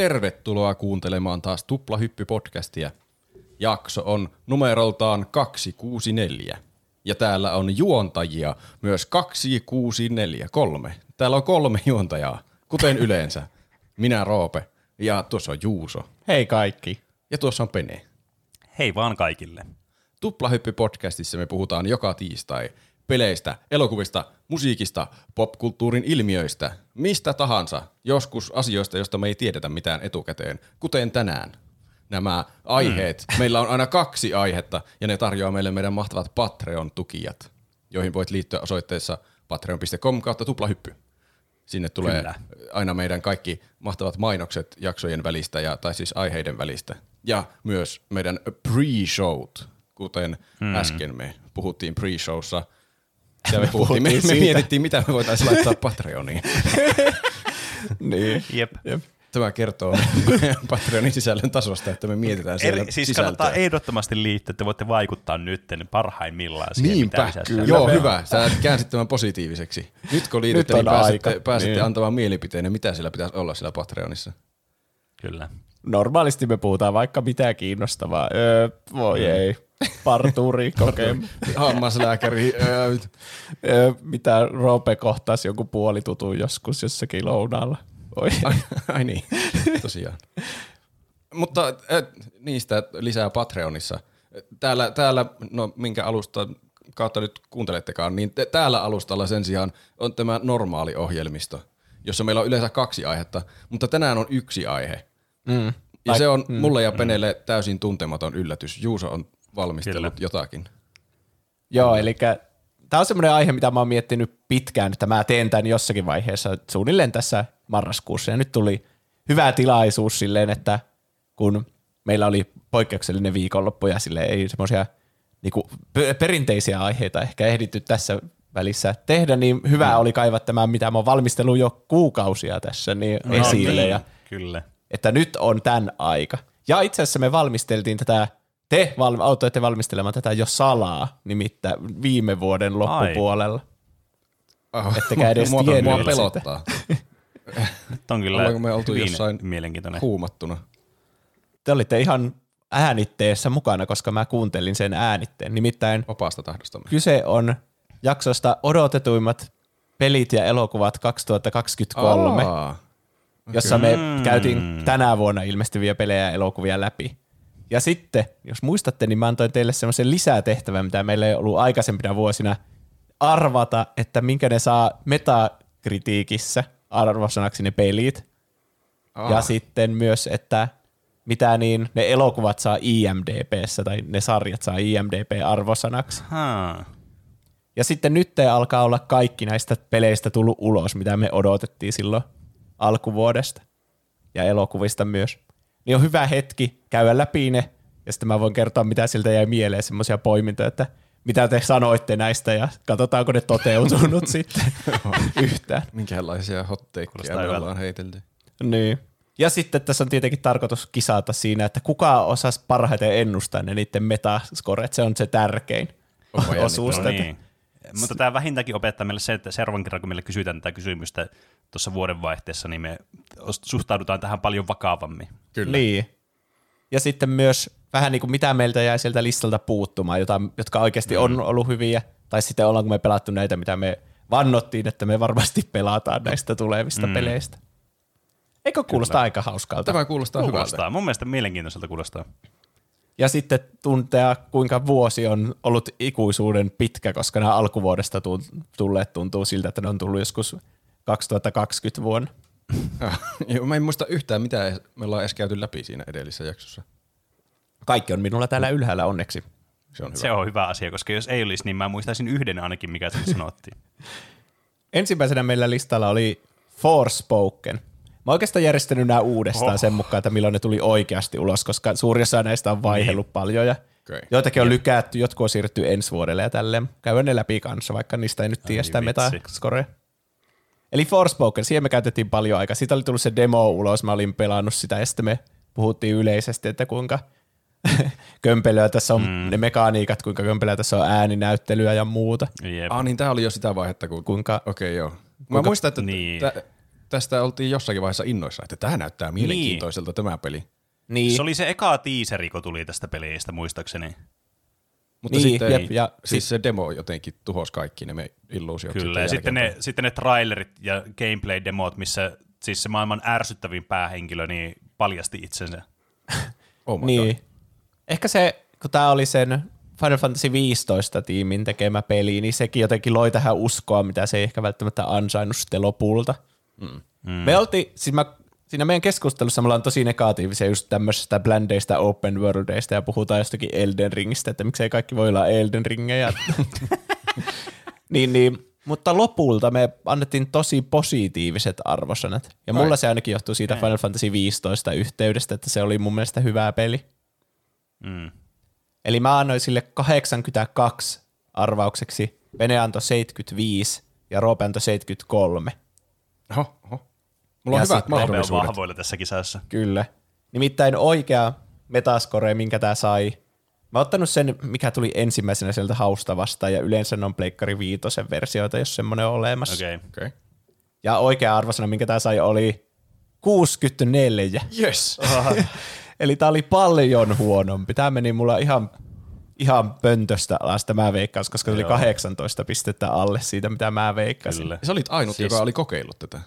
Tervetuloa kuuntelemaan taas Tuplahyppy-podcastia. Jakso on numeroltaan 264. Ja täällä on juontajia myös 2643. Täällä on kolme juontajaa, kuten yleensä. Minä Roope ja tuossa on Juuso. Hei kaikki. Ja tuossa on Pene. Hei vaan kaikille. Tuplahyppy-podcastissa me puhutaan joka tiistai peleistä, elokuvista, musiikista, popkulttuurin ilmiöistä, mistä tahansa, joskus asioista, joista me ei tiedetä mitään etukäteen, kuten tänään. Nämä aiheet, mm. meillä on aina kaksi aihetta, ja ne tarjoaa meille meidän mahtavat Patreon-tukijat, joihin voit liittyä osoitteessa patreon.com kautta tuplahyppy. Sinne tulee Kyllä. aina meidän kaikki mahtavat mainokset jaksojen välistä, ja, tai siis aiheiden välistä. Ja myös meidän pre-showt, kuten hmm. äsken me puhuttiin pre-showssa – ja me, puhuttiin, me, me mietittiin, mitä me voitaisiin laittaa Patreoniin. niin. Jep. Jep. Tämä kertoo Patreonin sisällön tasosta, että me mietitään siellä Eri, Siis sisältöä. kannattaa ehdottomasti liittyä, että voitte vaikuttaa nyt parhaimmillaan siihen, Niinpä, mitä kyllä. Joo, hyvä. Sä käänsit tämän positiiviseksi. Nyt kun liitytte, niin pääsette, aika. pääsette niin. antamaan mielipiteen, mitä siellä pitäisi olla siellä Patreonissa. Kyllä. Normaalisti me puhutaan vaikka mitä kiinnostavaa. Öö, voi mm. ei parturi kokemus. Hammaslääkäri. Mitä Roope kohtasi joku puolitutu joskus jossakin lounaalla. Oi. Ai, ai niin, tosiaan. Mutta niistä lisää Patreonissa. Täällä, täällä, no minkä alusta kautta nyt kuuntelettekaan, niin te, täällä alustalla sen sijaan on tämä normaali ohjelmisto, jossa meillä on yleensä kaksi aihetta, mutta tänään on yksi aihe. Mm. Ja se on mm, mulle ja Penelle mm. täysin tuntematon yllätys. Juuso on valmistellut Kyllä. jotakin. Joo, eli tämä on semmoinen aihe, mitä mä oon miettinyt pitkään, että mä teen tämän jossakin vaiheessa, suunnilleen tässä marraskuussa. Ja nyt tuli hyvä tilaisuus silleen, että kun meillä oli poikkeuksellinen viikonloppu ja sille ei semmoisia niinku perinteisiä aiheita ehkä ehditty tässä välissä tehdä, niin hyvä mm. oli kaivat tämä, mitä mä oon valmistellut jo kuukausia tässä niin no, esille. Niin, ja, kyllä. Että nyt on tämän aika. Ja itse asiassa me valmisteltiin tätä te val- autoitte valmistelemaan tätä jo salaa, nimittäin viime vuoden loppupuolella. Oh, Ettekä edes mua, mua pelottaa. Nyt on kyllä Ollaanko me oltu jossain mielenkiintoinen. huumattuna? Te olitte ihan äänitteessä mukana, koska mä kuuntelin sen äänitteen. Nimittäin Vapaasta tahdostamme. kyse on jaksosta odotetuimmat pelit ja elokuvat 2023, Aa, okay. jossa me mm. käytiin tänä vuonna ilmestyviä pelejä ja elokuvia läpi. Ja sitten, jos muistatte, niin mä antoin teille semmoisen lisätehtävän, mitä meillä ei ollut aikaisempina vuosina, arvata, että minkä ne saa metakritiikissä arvosanaksi ne pelit. Oh. Ja sitten myös, että mitä niin ne elokuvat saa IMDBssä tai ne sarjat saa IMDB-arvosanaksi. Hmm. Ja sitten nyt alkaa olla kaikki näistä peleistä tullut ulos, mitä me odotettiin silloin alkuvuodesta. Ja elokuvista myös niin on hyvä hetki käydä läpi ne, ja sitten mä voin kertoa, mitä siltä jäi mieleen, semmoisia poimintoja, että mitä te sanoitte näistä, ja katsotaanko ne toteutunut sitten yhtään. Minkälaisia hotteikkia me ollaan heitelty. Niin. Ja sitten tässä on tietenkin tarkoitus kisata siinä, että kuka osasi parhaiten ennustaa ne niiden metascoret, se on se tärkein osuus. No niin. Mutta tämä vähintäänkin opettaa meille se, että seuraavan kerran, kun meille kysytään tätä kysymystä tuossa vuodenvaihteessa, niin me suhtaudutaan tähän paljon vakavammin. Kyllä. Niin. Ja sitten myös vähän niin kuin mitä meiltä jää sieltä listalta puuttumaan, jota, jotka oikeasti mm. on ollut hyviä, tai sitten ollaanko me pelattu näitä, mitä me vannottiin, että me varmasti pelataan näistä tulevista mm. peleistä. Eikö kuulosta Kyllä. aika hauskalta? Tämä kuulostaa, kuulostaa hyvältä. Mun mielestä mielenkiintoiselta kuulostaa. Ja sitten tuntea, kuinka vuosi on ollut ikuisuuden pitkä, koska nämä alkuvuodesta tulleet tuntuu siltä, että ne on tullut joskus 2020 vuonna. Joo, mä en muista yhtään, mitä me ollaan edes käyty läpi siinä edellisessä jaksossa. Kaikki on minulla täällä ylhäällä onneksi. Se on hyvä. Se on hyvä asia, koska jos ei olisi, niin mä muistaisin yhden ainakin, mikä sen sanottiin. Ensimmäisenä meillä listalla oli Forspoken. Mä oikeastaan järjestänyt nämä uudestaan oh. sen mukaan, että milloin ne tuli oikeasti ulos, koska suurin osa näistä on vaihellut niin. paljon ja okay. joitakin on ja. lykätty, jotkut on siirretty ensi vuodelle ja tälleen. Käydään ne läpi kanssa, vaikka niistä ei nyt tiedä sitä metascorea. Eli Forspoken, siihen me käytettiin paljon aikaa. Siitä oli tullut se demo ulos, mä olin pelannut sitä ja sitten me puhuttiin yleisesti, että kuinka kömpelöä tässä on mm. ne mekaniikat, kuinka kömpelöä tässä on ääninäyttelyä ja muuta. Jep. Ah niin, tämä oli jo sitä vaihetta, kun... Kuinka... Okei, okay, joo. Mä kuinka... muistan, että niin. Tää, tästä oltiin jossakin vaiheessa innoissa, että tämä näyttää mielenkiintoiselta tämä peli. Niin, Se oli se eka tiiseri, kun tuli tästä pelistä, muistaakseni. Mutta Niin, sitten jep, ja siis se demo jotenkin tuhosi kaikki ne me illuusiot. Kyllä, ja sitten ne, sitten ne trailerit ja gameplay-demot, missä siis se maailman ärsyttävin päähenkilö niin paljasti itsensä. Oh my niin. God. Ehkä se, kun tämä oli sen Final Fantasy 15 tiimin tekemä peli, niin sekin jotenkin loi tähän uskoa, mitä se ei ehkä välttämättä ansainnut sitten lopulta. Mm. Me oltiin, siis mä, siinä meidän keskustelussa me ollaan tosi negatiivisia just tämmöisestä bländeistä open worldeista ja puhutaan jostakin Elden Ringistä, että miksei kaikki voi olla Elden Ringejä. niin, niin, mutta lopulta me annettiin tosi positiiviset arvosanat. Ja mulla Ai. se ainakin johtuu siitä Final Fantasy 15 yhteydestä, että se oli mun mielestä hyvä peli. Mm. Eli mä annoin sille 82 arvaukseksi, Vene antoi 75 ja Roope antoi 73. Oho, oho. Mulla on Ja hyvät Roope on mahdollisuudet. vahvoilla tässä kisassa. Kyllä. Nimittäin oikea metascore, minkä tämä sai. Mä oon ottanut sen, mikä tuli ensimmäisenä sieltä hausta vastaan, ja yleensä ne on Pleikkari Viitosen versioita, jos semmoinen on olemassa. Okei. Okay. Okei. Ja oikea arvosana, minkä tämä sai, oli 64. Yes. Eli tämä oli paljon huonompi. Tämä meni mulla ihan, ihan pöntöstä alas tämä veikkaus, koska se oli 18 pistettä alle siitä, mitä mä veikkasin. Kyllä. Sä olit ainut, Siis- joka oli kokeillut tätä.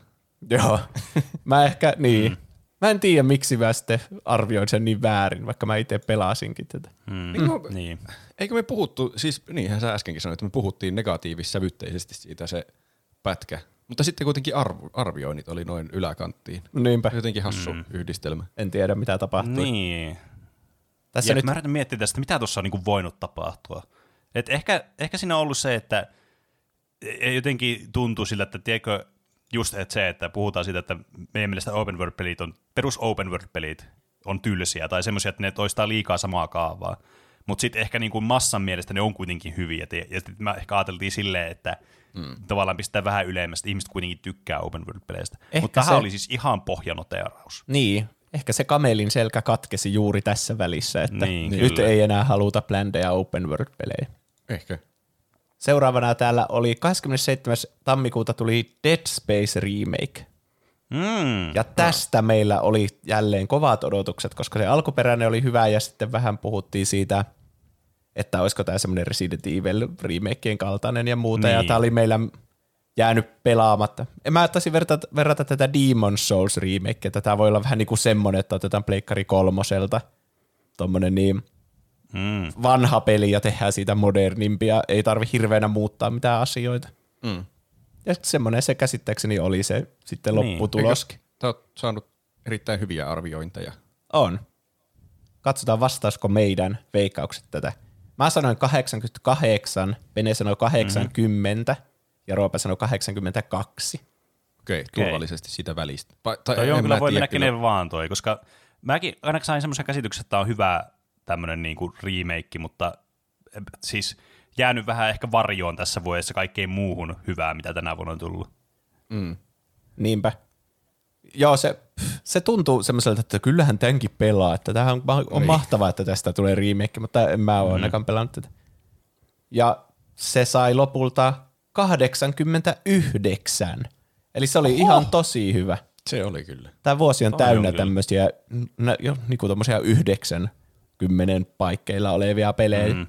Joo. mä ehkä, niin. Mm. Mä en tiedä, miksi mä sitten arvioin sen niin väärin, vaikka mä itse pelasinkin tätä. Mm. Mm. Niin. Eikö me puhuttu, siis niinhän sä äskenkin sanoit, että me puhuttiin negatiivissävytteisesti siitä se pätkä. Mutta sitten kuitenkin arvo, arvioinnit oli noin yläkanttiin. Niinpä. Jotenkin hassu mm. yhdistelmä. En tiedä, mitä tapahtui. Niin. Tässä Ja nyt, mä yritän miettiä tästä, mitä tuossa on niin voinut tapahtua. Et ehkä, ehkä siinä on ollut se, että e- jotenkin tuntuu siltä, että tiedätkö, just että se, että puhutaan siitä, että meidän mielestä open world-pelit on, perus open world-pelit on tylsiä tai semmoisia, että ne toistaa liikaa samaa kaavaa. Mutta sitten ehkä niin kuin massan mielestä ne on kuitenkin hyviä. Ja, sitten mä ehkä ajateltiin silleen, että mm. tavallaan pistää vähän ylemmäs, että ihmiset kuitenkin tykkää open world-peleistä. Mutta tähän se- oli siis ihan pohjanoteeraus. niin, ehkä se kamelin selkä katkesi juuri tässä välissä, että Niin, nyt kyllä. ei enää haluta bländejä open world-pelejä. Ehkä. Seuraavana täällä oli 27. tammikuuta tuli Dead Space Remake. Mm. Ja tästä meillä oli jälleen kovat odotukset, koska se alkuperäinen oli hyvä ja sitten vähän puhuttiin siitä, että olisiko tämä semmoinen Resident Evil remakeen kaltainen ja muuta. Ja Niin. tämä oli meillä jäänyt pelaamatta. En mä taisin verrata, verrata tätä Demon Souls remakea. Tämä voi olla vähän niin kuin semmoinen, että otetaan Pleikkari kolmoselta tommonen niin Mm. vanha peli ja tehdään siitä modernimpia. Ei tarvi hirveänä muuttaa mitään asioita. Mm. Ja semmoinen se käsittääkseni oli se sitten Niin. lopputuloskin. Sä oot saanut erittäin hyviä arviointeja. On. Katsotaan vastausiko meidän veikkaukset tätä. Mä sanoin 88, Pene sanoi 80 mm-hmm. Ja Roope sanoi 82. Okei, turvallisesti siitä välistä. Pa- tai Toi on kyllä voi mennä kenen vaan toi, koska mäkin ainakin sain semmoisen käsityksen, että tämä on hyvä tämmöinen niinku remake, mutta eh, siis jäänyt vähän ehkä varjoon tässä vuodessa kaikkeen muuhun hyvää, mitä tänä vuonna on tullut. Mm. Niinpä. Joo, se, se tuntuu semmoiselta, että kyllähän tämänkin pelaa, että tämähän on, on mahtavaa, että tästä tulee remake, mutta en mä ole mm. ainakaan pelannut tätä. Ja se sai lopulta 89. Eli se oli Oho. ihan tosi hyvä. Se oli kyllä. Tämä vuosi on Toi täynnä tämmöisiä jo, niinku tommosia yhdeksän kymmenen paikkeilla olevia pelejä. Mm.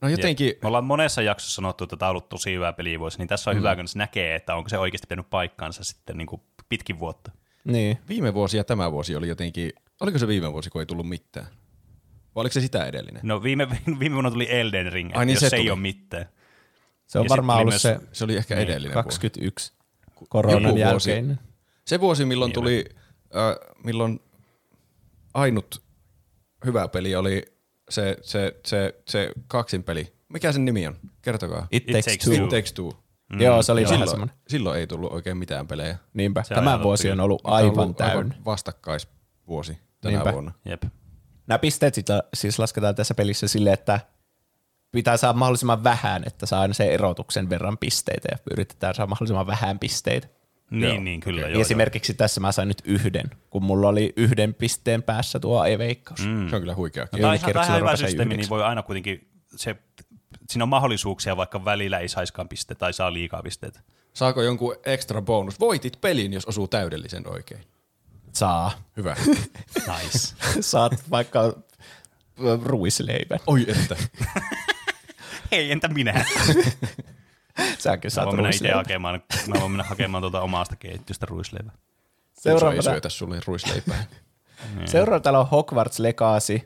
No jotenkin, Me ollaan monessa jaksossa sanottu, että tämä on ollut tosi hyvä pelivuosi, niin tässä on mm. hyvä, kun se näkee, että onko se oikeasti pitänyt paikkaansa sitten niinku pitkin vuotta. Niin. viime vuosi ja tämä vuosi oli jotenkin, oliko se viime vuosi, kun ei tullut mitään? Vai oliko se sitä edellinen? No viime, viime vuonna tuli Elden Ring, Ai niin, jos se se ei tuli. ole mitään. Se on Ja varmaan ollut oli se Se oli ehkä Niin, edellinen vuosi. 21 koronan Joku vuosi. jälkeen. Se vuosi, milloin Niin tuli, äh, milloin ainut hyvä peli oli se, se, se, se kaksin peli. Mikä sen nimi on? Kertokaa. It, It takes, two. Two. It Takes Two. Mm, Joo, se oli vähän Silloin, silloin ei tullut oikein mitään pelejä. Niinpä. Se Tämä vuosi on ollut aivan ollut täynnä. vastakkaisvuosi tänä Niinpä. vuonna. Jep. Nämä pisteet sitä, siis lasketaan tässä pelissä silleen, että pitää saada mahdollisimman vähän, että saa aina sen erotuksen verran pisteitä ja yritetään saada mahdollisimman vähän pisteitä. Niin, Joo, niin kyllä. Joo, Esimerkiksi tässä mä sain nyt yhden, kun mulla oli yhden pisteen päässä tuo e-veikkaus. joo. Mm. Se on kyllä huikea. No, tämä on ihan, hyvä systeemi, niin yhdeksän. voi aina kuitenkin, se, siinä on mahdollisuuksia, vaikka välillä ei saiskaan pisteitä tai saa liikaa pisteitä. Saako jonkun extra bonus? Voitit pelin, jos osuu täydellisen oikein. Saa. Hyvä. Nice. Saat vaikka ruisleivän. Oi että. Hei, entä minä? Säkin Mä saat voin mennä itse hakemaan, mä voin mennä hakemaan tuota omasta keittiöstä ruisleivää. Seuraava ei Seuraavana, syötä sulle ruisleipää. seuraavana täällä on Hogwarts Legacy.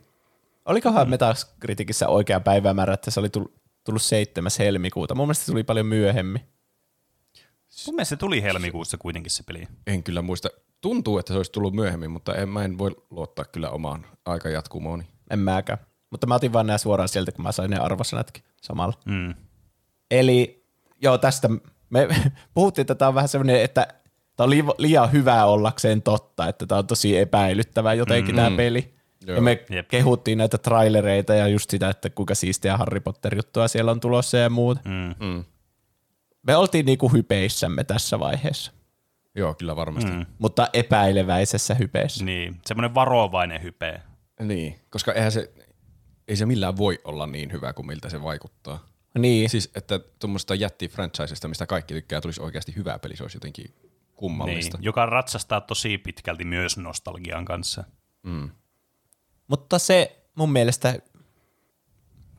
Olikohan mm. Metacriticissa oikea päivämäärä, että se oli tullut, tullut 7. helmikuuta. Mun mielestä se tuli paljon myöhemmin. Mun mielestä se tuli helmikuussa kuitenkin se peli. En kyllä muista. Tuntuu, että se olisi tullut myöhemmin, mutta en, mä en voi luottaa kyllä omaan aikajatkumooni. En mäkään. Mutta mä otin vaan nää suoraan sieltä, kun mä sain ne arvosanatkin samalla. Mm. Eli joo, tästä me puhuttiin, että tämä on vähän semmoinen, että tämä on li- liian hyvää ollakseen totta, että tämä on tosi epäilyttävää jotenkin mm. tämä peli. Joo. Ja me Jep. kehuttiin näitä trailereita ja just sitä, että kuinka siistiä Harry Potter-juttua siellä on tulossa ja muuta. Mm. Mm. Me oltiin niinku hypeissämme tässä vaiheessa, Joo, kyllä varmasti. Mm. mutta epäileväisessä hypeessä. Niin, semmoinen varovainen hype. Niin, koska eihän se, ei se millään voi olla niin hyvä kuin miltä se vaikuttaa. Niin, Siis, että tuommoista jätti franchisesta, mistä kaikki tykkää, tulisi oikeasti hyvä peli, se olisi jotenkin kummallista. Niin, joka ratsastaa tosi pitkälti myös nostalgian kanssa. Mm. mutta se mun mielestä,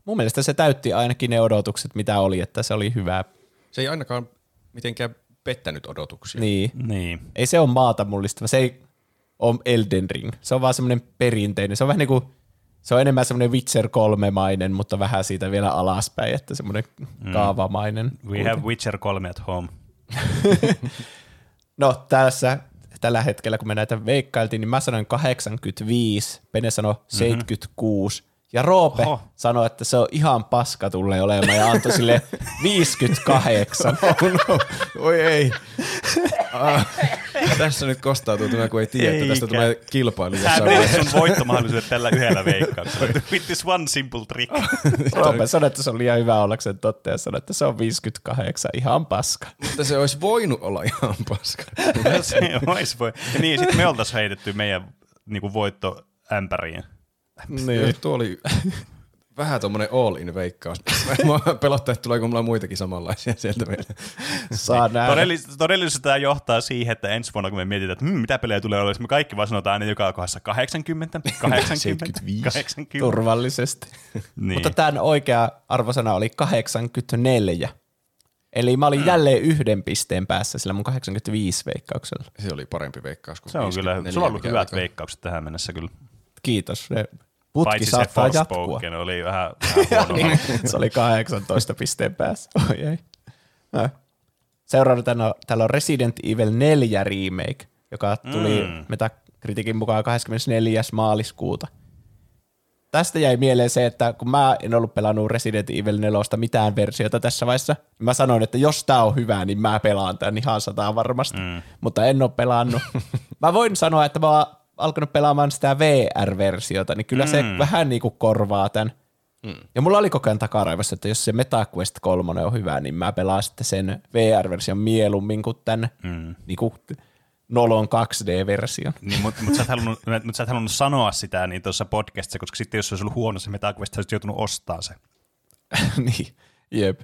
mun mielestä se täytti ainakin ne odotukset, mitä oli, että se oli hyvä. Se ei ainakaan mitenkään pettänyt odotuksia. Niin. Niin. Ei se ole maata mullistava, se ei ole Elden Ring. Se on vaan semmoinen perinteinen. Se on vähän niin kuin, se on enemmän semmoinen Witcher 3-mainen, mutta vähän siitä vielä alaspäin, että semmoinen mm. kaavamainen. We have Witcher 3 at home. No tässä tällä hetkellä, kun me näitä veikkailtiin, niin mä sanoin 85, Pene sanoi 76, ja Roope Oho. sanoi, että se on ihan paska tulee olemaan, ja antoi sille 58. Oh no, oi ei. Ah, tässä nyt kostautuu tämä, kun ei tiedä, että tästä tulee kilpailu Sä vaiheessa. sun voittomahdollisuudet tällä yhdellä veikkauksella. With this one simple trick. Roope sanoi, että se on liian hyvä ollakseen totta, ja sanoi, että se on 58, ihan paska. Mutta se olisi voinut olla ihan paska. se olisi voi. Ja niin, sitten me oltaisiin heitetty meidän niinku, voittoämpäriin. Niin. Tuo oli vähän tuommoinen all-in veikkaus. Mä pelottaa, että tuleeko mulla muitakin samanlaisia sieltä vielä. Saa nähdä. Todellis- todellisuudessa tämä johtaa siihen, että ensi vuonna kun me mietitään, että hmm, mitä pelejä tulee olemaan, me kaikki vaan sanotaan aina joka kohdassa 80, 80, 75. 80. turvallisesti. Niin. Mutta tämän oikea arvosana oli 84. Eli mä olin jälleen yhden pisteen päässä sillä mun 85 veikkauksella. Se oli parempi veikkaus kuin se on kyllä, 54, sulla on ollut hyvät veikkaukset tähän mennessä kyllä. Kiitos. Ne putki Paitsi se saattaa jatkua. Forspoken oli vähän, vähän huono. Niin, se oli 18 pisteen päässä. Oi ei. No. Seuraavana täällä on, täällä on Resident Evil 4 remake, joka tuli mm. Metacriticin mukaan 24. maaliskuuta. Tästä jäi mieleen se, että kun mä en ollut pelannut Resident Evil 4 mitään versiota tässä vaiheessa, niin mä sanoin, että jos tää on hyvä, niin mä pelaan tämän ihan sataa varmasti, mm. mutta en ole pelannut. mä voin sanoa, että mä alkanut pelaamaan sitä VR-versiota, niin kyllä mm. se vähän niinku korvaa tämän. Mm. Ja mulla oli koko ajan takaraivossa, että jos se MetaQuest 3 on hyvä, niin mä pelaan sitten sen VR-version mieluummin kuin tämän mm. niinku nolon 2D-version. Niin, mutta mut sä, et halunnut, mut sä et halunnut sanoa sitä niin tuossa podcastissa, koska sitten jos se olisi ollut huono se MetaQuest, sä olisit joutunut ostaa se. niin, jep.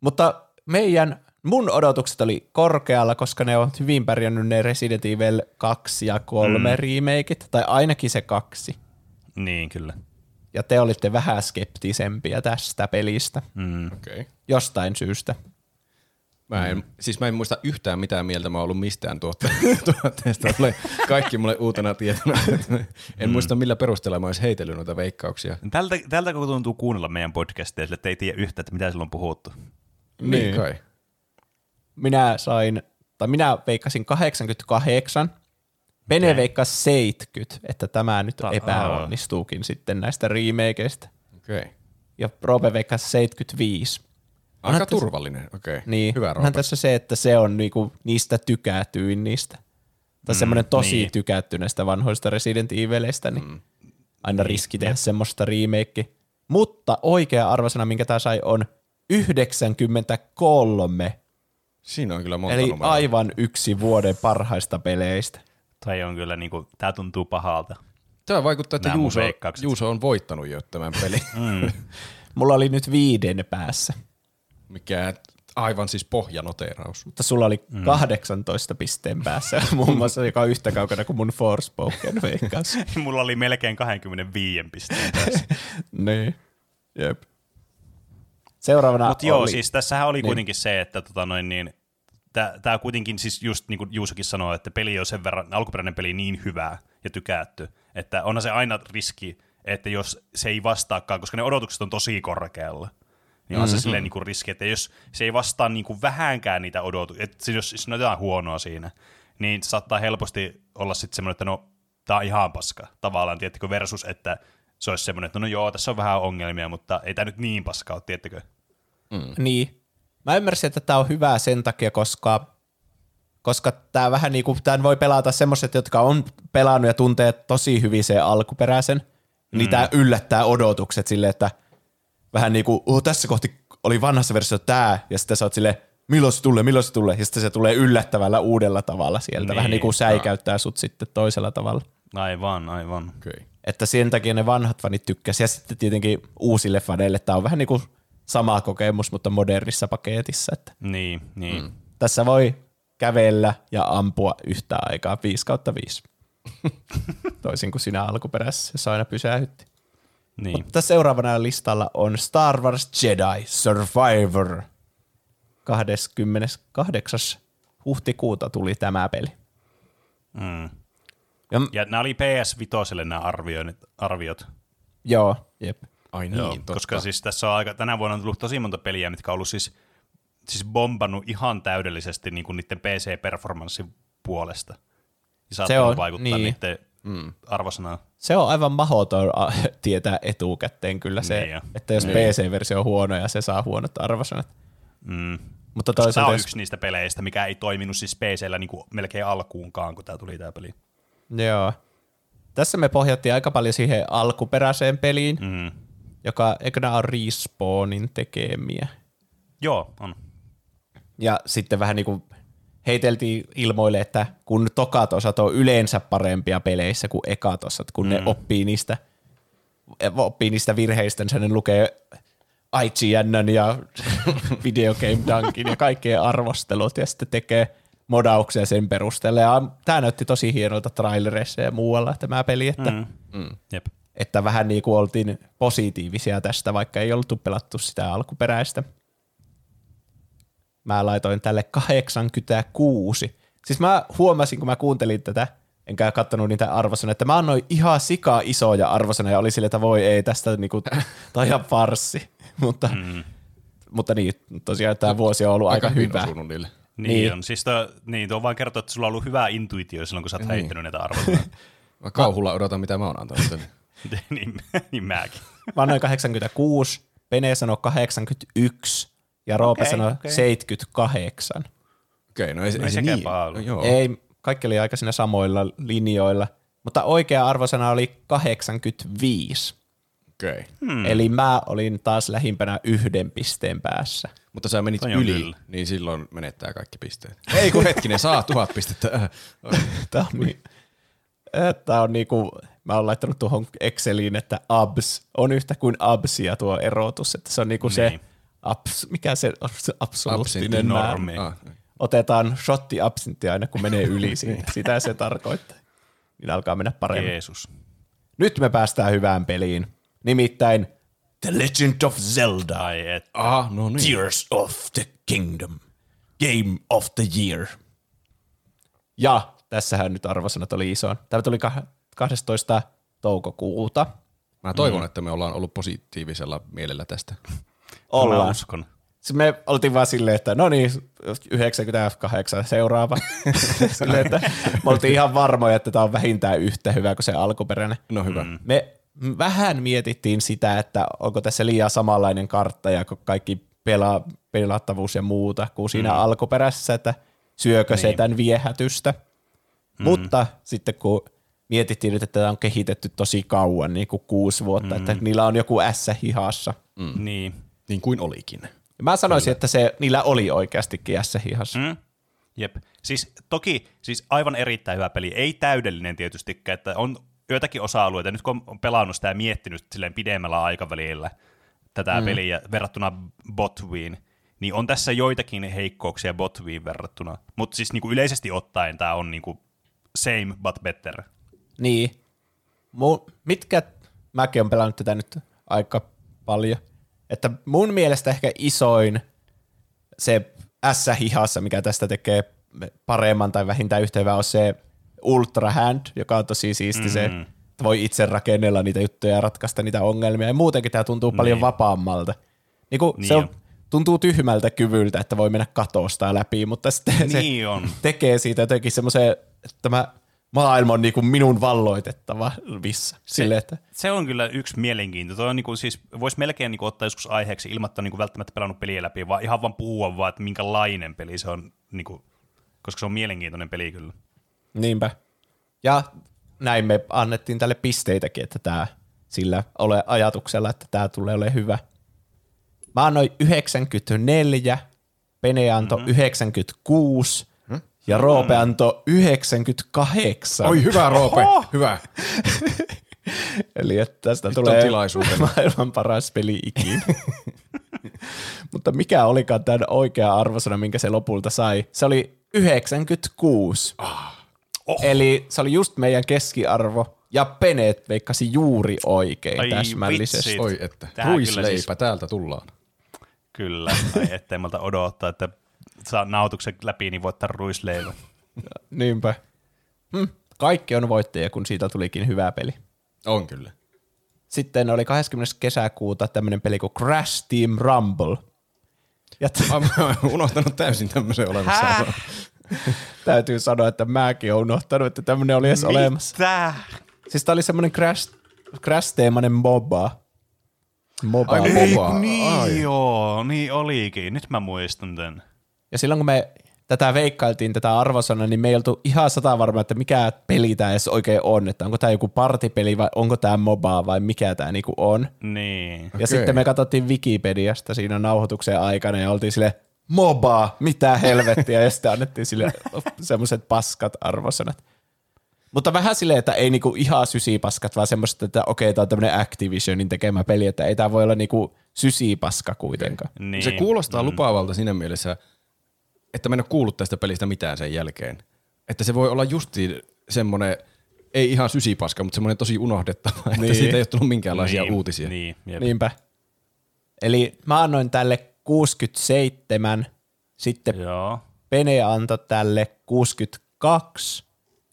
Mutta meidän, mun odotukset oli korkealla, koska ne on hyvin pärjännyt ne Resident Evil 2 ja 3 mm. remakeit, tai ainakin se kaksi. Niin, kyllä. Ja te olitte vähän skeptisempiä tästä pelistä, Mm. Okei. Okay. jostain syystä. Mä en, siis mä en muista yhtään mitään mieltä mä oon ollut mistään tuotte, tuotteesta. Kaikki mulle uutena tietona. En muista millä perusteella mä ois heitellyt noita veikkauksia. Tältä, tältä kun tuntuu kuunnella meidän podcastia, sille, että ei tiedä yhtään, että mitä sillä on puhuttu. Niin, Niin. kai. Minä sain, tai minä veikkasin 88, Pene Okei. veikkasi 70, että tämä nyt Ta- epäonnistuukin sitten näistä remakeista. Okei. Okay. Ja Roope veikkasi 75. Aika tässä- turvallinen, okei. Okay. Niin, Hyvä onhan Roope. tässä se, että se on niinku niistä tykätyin niistä. Tai mm, semmoinen tosi niin. niin. tykätty näistä vanhoista Resident Evileistä, niin mm. aina riski tehdä semmoista remake. Mutta oikea arvosana, minkä tämä sai, on 93. Siinä on kyllä monta Eli numeroa. aivan yksi vuoden parhaista peleistä. Tai on kyllä, niin kuin, tämä tuntuu pahalta. Tämä vaikuttaa, että Nämä Juuso. Juuso on voittanut jo tämän pelin, Mulla oli nyt viiden päässä. mikä Aivan siis pohjanoteraus. Mutta sulla oli mm. 18 pisteen päässä, muun muassa, joka on yhtä kaukana kuin mun Forspoken veikkaus. Mulla oli melkein 25 pisteen tässä. niin, jep. Seuraavana Mutta joo, oli... siis tässähän oli Niin. kuitenkin se, että tota noin, niin, tämä kuitenkin siis just niin kuin Juusokin sanoi, että peli on sen verran, alkuperäinen peli niin hyvää ja tykätty, että onhan se aina riski, että jos se ei vastaakaan, koska ne odotukset on tosi korkealla, niin on se silleen niin kuin riski, että jos se ei vastaa niin kuin vähänkään niitä odotuksia, että jos, jos on jotain huonoa siinä, niin saattaa helposti olla sitten semmoinen, että no, tämä on ihan paska tavallaan, tiettikö, versus, että se olisi semmoinen, että no joo, tässä on vähän ongelmia, mutta ei tämä nyt niin paska ole, tiettikö? Niin. Mä ymmärsin, että tämä on hyvä sen takia, koska, koska tämä vähän niin kuin, tämän voi pelata semmoiset, jotka on pelannut ja tuntee tosi hyvin sen alkuperäisen, mm. niin tämä yllättää odotukset sille, että vähän niin kuin, oh, tässä kohti oli vanhassa versiossa tämä, ja sitten sä oot silleen, milloin se tulee, milloin se tulee, ja sitten se tulee yllättävällä uudella tavalla sieltä, Niin. vähän niin kuin säikäyttää sut sitten toisella tavalla. Aivan, aivan. Okei. Että sen takia ne vanhat fanit tykkäsivät. Ja sitten tietenkin uusille faneille tämä on vähän niin kuin sama kokemus, mutta modernissa paketissa. Että Niin, niin. Mm. tässä voi kävellä ja ampua yhtä aikaa 5 kautta 5. Toisin kuin siinä alkuperäisessä, se aina pysähytti. niin. Mutta seuraavana listalla on Star Wars Jedi Survivor. 28. huhtikuuta tuli tämä peli. Mm. Ja, Ja nämä oli PS Vitoselle nämä arvioinnit, arviot. joo, jep. Ai niin, Joo, totta. koska siis tässä on aika, tänä vuonna on tullut tosi monta peliä, mitkä on ollut siis, siis bombannut ihan täydellisesti niin kuin niiden PC-performanssin puolesta. Ja saattanut on, vaikuttaa niin. niiden mm. arvosanaan. Se on aivan mahdoton a- tietää etukäteen kyllä se, Niin jo. että jos PC-versio on huono ja se saa huonot arvosanat. Mm. Mutta Tämä toisaalta, on jos, yksi niistä peleistä, mikä ei toiminut siis PCllä niin melkein alkuunkaan, kun tämä tuli tämä peli. Joo. Tässä me pohjattiin aika paljon siihen alkuperäiseen peliin, Mm. joka, eikö nämä ole Respawnin tekemiä? Joo, on. Ja sitten vähän niin kuin heiteltiin ilmoille, että kun tokat osat on yleensä parempia peleissä kuin ekat osat, kun mm. ne oppii niistä, oppii niistä virheistä, niin ne lukee IGN ja Video Game Dunkin ja kaikkien arvostelut ja sitten tekee modauksia sen perusteella. Ja tämä näytti tosi hienolta trailereissa ja muualla tämä peli, että, mm. Mm. Jep. että vähän niin kuin oltiin positiivisia tästä, vaikka ei oltu pelattu sitä alkuperäistä. Mä laitoin tälle 86. Siis mä huomasin, kun mä kuuntelin tätä, enkä kattonut niitä arvosanoja, että mä annoin ihan sika isoja arvosanoja, oli sille, että voi ei, tästä niinku, on ihan farssi. mutta, mm. mutta niin, tosiaan tämä vuosi on ollut aika, hyvin hyvä. osunut niille. Niin, Niin. niin. on. Siis tuo, niin, tuo vaan kertoo, että sulla on ollut hyvä intuitio silloin, kun sä oot niin. heittänyt näitä arvoja. Mä kauhulla odotan, mitä mä oon antanut teille. niin, niin mäkin. Mä annoin 86, Pene sanoi 81 ja Roope Okei, sanoi okei. 78. Okei, no ei, No ei ei se niin. No, joo. Ei, kaikki oli aika siinä samoilla linjoilla, mutta oikea arvosana oli 85. Okei. Hmm. Eli mä olin taas lähimpänä yhden pisteen päässä. Mutta sä menit Toi on yli, kyllä. niin silloin menettää kaikki pisteet. Ei kun hetkinen, saa tuhat pistettä. Tämä on, niin, tämä on niinku, mä oon laittanut tuohon Exceliin, että abs on yhtä kuin absia tuo erotus, että se on niinku se Niin. abs, mikä se se absoluuttinen normi. Ah, Otetaan shotti absintti aina kun menee yli siitä. Sitä se tarkoittaa. Niin alkaa mennä paremmin. Jeesus. Nyt me päästään hyvään peliin. Nimittäin The Legend of Zelda. Ai et. ah, no niin. Tears of the Kingdom. Game of the Year. Ja tässähän nyt arvosanat oli iso. Tämä tuli kah- 12. toukokuuta. Mä toivon, että me ollaan ollut positiivisella mielellä tästä. Mä Ollaan. uskon. Sitten me oltiin vaan silleen, että no niin, 98 seuraava. silleen, että me oltiin ihan varmoja, että tämä on vähintään yhtä hyvä kuin se alkuperäinen. No hyvä. Mm. Me vähän mietittiin sitä, että onko tässä liian samanlainen kartta ja kaikki pela, pelattavuus ja muuta kuin siinä mm. alkuperäisessä, että syökö niin. se tämän viehätystä. Mm. Mutta sitten kun mietittiin nyt, että tämä on kehitetty tosi kauan, niin kuin kuusi vuotta, mm. että niillä on joku ässä hihassa. Mm. Niin. Niin kuin olikin. Mä sanoisin, että se, niillä oli oikeastikin ässä hihassa. Mm. Mm. Jep. Siis toki siis aivan erittäin hyvä peli. Ei täydellinen tietystikään, että on joitakin osa-alueita, nyt kun on pelannut sitä ja miettinyt silleen pidemmällä aikavälillä tätä mm. peliä verrattuna Botwiin, niin on tässä joitakin heikkouksia Botviin verrattuna. Mutta siis niinku yleisesti ottaen tämä on niinku same but better. Niin. Mu, mitkä, mäkin olen pelannut tätä nyt aika paljon, että mun mielestä ehkä isoin se S-hihassa, mikä tästä tekee paremman tai vähintään yhtä hyvää, on se Ultra Hand, joka on tosi siisti mm. se, että voi itse rakennella niitä juttuja ja ratkaista niitä ongelmia. Ja muutenkin tämä tuntuu niin. paljon vapaammalta. Niin kuin niin se on, tuntuu tyhmältä kyvyltä, että voi mennä katosta läpi, mutta sitten niin se on. tekee siitä jotenkin semmoisen, että tämä maailma on niin kuin minun valloitettava vissä. Sille, että... se on kyllä yksi mielenkiinto. Toi on niin kuin, siis, voisi melkein niin kuin, ottaa joskus aiheeksi ilmatta niin kuin välttämättä pelannut peliä läpi, vaan ihan vaan puhua vaan, että minkälainen peli se on, niin kuin, koska se on mielenkiintoinen peli kyllä. Niinpä. Ja näin me annettiin tälle pisteitäkin, että tämä sillä ole ajatuksella, että tämä tulee olemaan hyvä. Mä annoin 94, Pene antoi mm-hmm. 96 hmm? ja Roope antoi 98. Oi hyvä Roope, Oho! hyvä. Eli että tästä Nyt tulee maailman paras peli ikinä. Mutta mikä olikaan tämän oikea arvosana, minkä se lopulta sai? Se oli 96. Ah. Oh. Eli se oli just meidän keskiarvo, ja Penet veikkasi juuri oikein Ai täsmällisesti. Vitsit. Oi, että ruisleipä, siis... täältä tullaan. Kyllä, tai ettei malta odottaa, että saa nautuksen läpi, niin voittaa ruisleivä. Niinpä. Hm. Kaikki on voittajia, kun siitä tulikin hyvä peli. On kyllä. Sitten oli 20. kesäkuuta tämmöinen peli kuin Crash Team Rumble. Ja t- Mä unohtanut täysin tämmöisen olemassa. Täytyy sanoa, että mäkin olen unohtanut, että tämmöinen oli edes Mitä? olemassa. Siis tää oli semmoinen crash, crash-teemainen MOBA. MOBA. Ai, MOBA. Niin, Ai. joo, niin olikin. Nyt mä muistan tämän. Ja silloin kun me tätä veikkailtiin, tätä arvosana, niin me ei oltu ihan sata varma, että mikä peli tämä edes oikein on. Että onko tämä joku partipeli vai onko tämä MOBA vai mikä tämä niinku on. Niin. Ja okay. sitten me katsottiin Wikipediasta siinä nauhoituksen aikana ja oltiin sille MOBA, mitä helvettiä, ja sitten annettiin sille semmoiset paskat arvosanat. Mutta vähän silleen, että ei niinku ihan sysipaskat, vaan semmoista, että okei, tämä on tämmöinen Activisionin tekemä peli, että ei tämä voi olla niinku sysipaska kuitenkaan. Niin. Se kuulostaa mm. lupaavalta siinä mielessä, että mä en ole kuullut tästä pelistä mitään sen jälkeen. Että se voi olla justi semmoinen, ei ihan sysipaska, mutta semmoinen tosi unohdettava, että niin. siitä ei ole tullut minkäänlaisia niin. uutisia. Niin, jep. Niinpä. Eli mä annoin tälle 67, sitten Joo. Pene antoi tälle 62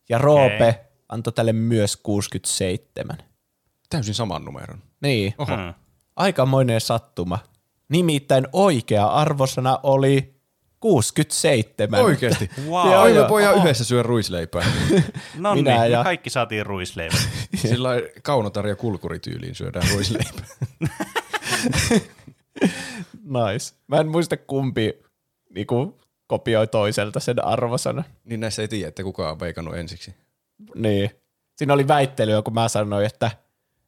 ja Roope okay. antoi tälle myös 67. Täysin saman numeron. Niin. Oho. Hmm. Aikamoinen sattuma. Nimittäin oikea arvosana oli 67. Oikeasti? Wow. Ja me voidaan yhdessä syödä ruisleipää. no Minä niin, ja... kaikki saatiin ruisleipää. Sillä kaunotarja kulkurityyliin syödään ruisleipää. nice. Mä en muista kumpi niinku, kopioi toiselta sen arvosana. Niin näissä ei tiedä, että kuka on veikannut ensiksi. Niin. Siinä oli väittelyä, kun mä sanoin, että,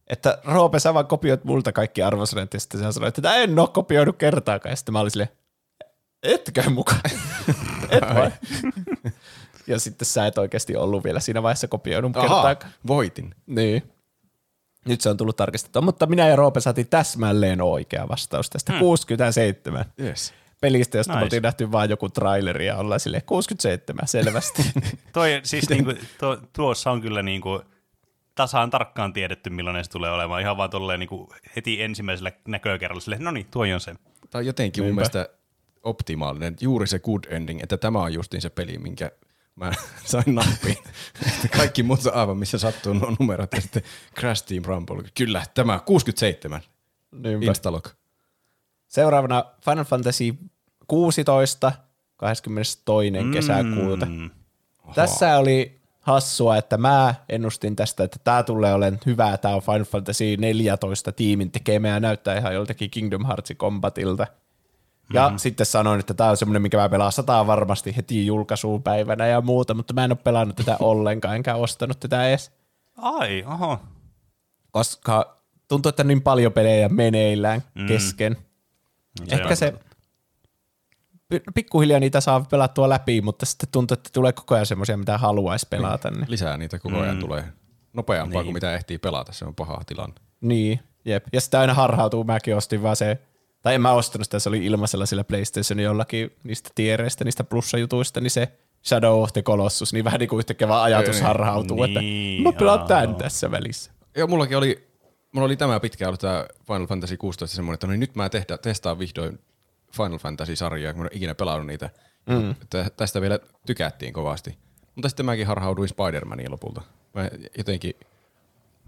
että Roope, sä vaan kopioit multa kaikki arvosanat, ja sitten sä sanoit, että en ole kopioinut kertaakaan, ja sitten mä olin silleen, etkö mukaan? Et vai? ja sitten sä et oikeasti ollut vielä siinä vaiheessa kopioinut Aha, kertaakaan. voitin. Niin. Nyt se on tullut tarkistettua, mutta minä ja Roope saatiin täsmälleen oikea vastaus tästä. Hmm. 67. Yes pelistä, josta nice. oltiin nähty vain joku traileri ja ollaan sille 67 selvästi. Toi, siis niinku, tuo, tuossa on kyllä niinku, tasaan tarkkaan tiedetty, millainen se tulee olemaan. Ihan vaan tolleen niinku heti ensimmäisellä näkökerralla sille, no niin, tuo on se. Tämä on jotenkin Niinpä. mun mielestä optimaalinen, juuri se good ending, että tämä on justiin se peli, minkä mä sain nappiin. Kaikki muut on aivan missä sattuu nuo numerot ja sitten Crash Team Rumble. Kyllä, tämä 67. Niinpä. Instalog. Seuraavana Final Fantasy 16, 22. Mm. kesäkuuta. Oho. Tässä oli hassua, että mä ennustin tästä, että tämä tulee olemaan hyvä, tämä on Final Fantasy 14 tiimin tekemä ja näyttää ihan joltakin Kingdom Hearts Combatilta. Ja mm. sitten sanoin, että tämä on semmoinen, mikä mä pelaan sataa varmasti heti julkaisupäivänä ja muuta, mutta mä en ole pelannut tätä ollenkaan, enkä ostanut tätä edes. Ai, oho. Koska tuntuu, että niin paljon pelejä meneillään mm. kesken. Se Ehkä se pikkuhiljaa niitä saa pelattua läpi, mutta sitten tuntuu, että tulee koko ajan semmoisia, mitä haluaisi pelata. Niin. Lisää niitä koko ajan mm. tulee nopeampaa niin. kuin mitä ehtii pelata, se on paha tilanne. Niin, jep. Ja sitten aina harhautuu, mäkin ostin vaan se Tai en mä ostanut sitä, se oli ilmaisella sillä PlayStation jollakin niistä tiereistä, niistä plussajutuista, niin se Shadow of the Colossus, niin vähän niin kuin yhtäkkiä vaan ajatus Niin. harhautuu, että Niin, mä pelaan tämän tässä välissä. Joo, mullakin oli, mulla oli tämä pitkään ollut tämä Final Fantasy 16 semmoinen, että no niin nyt mä tehdä, testaan vihdoin Final Fantasy-sarjaa, kun mä en ikinä pelannut niitä. Mm. Tästä vielä tykättiin kovasti. Mutta sitten mäkin harhauduin Spider-Maniin lopulta. Mä jotenkin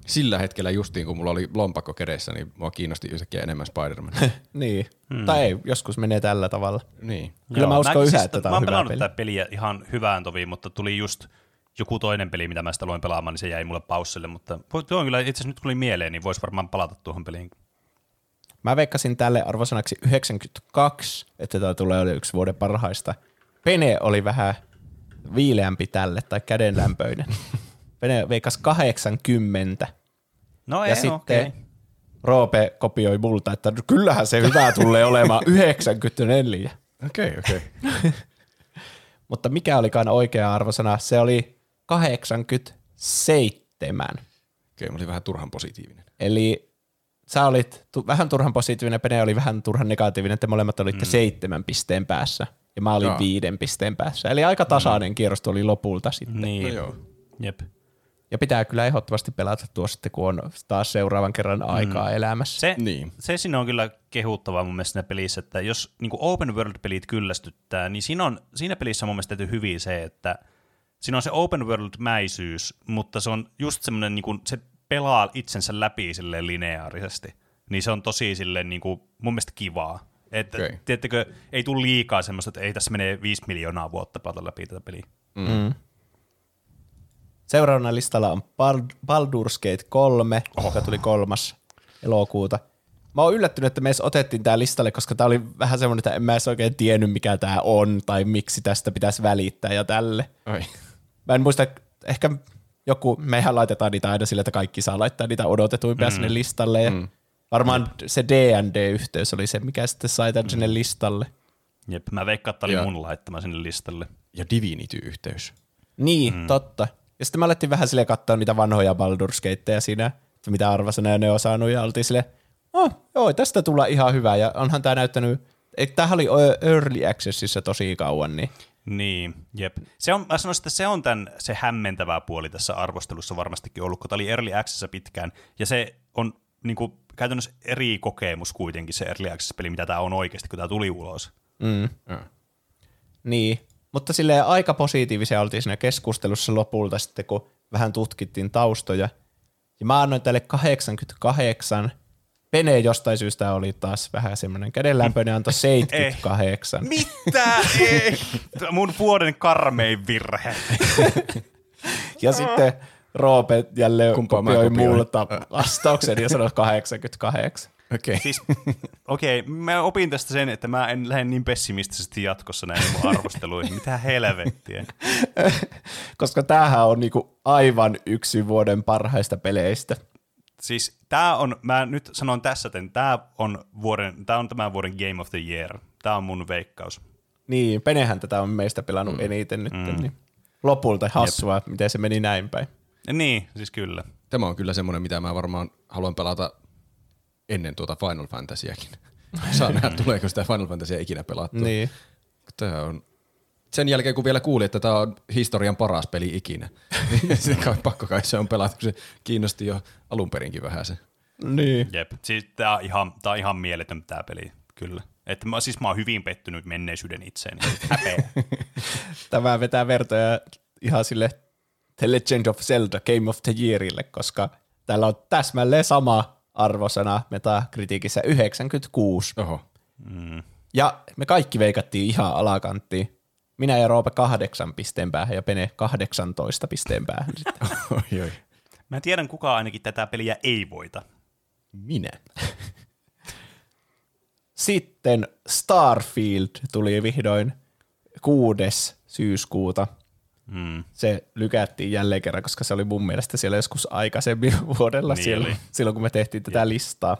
sillä hetkellä justiin, kun mulla oli lompakko kädessä, niin mua kiinnosti yhtäkkiä enemmän Spider-Man. niin. Hmm. Tai ei, joskus menee tällä tavalla. niin. Kyllä mä uskon yhä, siis- että tää Mä on oon hyvä pelannut peli. tätä peliä ihan hyvään toviin, mutta tuli just joku toinen peli, mitä mä sitä aloin pelaamaan, niin se jäi mulle paussille, mutta tuo on kyllä itse asiassa nyt kun tuli mieleen, niin voisi varmaan palata tuohon peliin. Mä veikkasin tälle arvosanaksi 92, että tämä tulee olla yksi vuoden parhaista. Pene oli vähän viileämpi tälle, tai kädenlämpöinen. Pene veikas 80. No ja ei, sitten okei. Roope kopioi multa, että kyllähän se hyvä tulee olemaan 94. Okei, okay, okei. Okay. Mutta mikä olikaan oikea arvosana? Se oli 87. Okei, mä olin vähän turhan positiivinen. Eli sä olit tu- vähän turhan positiivinen, Pene oli vähän turhan negatiivinen, te molemmat olitte mm. seitsemän pisteen päässä. Ja mä olin Jaa. viiden pisteen päässä. Eli aika tasainen mm. kierros tuli lopulta sitten. Niin, No joo. jep. Ja pitää kyllä ehdottomasti pelata tuo sitten, kun on taas seuraavan kerran aikaa mm. elämässä. Se, Niin. se siinä on kyllä kehuttavaa mun mielestä siinä pelissä, että jos niin open world-pelit kyllästyttää, niin siinä, on, siinä pelissä on mun mielestä tehty hyvin se, että siinä on se open world-mäisyys, mutta se on just semmoinen, niin kuin, se pelaa itsensä läpi silleen lineaarisesti. Niin se on tosi silleen niin kuin, mun mielestä kivaa. Että, okay. Tiedättekö, ei tule liikaa semmoista, että ei tässä menee viisi miljoonaa vuotta pelata läpi tätä peliä. Mm. Seuraavana listalla on Bald- Baldur's Gate 3, oh. joka tuli kolmas elokuuta. Mä oon yllättynyt, että me edes otettiin tää listalle, koska tää oli vähän semmoinen, että en mä edes oikein tiennyt, mikä tää on, tai miksi tästä pitäisi välittää ja tälle. Ai. Mä en muista, ehkä joku, mehän laitetaan niitä aina sillä, että kaikki saa laittaa niitä odotetuimpia mm. sinne listalle. Ja mm. Varmaan se D&D-yhteys oli se, mikä sitten sai tämän mm. sinne listalle. Jep, mä veikkaan, että oli Ja- mun laittama sinne listalle. Ja Divinity-yhteys. Niin, mm. totta. Ja sitten me alettiin vähän sille katsoa niitä vanhoja Baldur's Gateja siinä, että mitä arvasana ne on saanut, ja oltiin sille, oh, joo, tästä tulla ihan hyvä, ja onhan tämä näyttänyt, että tämähän oli Early Accessissa tosi kauan, niin Niin, jep. Se on, mä sanoisin, että se on tämän, se hämmentävä puoli tässä arvostelussa varmastikin ollut, kun tämä oli Early Access pitkään, ja se on niin kuin, käytännössä eri kokemus kuitenkin se Early Access-peli, mitä tämä on oikeasti, kun tämä tuli ulos. Mm. Ja. Niin, mutta silleen aika positiivisia oltiin siinä keskustelussa lopulta sitten, kun vähän tutkittiin taustoja. Ja mä annoin tälle 88. Pene jostain syystä oli taas vähän semmoinen kädenlämpöinen, antoi 78. Mitä? Ei! Mun vuoden karmein virhe. Ja sitten Roope jälleen Kumpaa kopioi multa vastauksen ja sanoi 88. Okei. Siis, okei, okay, mä opin tästä sen, että mä en lähde niin pessimistisesti jatkossa näihin mun arvosteluihin. Mitä helvettiä. Koska tämähän on niinku aivan yksi vuoden parhaista peleistä. Siis tää on, mä nyt sanon tässä, että tää on, vuoden, tää on tämän vuoden Game of the Year. Tää on mun veikkaus. Niin, Penehän tätä on meistä pelannut mm. eniten nyt. Mm. Niin. Lopulta hassua, Jep. miten se meni näin päin. Niin, siis kyllä. Tämä on kyllä semmoinen, mitä mä varmaan haluan pelata ennen tuota Final Fantasyäkin. Saa nähdä, tuleeko sitä Final Fantasya ikinä pelattua. Niin. Tämä on sen jälkeen, kun vielä kuuli, että tämä on historian paras peli ikinä. Sitten kai pakko kai se on pelata, kun se kiinnosti jo alun perinkin vähän se. Niin. Jep. Siis tää on ihan, tää on ihan mieletön tää peli, kyllä. Että mä, siis mä oon hyvin pettynyt menneisyyden itseeni. Häpeä. Tämä vetää vertoja ihan sille The Legend of Zelda Game of the Yearille, koska täällä on täsmälleen sama arvosana Metakritiikissä 96. Oho. Ja me kaikki veikattiin ihan alakanttiin. Minä ja Roope kahdeksan pisteen päähän ja Pene 18 pisteen päähän. sitten. Oi, oi. Mä tiedän, kuka ainakin tätä peliä ei voita. Minä. Sitten Starfield tuli vihdoin 6. syyskuuta. Hmm. Se lykättiin jälleen kerran, koska se oli mun mielestä siellä joskus aikaisemmin vuodella Niin siellä, oli. silloin, kun me tehtiin tätä listaa.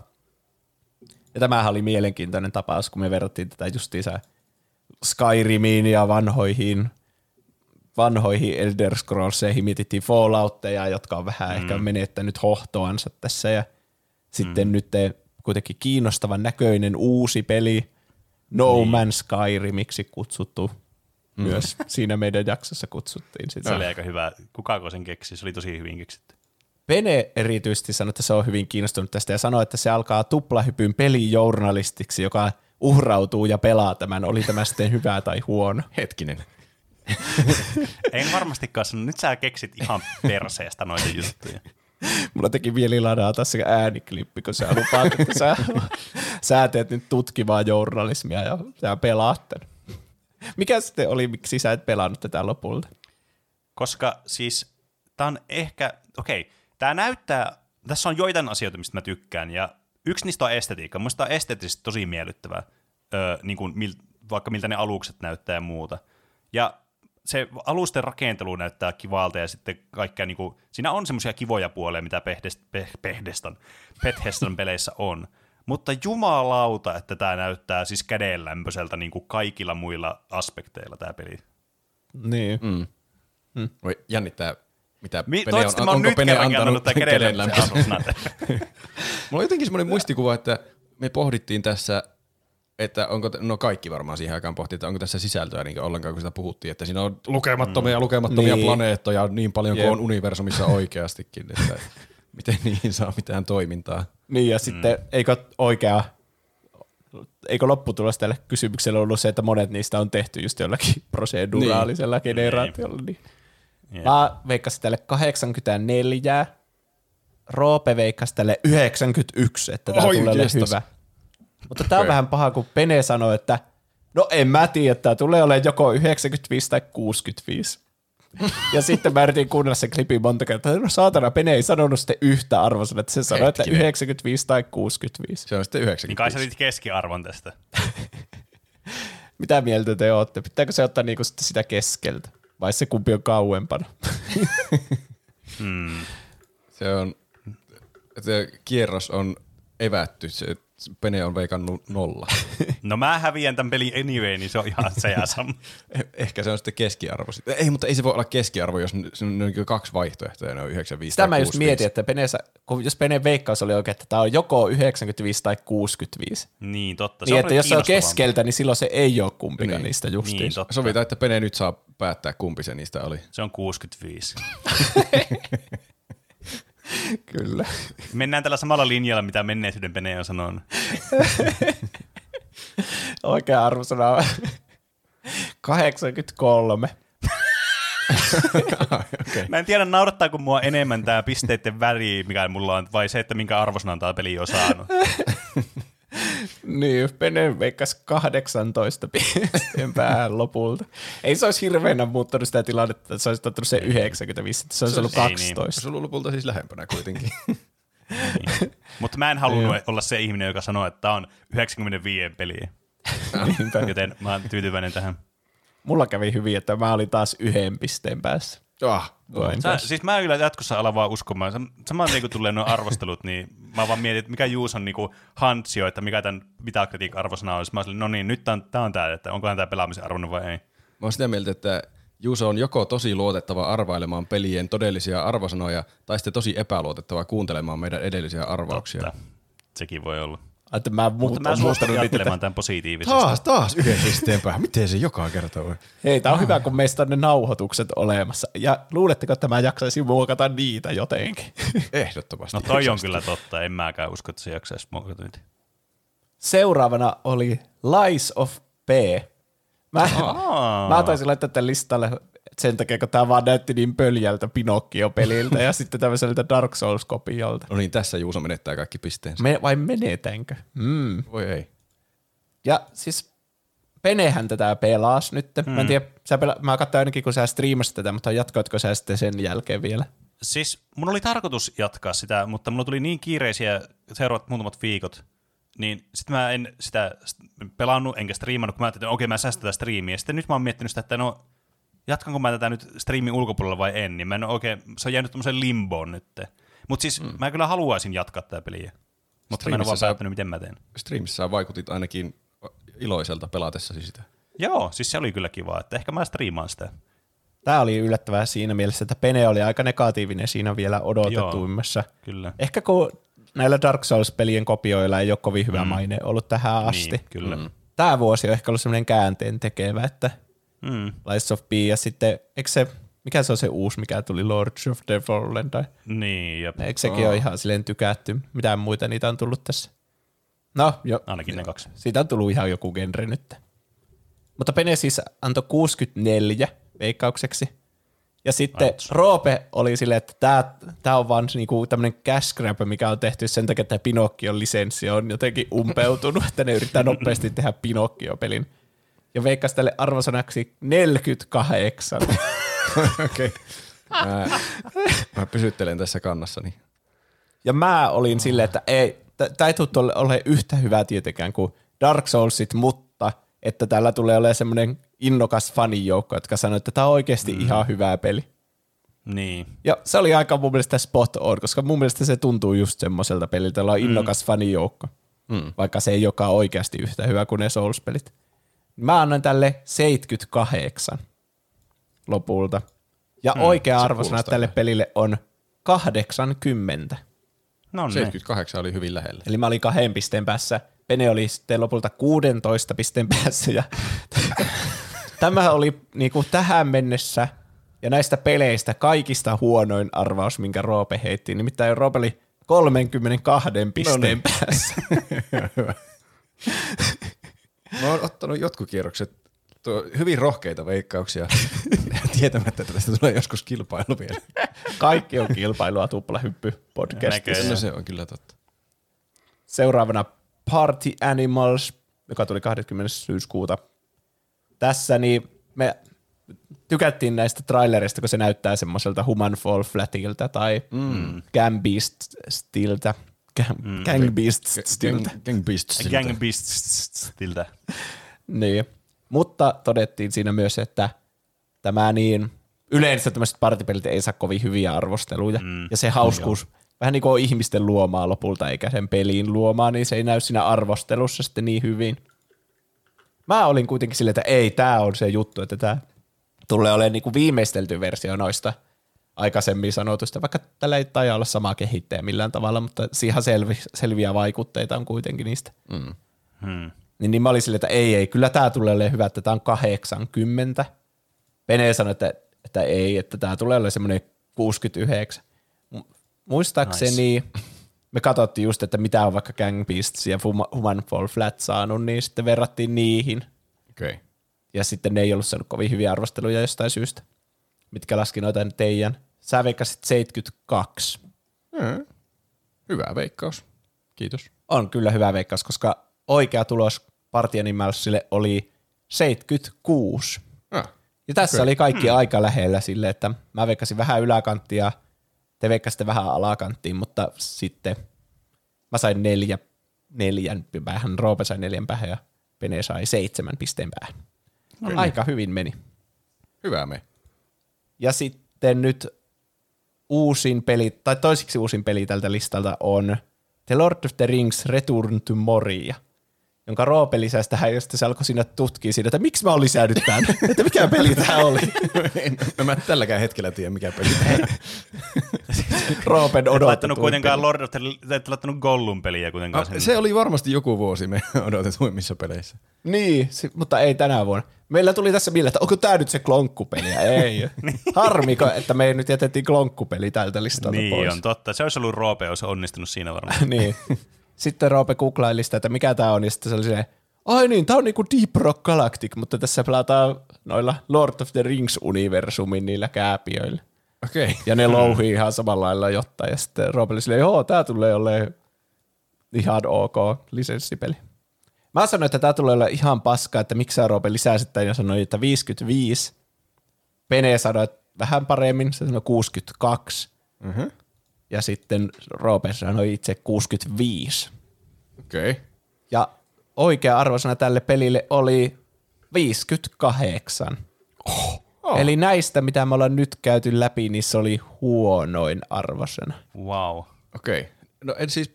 Ja tämähän oli mielenkiintoinen tapaus, kun me verrattiin tätä justiinsa Skyrimiin ja vanhoihin, vanhoihin Elder Scrollseihin, mietittiin Falloutteja, jotka on vähän mm. ehkä menettänyt hohtoansa tässä ja sitten mm. nyt kuitenkin kiinnostavan näköinen uusi peli. No niin. Man's Skyrimiksi kutsuttu. Mm. Myös siinä meidän jaksossa kutsuttiin sitä. Se oli aika hyvä. Kuka sen keksi? Se oli tosi hyvin keksitty. Pene erityisesti sanoi, että se on hyvin kiinnostunut tästä ja sanoi, että se alkaa tuplahypyn pelijournalistiksi, joka uhrautuu ja pelaa tämän, oli tämä sitten hyvä tai huono. Hetkinen. en varmastikaan sano, nyt sä keksit ihan perseestä noita juttuja. Mulla teki mieli ladata se ääniklippi, kun sä lupaat, että sä, sä teet nyt tutkivaa journalismia ja sä pelaat tämän. Mikä sitten oli, miksi sä et pelannut tätä lopulta? Koska siis tää on ehkä, okei, okay, tää näyttää, tässä on joitain asioita, mistä mä tykkään, ja yksi niistä on estetiikka. Musta on esteettisesti tosi miellyttävää, öö, niin kuin mil, vaikka miltä ne alukset näyttää ja muuta. Ja se alusten rakentelu näyttää kivalta ja sitten kaikkea, niin kuin, siinä on semmoisia kivoja puolia, mitä Pehdest, Pe, Pehdestan, peleissä on. Mutta jumalauta, että tämä näyttää siis kädenlämpöiseltä niin kuin kaikilla muilla aspekteilla tämä peli. Niin. Mm. Mm. Voi jännittää, mitä Mi- Pene on, onko Pene antanut kädenlämpöisen Mulla on jotenkin semmoinen muistikuva, että me pohdittiin tässä että onko, no kaikki varmaan siihen aikaan pohti, että onko tässä sisältöä niin ollenkaan, kun sitä puhuttiin, että siinä on lukemattomia ja mm. lukemattomia niin. planeettoja niin paljon kuin on universumissa oikeastikin, että miten niihin saa mitään toimintaa. Niin ja sitten mm. eikö oikea, eikö lopputulos tälle kysymykselle ollut se, että monet niistä on tehty just jollakin proseduraalisella niin. generaatiolla. Niin. Yeah. Mä veikkasin tälle 84, Roope veikkasi tälle 91, että tämä tulee hyvä. Mutta tämä on vähän paha, kun Pene sanoi, että no en mä tiedä, tämä tulee olemaan joko 95 tai 65. ja sitten mä yritin kuunnella sen klipin monta kertaa. No saatana, Pene ei sanonut sitten yhtä arvoa, että se sanoi, että 95 tai 65. Se on sitten 95. Niin kai sä keskiarvon tästä. Mitä mieltä te olette? Pitääkö se ottaa niinku sitä keskeltä? Vai se kumpi on kauempana? hmm. Se on, se kierros on evätty. Se Pene on veikannut nolla. No mä häviän tämän pelin anyway, niin se on ihan se ja sama. Eh, ehkä se on sitten keskiarvo. Ei, mutta ei se voi olla keskiarvo, jos se on kaksi vaihtoehtoja, ne on 95 Sitä mä just mietin, että Peneessä, kun jos Peneen veikkaus oli oikein, että tämä on joko 95 tai 65. Niin, totta. Se niin, on että jos se on keskeltä, niin silloin se ei ole kumpikaan niin. niistä justiin. Niin, Sovitaan, että Pene nyt saa päättää, kumpi se niistä oli. Se on 65. Kyllä. Mennään tällä samalla linjalla, mitä menneisyyden Pene on sanonut. Oikea arvosana on 83. okay. Mä en tiedä, naurattaako mua enemmän tämä pisteiden väri, mikä mulla on, vai se, että minkä arvosanan tämä peli on saanut. Niin, Pene veikkasi 18 pisteen päähän lopulta. Ei se olisi hirveänä muuttanut sitä tilannetta, että se olisi ottanut se 95, että se olisi ollut 12. Niin. Se on lopulta siis lähempänä kuitenkin. niin. Mutta mä en halunnut olla se ihminen, joka sanoo, että tämä on 95 peliä. Joten mä oon tyytyväinen tähän. Mulla kävi hyvin, että mä olin taas yhden pisteen päässä. Ah, Sä, siis mä kyllä jatkossa ala vaan uskomaan. Samaan niin kuin tulee nuo arvostelut, niin mä vaan mietin, että mikä Juus on niin hantsio, että mikä tämän Metacritic arvosana olisi. Mä olin, no niin, nyt tämä on, tää on tämä, että onkohan tämä pelaamisen arvonnut vai ei. Mä oon sitä mieltä, että Juuso on joko tosi luotettava arvailemaan pelien todellisia arvosanoja, tai sitten tosi epäluotettava kuuntelemaan meidän edellisiä arvauksia. Totta. Sekin voi olla. Että mä, Mutta mä suostun ajattelemaan tämän positiivisesti. Taas, taas yhden pisteen päähän. Miten se joka kerta voi? Hei, tää on ah. hyvä, kun meistä on ne nauhoitukset olemassa. Ja luuletteko, että mä jaksaisin muokata niitä jotenkin? Ehdottomasti. No toi on kyllä totta. En mäkään usko, että se jaksaisi muokata niitä. Seuraavana oli Lies of P. Mä, mä taisin laittaa tämän listalle sen takia, kun tämä vaan näytti niin pöljältä Pinocchio-peliltä ja sitten tämmöiseltä Dark Souls-kopiolta. No niin, tässä Juuso menettää kaikki pisteensä. Me, vai menetänkö? Mm. Voi ei. Ja siis Penehän tätä pelaas nyt. Mm. Mä en tiedä, sä pela- mä katsoin ainakin, kun sä striimasit tätä, mutta jatkoitko sä sitten sen jälkeen vielä? Siis mun oli tarkoitus jatkaa sitä, mutta mulla tuli niin kiireisiä seuraavat muutamat viikot, niin sitten mä en sitä pelannut enkä striimannut, kun mä ajattelin, että okei, mä säästän tätä striimiä. Sitten nyt mä oon miettinyt sitä, että no jatkanko mä tätä nyt striimin ulkopuolella vai en, niin mä en oikein, se on jäänyt tämmöiseen limboon nyt. Mutta siis mm. mä kyllä haluaisin jatkaa tätä peliä, mutta mä en ole vaan päättänyt, miten mä teen. Streamissa vaikutit ainakin iloiselta pelatessasi sitä. Joo, siis se oli kyllä kiva, että ehkä mä striimaan sitä. Tämä oli yllättävää siinä mielessä, että Pene oli aika negatiivinen siinä vielä odotetuimmassa. Joo, kyllä. Ehkä kun näillä Dark Souls-pelien kopioilla ei ole kovin hyvä maine ollut tähän asti. Niin, kyllä. Mm. Tämä vuosi on ehkä ollut semmoinen käänteen tekevä, että Mm. Lies of P ja sitten, eikö se, mikä se on se uusi, mikä tuli Lords of the Fallen, tai Niin, jep. eikö sekin ole ihan silleen tykätty? Mitään muita niitä on tullut tässä? No, jo, Ainakin ne kaksi. siitä on tullut ihan joku genre nyt. Mutta Pene siis antoi 64 veikkaukseksi. Ja sitten Ouch. Roope oli silleen, että tämä, tämä on vaan niinku tämmöinen cash grab, mikä on tehty sen takia, että Pinocchion lisenssi on jotenkin umpeutunut, että ne yrittää nopeasti tehdä Pinocchio-pelin. Ja veikkasi tälle arvosanaksi 48. Okei. Mä, mä pysyttelen tässä kannassani. Ja mä olin silleen, että ei, tämä ei tule ole yhtä hyvää tietenkään kuin Dark Soulsit, mutta että täällä tulee olemaan semmoinen innokas fanijoukko, jotka sanoo, että tämä on oikeasti mm. ihan hyvä peli. Niin. Ja se oli aika mun mielestä spot on, koska mun mielestä se tuntuu just semmoiselta peliltä, jolla on innokas mm. fanijoukko, mm. vaikka se ei olekaan oikeasti yhtä hyvä kuin ne Souls-pelit. Mä annan tälle 78 lopulta. Ja mm, oikea arvosana tälle pelille on 80. No niin. 78 oli hyvin lähellä. Eli mä olin kahden pisteen päässä. Pene oli sitten lopulta 16 pisteen päässä. Ja tämä oli niinku tähän mennessä ja näistä peleistä kaikista huonoin arvaus, minkä Roope heitti. Nimittäin Roope oli 32 pisteen niin. päässä. Mä oon ottanut jotkut kierrokset tuo, hyvin rohkeita veikkauksia, tietämättä, että tästä tulee joskus kilpailu vielä. Kaikki on kilpailua tuplahyppy podcastissa. No se on kyllä totta. Seuraavana Party Animals, joka tuli 20. syyskuuta. Tässä niin me tykättiin näistä trailerista, kun se näyttää semmoiselta Human Fall Flatilta tai mm. Gang Beastiltä. Gang, mm. Gang Beastiltä. Gang, gang Beasts. Gang Beastiltä. Niin. Mutta todettiin siinä myös, että tämä niin, yleensä tämmöiset partipelit ei saa kovin hyviä arvosteluja. Mm. Ja se hauskuus, vähän niin kuin on ihmisten luomaa lopulta, eikä sen peliin luomaa, niin se ei näy siinä arvostelussa sitten niin hyvin. Mä olin kuitenkin silleen, että ei, tämä on se juttu, että tämä tulee olemaan niin kuin viimeistelty versio noista aikaisemmin sanotusta, vaikka tällä ei taida olla sama kehittäjä millään tavalla, mutta siihen selvi, selviä vaikutteita on kuitenkin niistä. Mm. Hmm. Niin, niin mä olin silleen, että ei, ei, kyllä tämä tulee olemaan hyvä, että tämä on 80. Pene sanoi, että, että ei, että tämä tulee olemaan semmoinen 69. Mu- Muistaakseni nice. me katsottiin just, että mitä on vaikka Gang Beasts ja Human Fall Flat saanut, niin sitten verrattiin niihin. Okei. Okay. Ja sitten ne ei ollut saanut kovin hyviä arvosteluja jostain syystä, mitkä laski noita teidän. Sä veikkasit 72. Mm. Hyvä veikkaus. Kiitos. On kyllä hyvä veikkaus, koska oikea tulos Party Animalsille oli 76. Ah. Ja tässä Okei. oli kaikki hmm. aika lähellä sille, että mä veikkasin vähän yläkanttia, te veikkasitte vähän alakanttiin, mutta sitten mä sain neljä, neljän päähän, Roope sai neljän päähän ja Pene sai seitsemän pisteen päähän. No, aika hyvin meni. Hyvä me. Ja sitten nyt uusin peli, tai toisiksi uusin peli tältä listalta on The Lord of the Rings Return to Moria, jonka Roope lisäsi tähän, ja sitten se alkoi siinä tutkia siitä, että miksi mä olin lisännyt tämän, että mikä peli tämä oli. en, no mä tälläkään hetkellä tiedä, mikä peli tämä on. Roopen Et odotetuin laittanut kuitenkaan. Lord of the, ette laittanut Gollum-peliä kuitenkaan Ah, sinne. se oli varmasti joku vuosi me odotetuimmissa peleissä. Niin, si- mutta ei tänä vuonna. Meillä tuli tässä mieleen, että onko tämä nyt se klonkkupeli, ei. Harmiko, että me nyt jätettiin klonkkupeli tältä listalta Niin pois. on totta. Se olisi ollut Roope, olisi onnistunut siinä varmaan. niin. Sitten Roope googlaili sitä, että mikä tämä on, ja sitten se oli silleen, ai niin, tämä on niinku Deep Rock Galactic, mutta tässä pelataan noilla Lord of the Rings-universumin niillä kääpiöillä. Okei. Okay. Ja ne louhii ihan samalla lailla jotta, ja sitten Roope oli silleen, joo, tämä tulee olemaan ihan ok lisenssipeli. Mä sanoin, että tämä tulee olla ihan paskaa, että miksi sä Roope lisäsit tämän, ja sanoin, että 55. Pene sanoi, että vähän paremmin, se sanoi 62. Mm-hmm. Ja sitten Roope sanoi itse 65. Okei. Okay. Ja oikea arvosana tälle pelille oli 58. Oh. Eli näistä, mitä me ollaan nyt käyty läpi, niin se oli huonoin arvosana. Wow. Okei. Okay. No en siis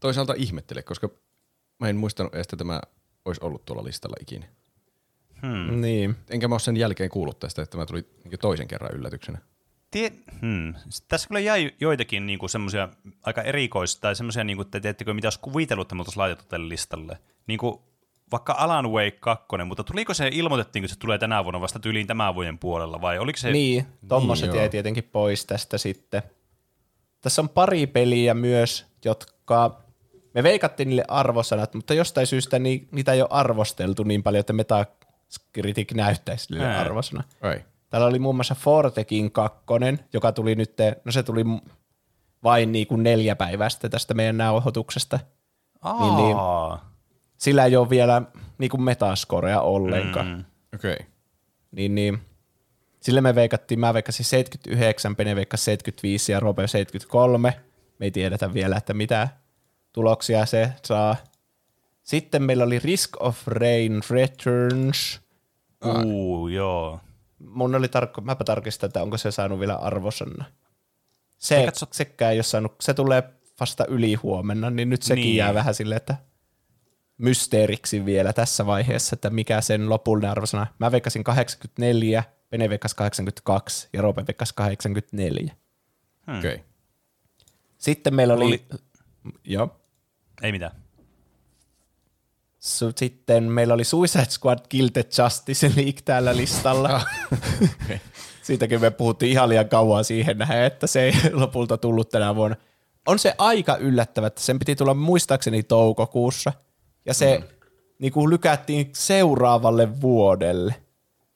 toisaalta ihmettele, koska mä en muistanut edes, että tämä olisi ollut tuolla listalla ikinä. Hmm. Niin. Enkä mä ole sen jälkeen kuullut tästä, että tämä tuli niinku toisen kerran yllätyksenä. Tie, hmm. Tässä kyllä jäi joitakin niinku semmoisia aika erikoisia, tai semmoisia, niinku, että tiedättekö, mitä olisi kuvitellut, että me oltaisiin laitettu tälle listalle. Niinku, vaikka Alan Wake 2, mutta tuliko se, ilmoitettiin, että se tulee tänä vuonna vasta tyyliin tämän vuoden puolella, vai oliko se... Niin, tommoset Niin, jäi joo. tietenkin pois tästä sitten. Tässä on pari peliä myös, jotka me veikattiin niille arvosanat, mutta jostain syystä ni, niitä ei ole arvosteltu niin paljon, että Metacritic näyttäisi niille arvosana. Ei. Täällä oli muun muassa Fortekin kakkonen, joka tuli nyt, no se tuli vain niin kuin neljä päivää sitten tästä meidän nauhoituksesta. Aa, niin, niin. Sillä ei ole vielä niin kuin metascorea ollenkaan. Mm. Okei. Okay. Niin, niin. Sille me veikattiin, mä veikkasin 79, Pene veikkasi 75 ja Robe 73. Me ei tiedetä vielä, että mitä tuloksia se saa. Sitten meillä oli Risk of Rain Returns. Uu, joo. Mun oli tarkko, mäpä tarkistan, että onko se saanut vielä arvosanna. Se, katso- sekään ei ole saanut, se tulee vasta yli huomenna, niin nyt sekin Niin. jää vähän silleen, että mysteeriksi vielä tässä vaiheessa, että mikä sen lopullinen arvosana. Mä veikkasin 84, Pene veikkasi 82 ja Roope veikkasi 84. Hmm. Okei. Okay. Sitten meillä oli, Oli- joo, Ei mitään. Sitten meillä oli Suicide Squad the Justice League täällä listalla. Siitäkin me puhuttiin ihan liian kauan siihen nähden, että se ei lopulta tullut tänä vuonna. On se aika yllättävä, että sen piti tulla muistaakseni toukokuussa, ja se mm. niin kuin lykättiin seuraavalle vuodelle.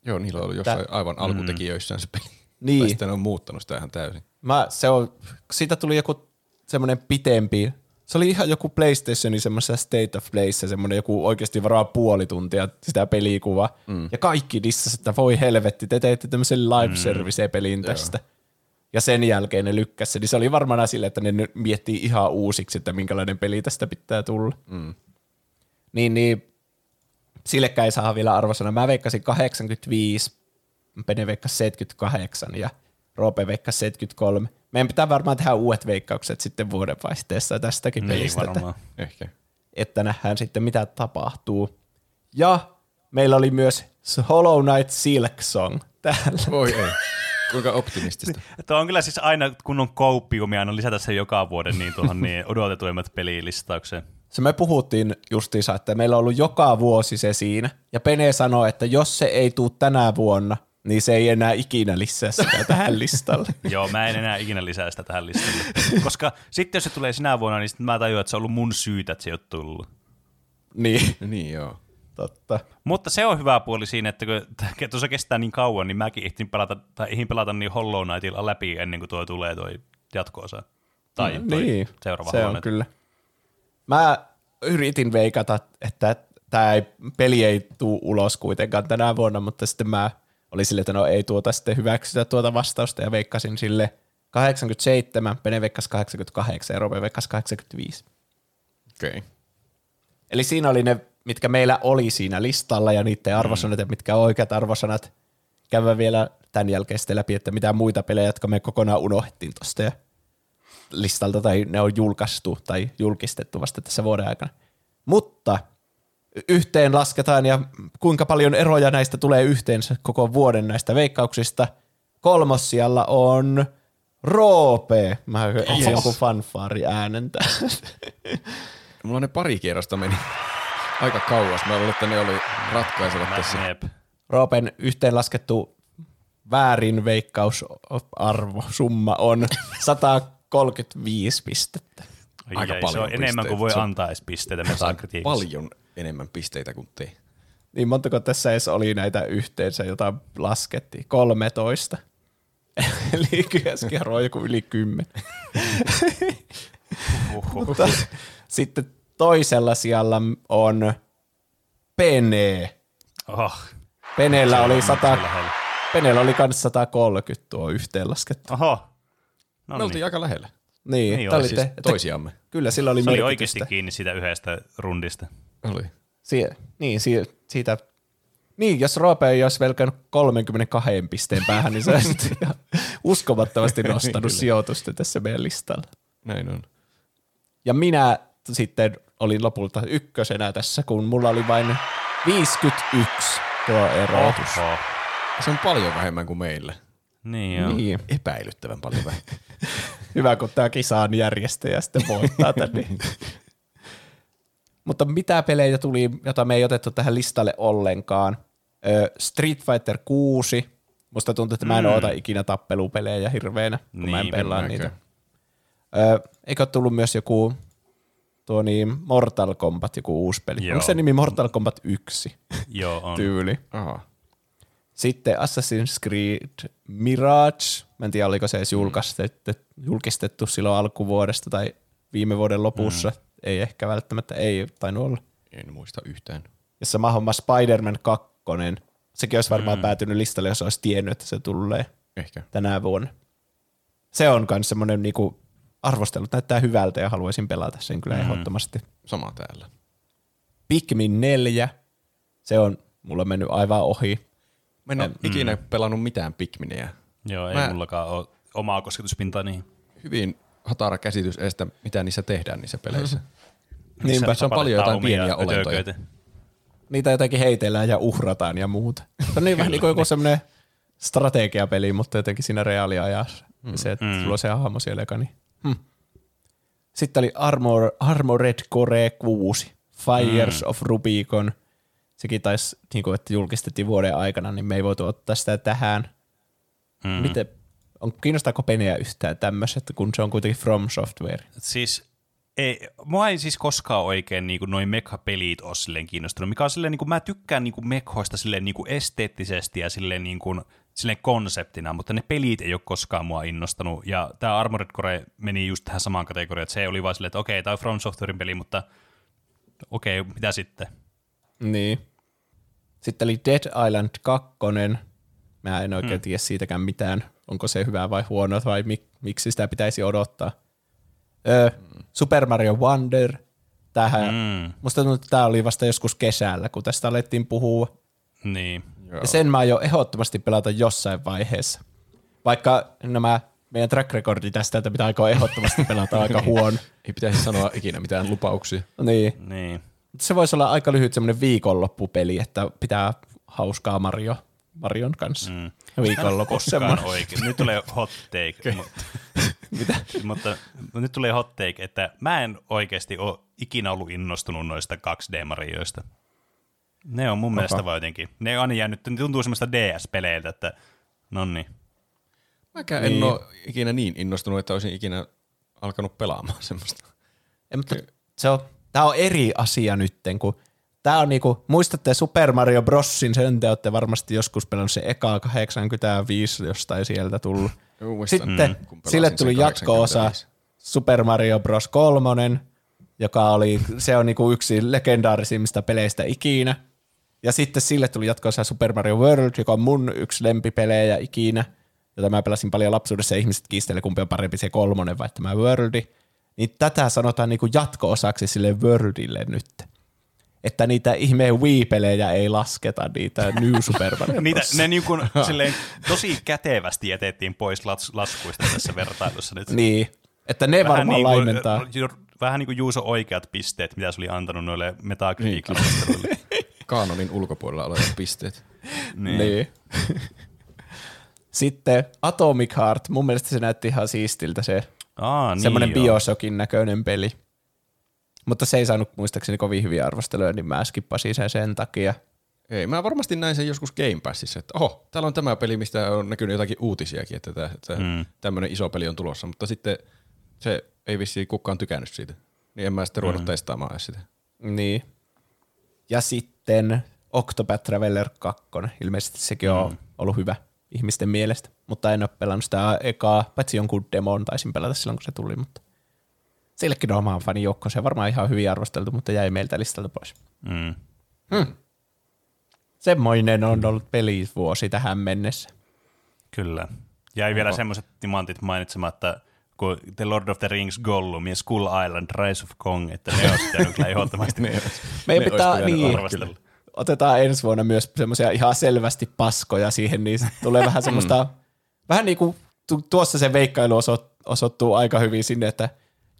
Joo, niillä oli jossain aivan alkutekijöissään se peli. Niin. Tai sitten on muuttanut sitä ihan täysin. Mä, se on, siitä tuli joku semmoinen pitempi, se oli ihan joku PlayStationin semmoisessa State of Playssä, semmoinen joku oikeasti varaa puoli tuntia sitä pelikuva. Mm. Ja kaikki dissas, että voi helvetti, te teitte tämmöisen live service-pelin tästä. Ja sen jälkeen ne lykkäsi niin se oli varmaan sille, että ne nyt miettii ihan uusiksi, että minkälainen peli tästä pitää tulla. Mm. Niin, niin sillekään ei saa vielä arvosana. Mä veikkasin 85, Pene veikkasi 78 ja Roope veikkasi 73. Meidän pitää varmaan tehdä uudet veikkaukset sitten vuodenvaihteessa tästäkin Niin pelistä, että. Ehkä. että nähdään sitten mitä tapahtuu. Ja meillä oli myös Hollow Knight Silk Song täällä. Voi ei. Kuinka optimistista. Tuo on kyllä siis aina, kun on kouppiumia, aina lisätä se joka vuoden niin tuohon niin odotetuimmat pelilistaukseen. Se me puhuttiin justiinsa, että meillä on ollut joka vuosi se siinä. Ja Pene sanoi, että jos se ei tule tänä vuonna, niin se ei enää ikinä lisää sitä tähän listalle. Joo, mä en enää ikinä lisää sitä tähän listalle. Koska sitten jos se tulee sinä vuonna, niin sitten mä tajuan, että se on ollut mun syytä, että se ei ole tullut. niin, niin joo. totta. Mutta se on hyvä puoli siinä, että kun tuossa kestää niin kauan, niin mäkin ehdin pelata, tai ehdin pelata niin Hollow Knightilla läpi ennen kuin tuo tulee toi jatko-osa. Tai toi niin, seuraava se on kyllä. Mä yritin veikata, että tämä ei, peli ei tuu ulos kuitenkaan tänä vuonna, mutta sitten mä olin silleen, että no ei tuota sitten hyväksytä tuota vastausta ja veikkasin sille 87, Pene veikkasi 88 ja Robe veikkasi 85. Okei. Okay. Eli siinä oli ne, mitkä meillä oli siinä listalla ja niiden arvosanat ja mitkä oikeat arvosanat. Käydään vielä tämän jälkeen sitten läpi, että mitä muita pelejä, jotka me kokonaan unohdettiin tuosta listalta tai ne on julkaistu tai julkistettu vasta tässä vuoden aikana. Mutta yhteen lasketaan ja kuinka paljon eroja näistä tulee yhteensä koko vuoden näistä veikkauksista. Kolmossijalla on Roope. Mä etsin jonkun fanfaari äänentä. Mulla ne pari kierrosta meni aika kauas. Mä luulen, että ne oli ratkaisevat tässä. Roopen yhteenlaskettu väärin veikkausarvo, summa on 135 pistettä. Ai Aika ai, paljon Se on enemmän pisteitä. kuin voi antaa edes pisteitä Metacriticissa. Paljon enemmän pisteitä kuin te. Niin montako tässä edes oli näitä yhteensä, jota laskettiin? 13. Eli keskiarvo on joku yli 10. Uhuh. Mutta sitten toisella sijalla on Pene. Oh, Peneellä Se oli, on 100, kyllä lähellä. Peneellä oli kans 130 tuo yhteenlaskettu. Oho. Me No niin. oltiin aika lähellä. Niin, Niin te oli Siis että toisiamme. Kyllä sillä oli Se oli merkitystä. oikeasti kiinni siitä yhdestä rundista. Oli. Sie, niin, si, siitä, niin, jos Roope ei olisi velkannut 32 pisteen päähän, niin se olisi uskomattomasti nostanut Kyllä. sijoitusta tässä meidän listalla. Näin on. Ja minä sitten olin lopulta ykkösenä tässä, kun mulla oli vain 51 tuo erotus. Oho. Se on paljon vähemmän kuin meillä. Niin joo. Niin. Epäilyttävän paljon vähemmän. Hyvä, kun tämä kisaan järjestäjä sitten voittaa tän. Niin. Mutta mitä pelejä tuli, jota me ei otettu tähän listalle ollenkaan? Ö, Street Fighter 6. Musta tuntuu, että mä en Mm. oota ikinä tappelupelejä hirveänä, kun mä en Niin, pelaa mäkään. niitä. Ö, eikö tullut myös joku tuo niin Mortal Kombat, joku uusi peli? Joo. Onko se nimi Mortal Kombat 1 Joo, on. tyyli? Aha. Sitten Assassin's Creed Mirage. Mä en tiedä, oliko se edes julkistettu, julkistettu silloin alkuvuodesta tai viime vuoden lopussa. Mm. Ei ehkä välttämättä, ei tainnut olla. En muista yhtään. Ja sama homma Spider-Man 2. Sekin olisi varmaan mm. päätynyt listalle, jos olisi tiennyt, että se tulee Ehkä. tänä vuonna. Se on myös semmoinen niinku arvostelu, näyttää hyvältä ja haluaisin pelata sen kyllä mm. ehdottomasti. Sama täällä. Pikmin 4, se on mulla mennyt aivan ohi. Mä en ole ikinä pelannut mitään Pikminiä. Joo, ei Mä- mullakaan ole omaa kosketuspintaa niihin. Hyvin hatara käsitys edestä, mitä niissä tehdään niissä peleissä. Niinpä. Se on paljon jotain pieniä olentoja. ötököitä. niitä jotenkin heitellään ja uhrataan ja muuta. Se on niin vähän niin kuin joku semmoinen strategiapeli, mutta jotenkin siinä reaaliajassa. Mm. Se, että mm. sulla on se hahmo siellä, joka niin. Hmm. Sitten oli Armor, Armored Core 6, Fires mm. of Rubicon. Sekin taisi, niin kuin, että julkistettiin vuoden aikana, niin me ei voitu ottaa sitä tähän. Mm. Miten, on, kiinnostaako penejä yhtään tämmöiset, kun se on kuitenkin From Software? Siis ei, mua ei siis koskaan oikein niin noin mekha-pelit ole silleen kiinnostunut, mikä on silleen, niin kuin, mä tykkään niin kuin mekhoista silleen niin kuin esteettisesti ja silleen, niin kuin, silleen konseptina, mutta ne pelit ei ole koskaan mua innostanut, ja tämä Armored Core meni just tähän samaan kategoriaan, että se oli vaan silleen, että okei, tämä on From Softwarein peli, mutta okei, mitä sitten? Niin. Sitten oli Dead Island 2. Mä en oikein hmm. tiedä siitäkään mitään. Onko se hyvä vai huono vai mik, miksi sitä pitäisi odottaa. Öö, Super Mario Wonder. Tähän, Mm, musta tuntuu, että tämä oli vasta joskus kesällä, kun tästä alettiin puhua. niin. Ja sen mä aion ehdottomasti pelata jossain vaiheessa. Vaikka nämä meidän track recordi tästä, että pitää aikoa ehdottomasti pelata aika huono. Ei pitäisi sanoa ikinä mitään lupauksia. Niin. Niin. Se voisi olla aika lyhyt semmoinen viikonloppupeli, että pitää hauskaa Mario, Marion kanssa. Mm. Viikonlopussa oikein. Nyt tulee hot take. mutta, Mitä? mutta nyt tulee hot take, että mä en oikeasti ole ikinä ollut innostunut noista 2D-marioista. Ne on mun Oha. mielestä vaan jotenkin, ne on aina jäänyt, ne tuntuu semmoista DS-peleiltä, että no niin. Mäkään Niin. en ole ikinä niin innostunut, että olisin ikinä alkanut pelaamaan semmoista. Mutta se on, tää on eri asia nytten, kun tää on niinku, muistatte Super Mario Brosin, sen te olette varmasti joskus pelannut se eka 85 jostain sieltä tullut. Muistan, Sitten mm, sille tuli jatko-osa 85. Super Mario Bros. 3, joka oli, se on niinku yksi legendaarisimmista peleistä ikinä. Ja sitten sille tuli jatko-osa Super Mario World, joka on mun yksi lempipelejä ikinä, jota mä pelasin paljon lapsuudessa ja ihmiset kiistelee, kumpi on parempi se kolmonen vai tämä Worldi. Niin tätä sanotaan niinku jatko-osaksi sille Worldille nyt. Että niitä ihme Wii-pelejä ei lasketa, niitä New Super Mario Niitä, ne niin kuin, silleen, tosi kätevästi jätettiin pois laskuista tässä vertailussa nyt. Niin, että ne varmaan niin laimentaa. Ju, vähän niin kuin Juuso oikeat pisteet, mitä se oli antanut noille Metacritic-arvosteluille. Kaanonin ulkopuolella olevat pisteet. Niin. niin. Sitten Atomic Heart, mun mielestä se näytti ihan siistiltä se Aa, niin semmoinen. Bioshockin näköinen peli. Mutta se ei saanut muistaakseni kovin hyviä arvosteluja, niin mä skippasin sen sen takia. Ei, mä varmasti näin sen joskus Game Passissa, että oho, täällä on tämä peli, mistä on näkynyt jotakin uutisiakin, että, tää, että Mm. tämmöinen iso peli on tulossa, mutta sitten se ei vissiin kukaan tykännyt siitä. Niin en mä sitten ruvennut testaamaan edes sitä. Niin. Ja sitten Octopath Traveler 2. Ilmeisesti sekin on Mm. ollut hyvä ihmisten mielestä, mutta en ole pelannut sitä ekaa, paitsi jonkun demon taisin pelata silloin, kun se tuli, mutta sillekin on omaan fani joukko. Se on varmaan ihan hyvin arvosteltu, mutta jäi meiltä listalta pois. Mm. Semmoinen on ollut pelivuosi tähän mennessä. Kyllä. Jäi vielä semmoiset timantit mainitsematta, kuin The Lord of the Rings Gollum ja Skull Island Rise of Kong, että ne olisi pitänyt kyllä ehdottomasti Meidän Ne pitää, niin, arvostella. otetaan ensi vuonna myös semmoisia ihan selvästi paskoja siihen, niin tulee vähän semmoista, vähän niin kuin tu- tuossa se veikkailu oso- osoittuu aika hyvin sinne, että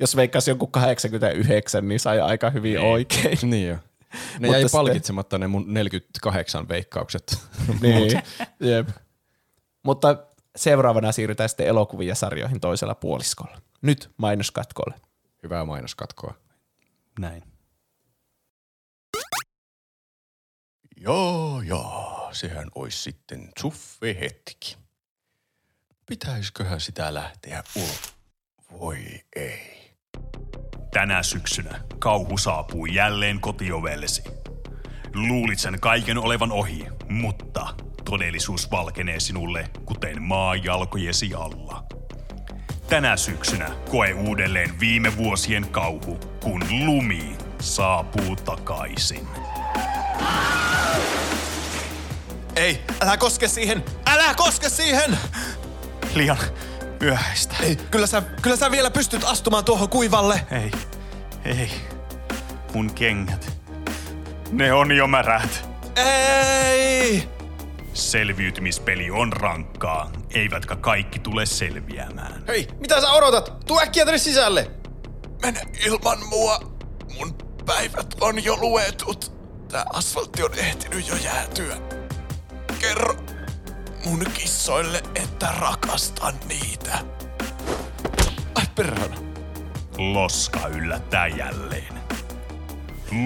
jos veikkasi jonkun 89, niin sai aika hyvin oikein. Niin jo. Ne jäi sitten- palkitsematta ne mun 48 veikkaukset. Niin, jep. Mutta seuraavana siirrytään sitten elokuviin ja sarjoihin toisella puoliskolla. Nyt mainoskatkolle. Hyvää mainoskatkoa. Näin. Joo, joo, sehän olisi sitten suffe hetki. Pitäisiköhän sitä lähteä ulos? Voi ei. Tänä syksynä kauhu saapuu jälleen kotiovellesi. Luulit sen kaiken olevan ohi, mutta todellisuus valkenee sinulle kuten maa jalkojesi alla. Tänä syksynä koe uudelleen viime vuosien kauhu, kun lumi saapuu takaisin. Ei, älä koske siihen! Älä koske siihen! Liian myöhäistä. Ei, kyllä sä, kyllä sä vielä pystyt astumaan tuohon kuivalle. Ei, ei. Mun kengät. Ne on jo märät. Ei! Selviytymispeli on rankkaa, eivätkä kaikki tule selviämään. Hei, mitä sä odotat? Tuu äkkiä tänne sisälle! Mene ilman mua. Mun päivät on jo luetut. Tää asfaltti on ehtinyt jo jäätyä. Kerro mun kissoille, että rakastan niitä. Ai perhana. Loska yllättää jälleen.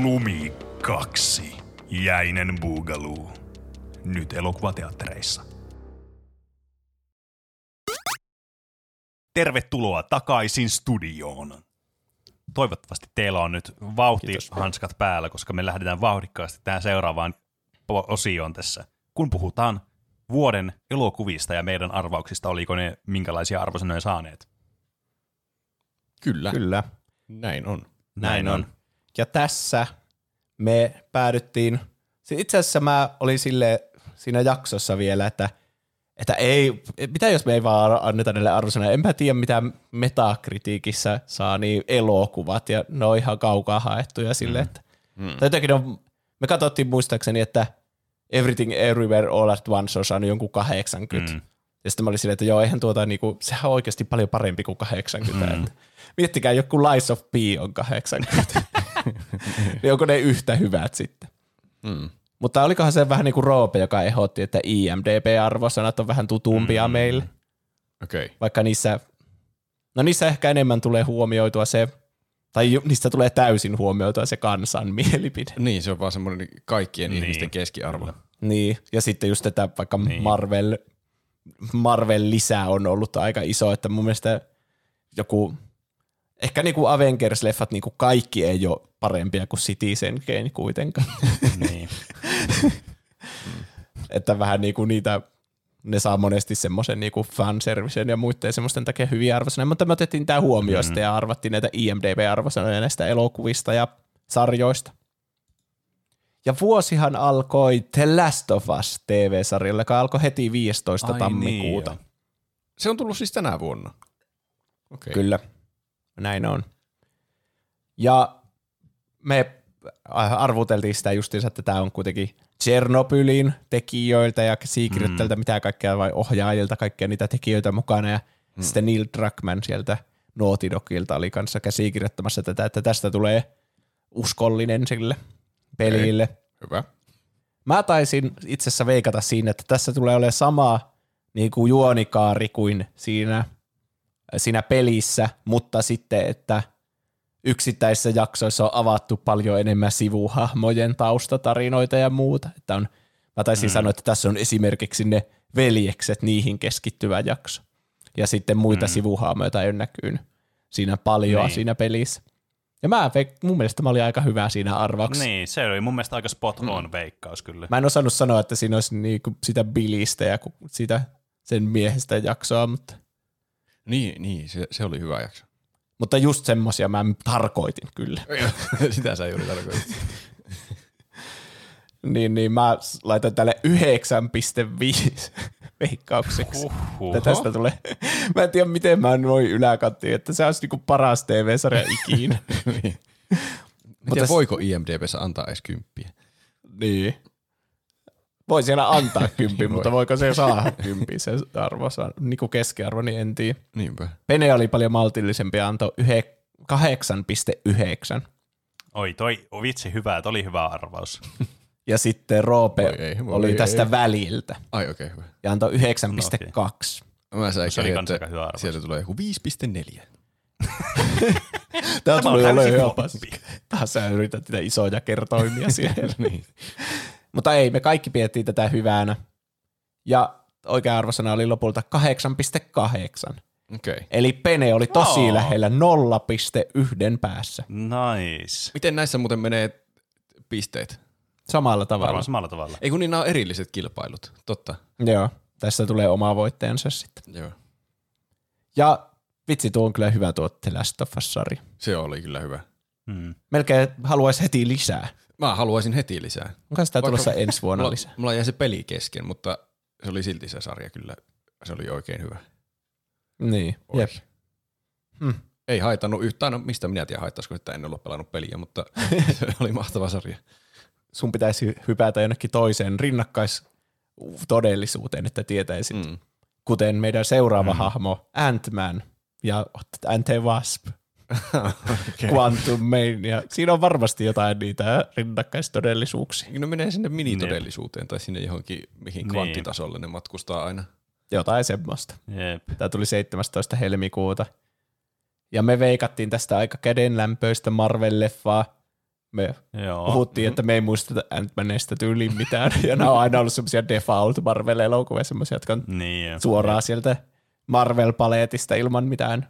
Lumi 2. Jäinen Boogaloo. Nyt elokuvateattereissa. Tervetuloa takaisin studioon. Toivottavasti teillä on nyt vauhtihanskat päällä, koska me lähdetään vauhdikkaasti tähän seuraavaan osioon tässä. Kun puhutaan vuoden elokuvista ja meidän arvauksista, oliko ne minkälaisia arvosanoja saaneet? Kyllä, Kyllä, näin on. näin on. Ja tässä me päädyttiin, se itse asiassa mä olin sille siinä jaksossa vielä, että, että ei, mitä jos me ei vaan anneta näille arvosanoja, enpä tiedä mitä metakritiikissä saa niin elokuvat, ja ne on ihan kaukaa haettuja sille, että mm. tai jotenkin on, me katsottiin muistaakseni, että Everything Everywhere All at Once on saanut jonkun 80. Mm. Ja sitten mä olin silleen, että joo, eihän tuota, niinku, sehän on oikeasti paljon parempi kuin 80. Mm. Että, miettikää, joku Lies of P on 80. niin onko ne yhtä hyvät sitten? Mm. Mutta olikohan se vähän niin kuin Roope, joka ehdotti, että IMDB-arvosanat on vähän tutumpia mm. meille, Okei. Okay. vaikka niissä, no niissä ehkä enemmän tulee huomioitua se, tai niistä tulee täysin huomioitua se kansan mielipide. Niin, se on vaan semmoinen kaikkien niin. ihmisten keskiarvo. Niin, ja sitten just, että vaikka niin. Marvel, Marvel lisää on ollut aika iso, että mun mielestä joku, ehkä niinku Avengers-leffat niinku kaikki ei ole parempia kuin Citizen Kane kuitenkaan. niin. että vähän niinku niitä, ne saa monesti semmoisen niinku fanservicen ja muiden semmoisten takia hyviä arvosanoja, mutta me otettiin tämä huomioon mm. ja arvattiin näitä IMDB-arvosanoja näistä elokuvista ja sarjoista. Ja vuosihan alkoi The Last of Us TV-sarjalla, joka alkoi heti 15. Ai tammikuuta. niin, Se on tullut siis tänä vuonna. Okei. Kyllä, näin on. Ja me arvuteltiin sitä justiinsa, että tämä on kuitenkin Chernobylin tekijöiltä ja Secreteltä, mm. mitä kaikkea vai ohjaajilta, kaikkia niitä tekijöitä mukana. Ja mm. sitten Neil Druckmann sieltä Naughty Dogilta oli kanssa käsikirjoittamassa tätä, että tästä tulee uskollinen sille pelille. Hyvä. Mä taisin itse asiassa veikata siinä, että tässä tulee olemaan sama niin kuin juonikaari kuin siinä, siinä pelissä, mutta sitten, että yksittäisissä jaksoissa on avattu paljon enemmän sivuhahmojen taustatarinoita ja muuta. Että on, mä taisin mm. sanoa, että tässä on esimerkiksi ne veljekset, niihin keskittyvä jakso. Ja sitten muita mm. sivuhahmoja ei ole näkynyt siinä paljon Niin. siinä pelissä. Ja mä, mun mielestä mä olin aika hyvä siinä arvauksessa. niin, se oli mun mielestä aika spot on veikkaus kyllä. Mä en osannut sanoa, että siinä olisi niinku sitä Billistä ja sitä sen miehestä jaksoa, mutta, Niin, niin se, se oli hyvä jakso. Mutta just semmosia mä tarkoitin kyllä. Sitä sä juuri tarkoitit. Niin, niin mä laitan tälle 9,5 veikkaukseksi. Että tästä tulee. Mä en tiedä, miten mä noin yläkattiin, että se olisi niinku paras TV-sarja ikinä. niin. Mutta voiko IMDBssä antaa edes kymppiä? niin. Voi siellä antaa kympi, Voi. mutta voiko se saada kympi se arvo, saa- niinku keskiarvo, niin en tiedä. Niinpä. Pene oli paljon maltillisempi ja antoi yhe- 8,9. Oi, toi oh, vitsi hyvä, että oli hyvä arvaus. Ja sitten Roope Voi ei, voi oli ei. tästä väliltä Ai okei, okay, hyvä. ja antoi 9,2. Mä Se oli kans että aika hyvä arvostus. sieltä tulee joku 5,4. Tämä on tuli täysin olemaan ihan floppi. paska. Taas sä yrität niitä isoja kertoimia siellä. niin. Mutta ei, me kaikki pidettiin tätä hyvänä. Ja oikea arvosana oli lopulta 8,8. Okei. Okay. Eli Pene oli tosi Oo. lähellä 0,1 päässä. Nice. Miten näissä muuten menee pisteet? Samalla tavalla. Varmaan samalla tavalla. Ei kun niin nämä on erilliset kilpailut, totta. Joo, tässä tulee oma voittajansa sitten. Joo. Ja vitsi, tuo on kyllä hyvä tuo The Last of. Se oli kyllä hyvä. Hmm. Melkein haluaisi heti lisää. Mä haluaisin heti lisää. Onko sitä Vaikka- tulossa ensi vuonna Mulla, lisää? mulla jäi se peli kesken, mutta se oli silti se sarja kyllä. Se oli oikein hyvä. Niin, Oi. jep. Hmm. Ei haitannut yhtään, no mistä minä tiedän haittaisiko, että en ole pelannut peliä, mutta se oli mahtava sarja. Sun pitäisi hypätä jonnekin toiseen rinnakkais todellisuuteen, että tietäisit. Mm. Kuten meidän seuraava mm. hahmo Ant-Man ja Ante Wasp. Okay. Quantum Mania. Siinä on varmasti jotain niitä rinnakkaistodellisuuksia. Ne menee sinne minitodellisuuteen tai sinne johonkin, mihin Niin. kvanttitasolle ne matkustaa aina. Jotain semmoista. Jep. Tämä tuli 17. helmikuuta. Ja me veikattiin tästä aika kädenlämpöistä Marvel-leffaa. Me Joo. puhuttiin, että me ei muisteta Ant-Manista tyyliin mitään. Ja nämä on aina ollut semmoisia default Marvel-elokuvia, semmoisia, jotka on Niin, jep. suoraan sieltä Marvel-paletista ilman mitään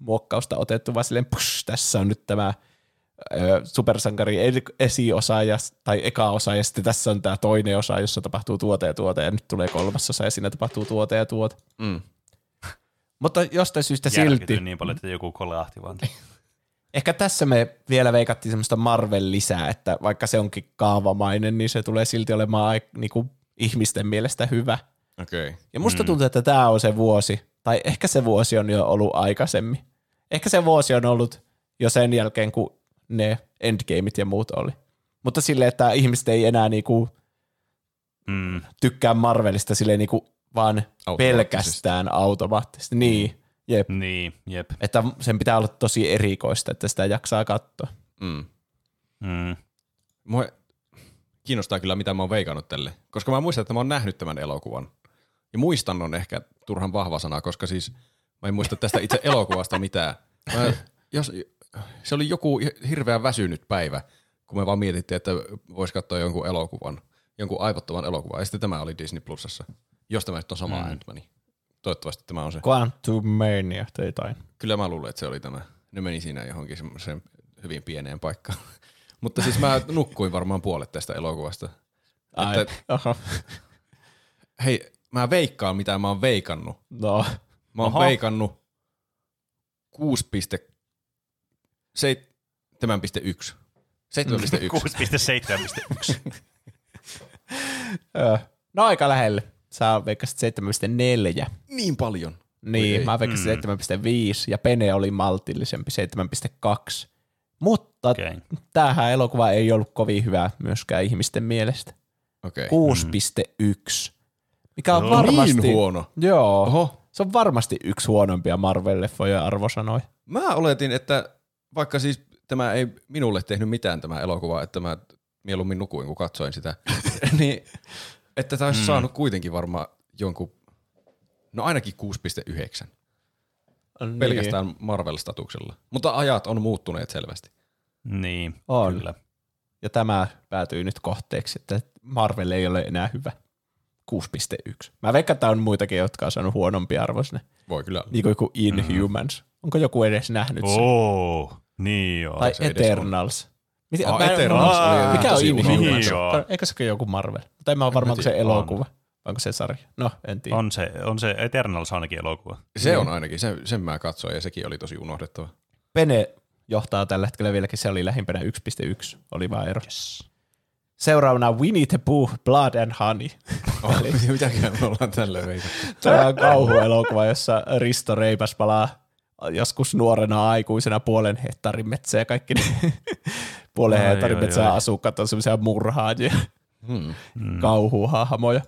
muokkausta otettu, vaan silleen, push, tässä on nyt tämä ö, supersankari esiosa ja, tai eka osa, ja sitten tässä on tämä toinen osa, jossa tapahtuu tuote ja tuote, ja nyt tulee kolmas osa, ja siinä tapahtuu tuote ja tuote. Mm. Mutta jostain syystä Järkytyin silti, niin paljon, että joku kolahti vaan. ehkä tässä me vielä veikattiin semmoista Marvel-lisää, että vaikka se onkin kaavamainen, niin se tulee silti olemaan aik- niinku ihmisten mielestä hyvä. Okei. Okay. Ja musta tuntuu, että tämä on se vuosi, tai ehkä se vuosi on jo ollut aikaisemmin. Ehkä se vuosi on ollut jo sen jälkeen, kun ne endgameit ja muut oli. Mutta silleen, että ihmiset ei enää niinku Mm. tykkää Marvelista silleen niinku vaan Automaattisesti. pelkästään automaattisesti. Niin, jep. Niin, jep. Että sen pitää olla tosi erikoista, että sitä jaksaa katsoa. Mm. Mm. Mua kiinnostaa kyllä, mitä mä oon veikannut tälle. Koska mä muistan, että mä oon nähnyt tämän elokuvan. Ja muistan on ehkä turhan vahva sana, koska siis mä en muista tästä itse elokuvasta mitään. Mä, jos, se oli joku hirveän väsynyt päivä, kun me vaan mietittiin, että vois katsoa jonkun elokuvan, jonkun aivottoman elokuvan. Ja sitten tämä oli Disney Plusassa. Jos tämä nyt on sama mm. Ant-Man. Toivottavasti tämä on se. Quantum Mania tai jotain. Kyllä mä luulen, että se oli tämä. Ne meni siinä johonkin semmoiseen hyvin pieneen paikkaan. Mutta siis mä nukkuin varmaan puolet tästä elokuvasta. Ai, Että, oho. hei, mä veikkaan, mitä mä oon veikannut. No, Mä oon veikannut 6,7,1. 7,1. 6,7,1. Ö, no aika lähelle. Sä veikkasit 7,4. niin paljon. Niin, ei. mä veikkasin mm. 7,5 ja Pene oli maltillisempi 7,2. Mutta okay. Tämähän elokuva ei ollut kovin hyvä myöskään ihmisten mielestä. Okei. 6,1. Mikä on No, varmasti... Niin huono. Joo. Oho. Se on varmasti yksi huonompia Marvel-leffoja arvosanoja. Mä oletin, että vaikka siis tämä ei minulle tehnyt mitään tämä elokuva, että mä mieluummin nukuin, kun katsoin sitä, niin että tämä olisi mm. saanut kuitenkin varmaan jonkun, no ainakin 6,9. Pelkästään Marvel-statuksella. Mutta ajat on muuttuneet selvästi. Niin, On. kyllä. Ja tämä päätyy nyt kohteeksi, että Marvel ei ole enää hyvä. 6,1. Mä veikkaan, että on muitakin, jotka on saanut huonompia arvosanoja. Voi kyllä. Niin kuin joku Inhumans. Onko joku edes nähnyt sen? Oo, niin joo. Tai Eternals. Miten, Ah, mä Eternals oli Mikä on Inhumans? Niin. Eikö se ole joku Marvel? Tai mä oon varmaan, onko se elokuva. Vai Onko se sarja? No, en tiedä. On se, on se Eternals ainakin elokuva. Se on ainakin, se, sen mä katsoin ja sekin oli tosi unohdettava. Pene johtaa tällä hetkellä vieläkin, se oli lähimpänä 1.1, oli vaan ero. Yes. Seuraavana Winnie the Pooh, Blood and Honey. Oh, mitäkään me ollaan tälleen veikattu. Tämä on kauhuelokuva, jossa Risto Reipäs palaa joskus nuorena aikuisena puolen hehtaarin metsää ja kaikki ne puolen Ai, hehtaarin ai, metsää ai. asukkaat on semmoisia murhaajia, Hmm. mm. kauhuhahmoja.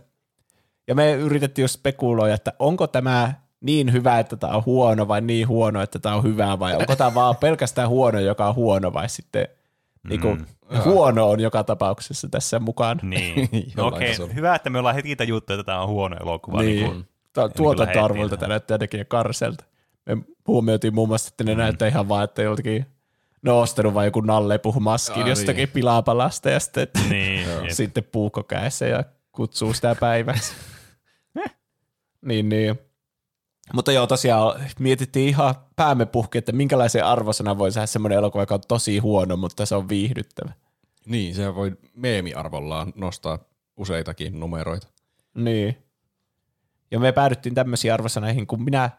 Ja me yritettiin jo spekuloida, että onko tämä niin hyvä, että tämä on huono vai niin huono, että tämä on hyvä vai onko tämä vaan pelkästään huono, joka on huono vai sitten niin kuin, huono on joka tapauksessa tässä mukaan. Niin. no okei, tasolla. hyvä, että me ollaan heti tajuttu, että tämä on huono elokuva. Niin. Niin. Niin ta- kyllä tuotantoarvolta heti, tämä näyttää jotenkin karselta. Me huomioitiin muun muassa, että ne mm. näyttää ihan vaan, että joltakin ne on ostanut vain joku nalle maskin Aa, jostakin niin. pilapalasta ja sitten, että Niin, sitten puukko kädessä ja kutsuu sitä päiväksi. niin, niin. Mutta joo, tosiaan mietittiin ihan päämme puhki, että minkälaisen arvosana voi saada semmoinen elokuva, joka on tosi huono, mutta se on viihdyttävä. Niin, se voi meemiarvollaan nostaa useitakin numeroita. Niin. Ja me päädyttiin tämmöisiin arvosanaihin, kun minä,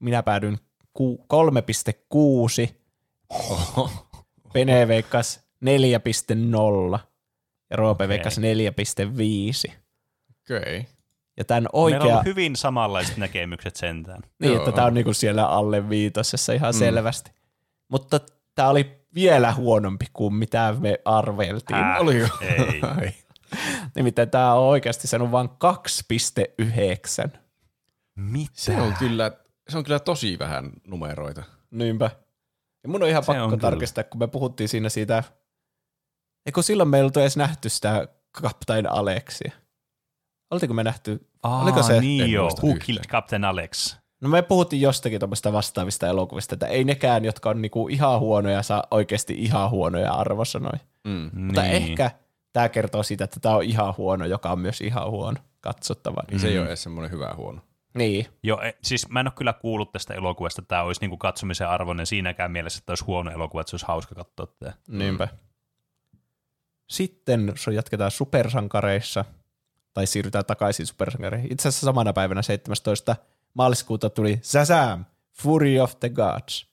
minä päädyin ku, 3,6, Pene veikkas 4,0 ja Roope Okei. veikkas 4,5. Okei. Okay. Ja tämän Meillä on oikea, ollut hyvin samanlaiset näkemykset sentään. niin, Joo. että tämä on niinku siellä alle viitosessa ihan Mm. selvästi. Mutta tämä oli vielä huonompi kuin mitä me arveltiin. Hää? Oliko? Ei. Ai. Nimittäin tämä on oikeasti saanut vain 2,9. Mitä? Se on kyllä, se on kyllä tosi vähän numeroita. Niinpä. Ja mun on ihan Se pakko on kyllä. tarkistaa, kun me puhuttiin siinä siitä, eikö silloin me ei oltu edes nähty sitä Captain Alexia. Oltiinko me nähty? Aa, Oliko se- Niin joo, Who. Killed Captain Alex. No me puhuttiin jostakin tuommoista vastaavista elokuvista, että ei nekään, jotka on niinku ihan huonoja, saa oikeasti ihan huonoja arvosanoja. Mm. Mutta niin. ehkä tämä kertoo siitä, että tämä on ihan huono, joka on myös ihan huono katsottava. Niin se ei ole edes semmoinen hyvä huono. Niin, Joo, e- siis mä en ole kyllä kuullut tästä elokuvasta, että tämä olisi niinku katsomisen arvoinen siinäkään mielessä, että olisi huono elokuva, että se olisi hauska katsoa tämä. niinpä. Sitten so jatketaan supersankareissa, tai siirrytään takaisin supersankareihin. Itse asiassa samana päivänä 17. maaliskuuta tuli Shazam! Fury of the Gods.